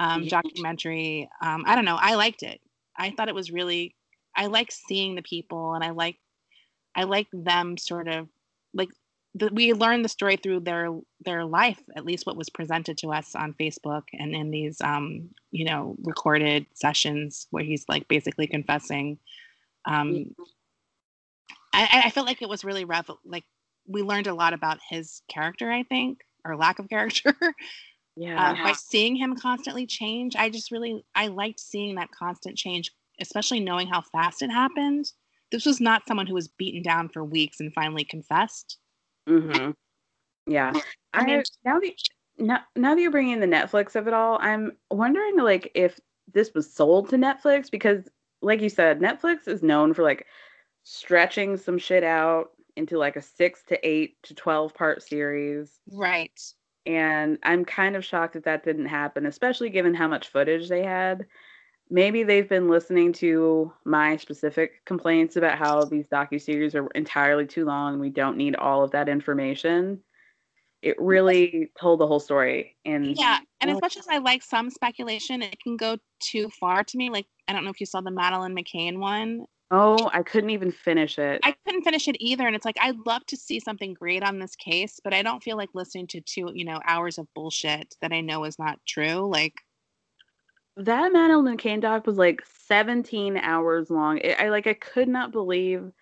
um, Yeah. documentary. Um, I don't know. I liked it. I thought it was really. I like seeing the people, and I like, I like them sort of like the, we learned the story through their their life. At least what was presented to us on Facebook and in these um, you know recorded sessions where he's like basically confessing. Um, I, I felt like it was really revel like we learned a lot about his character, I think, or lack of character. Yeah. uh, by seeing him constantly change, I just really I liked seeing that constant change, especially knowing how fast it happened. This was not someone who was beaten down for weeks and finally confessed. Mm-hmm. Yeah. I, now that now, now that you're bringing the Netflix of it all, I'm wondering like if this was sold to Netflix because, like you said, Netflix is known for like stretching some shit out into like a six to eight to twelve part series. Right. And I'm kind of shocked that that didn't happen, especially given how much footage they had. Maybe they've been listening to my specific complaints about how these docuseries are entirely too long. We don't need all of that information. It really told the whole story. And Yeah, and oh. as much as I like some speculation, it can go too far to me. Like I don't know if you saw the Madeleine McCain one. Oh, I couldn't even finish it. I couldn't finish it either, and it's like I'd love to see something great on this case, but I don't feel like listening to two, you know, hours of bullshit that I know is not true. Like that Madeleine McCain doc was like 17 hours long. It, I like I could not believe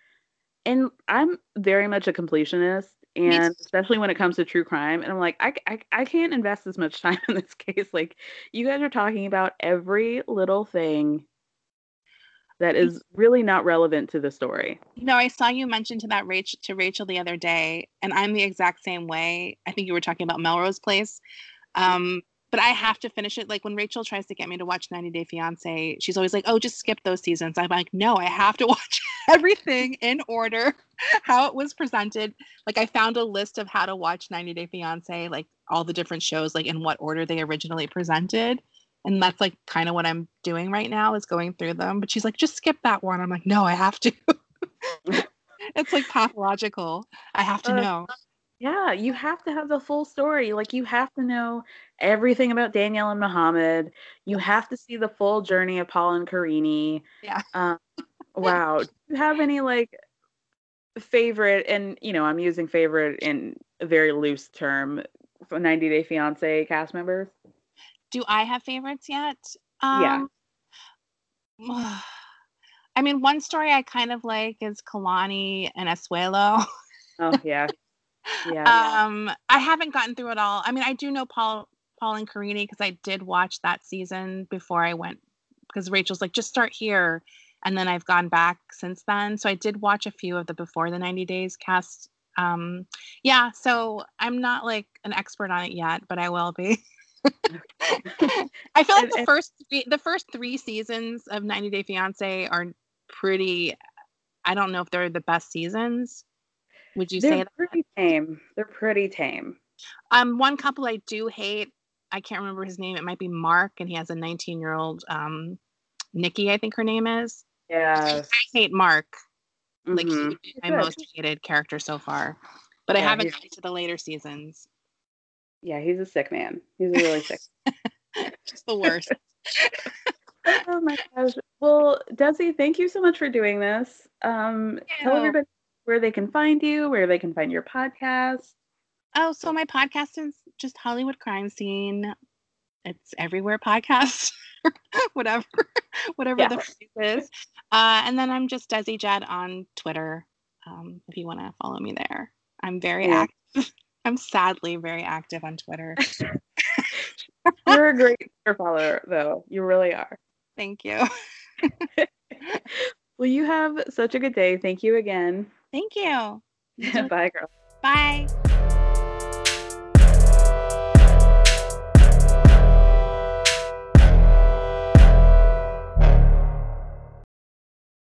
and I'm very much a completionist and especially when it comes to true crime and I'm like I, I I can't invest as much time in this case like you guys are talking about every little thing that is really not relevant to the story. You know, I saw you mention to that Rachel to Rachel the other day, and I'm the exact same way. I think you were talking about Melrose Place. Um, but I have to finish it. Like when Rachel tries to get me to watch 90 Day Fiance, she's always like, "Oh, just skip those seasons." I'm like, "No, I have to watch everything in order, how it was presented." Like I found a list of how to watch 90 Day Fiance, like all the different shows, like in what order they originally presented. And that's like kind of what I'm doing right now is going through them. But she's like, just skip that one. I'm like, no, I have to. it's like pathological. I have to Uh, know. Yeah, you have to have the full story. Like you have to know everything about Danielle and Mohamed. You have to see the full journey of Paul and Karini. Yeah. Um, wow. Do you have any like favorite and you know, I'm using favorite in a very loose term for 90 Day Fiance cast members? Do I have favorites yet? Yeah. Um, I mean, one story I kind of like is Kalani and Asuelu. Oh yeah. Yeah. um, I haven't gotten through it all. I mean, I do know Paul, Paul and Karini because I did watch that season before I went. Because Rachel's like, just start here, and then I've gone back since then. So I did watch a few of the before the 90 days cast. Um, yeah, so I'm not like an expert on it yet, but I will be. I feel like the first three, the first three seasons of 90 Day Fiance are pretty. I don't know if they're the best seasons. Would you say They're say that? pretty tame. They're pretty tame. Um, one couple I do hate. I can't remember his name. It might be Mark, and he has a 19 year old um, Nikki. I think her name is. Yeah. I hate Mark. Like Mhm. he's my most hated character so far, but I haven't gotten to the later seasons. Yeah, he's a sick man. He's a really sick. Just the worst. oh my gosh. Well, Desi, thank you so much for doing this. Um, tell everybody where they can find you, where they can find your podcast. Oh, so my podcast is just Hollywood Crime Scene. It's everywhere podcast, whatever, whatever the Yeah. phrase is. Uh, and then I'm just Desi Jed on Twitter. Um, if you want to follow me there, I'm very Yeah. active. I'm sadly very active on Twitter. You're a great Twitter follower, though. You really are. Thank you. Well, you have such a good day. Thank you again. Thank you. Bye, girl. Bye.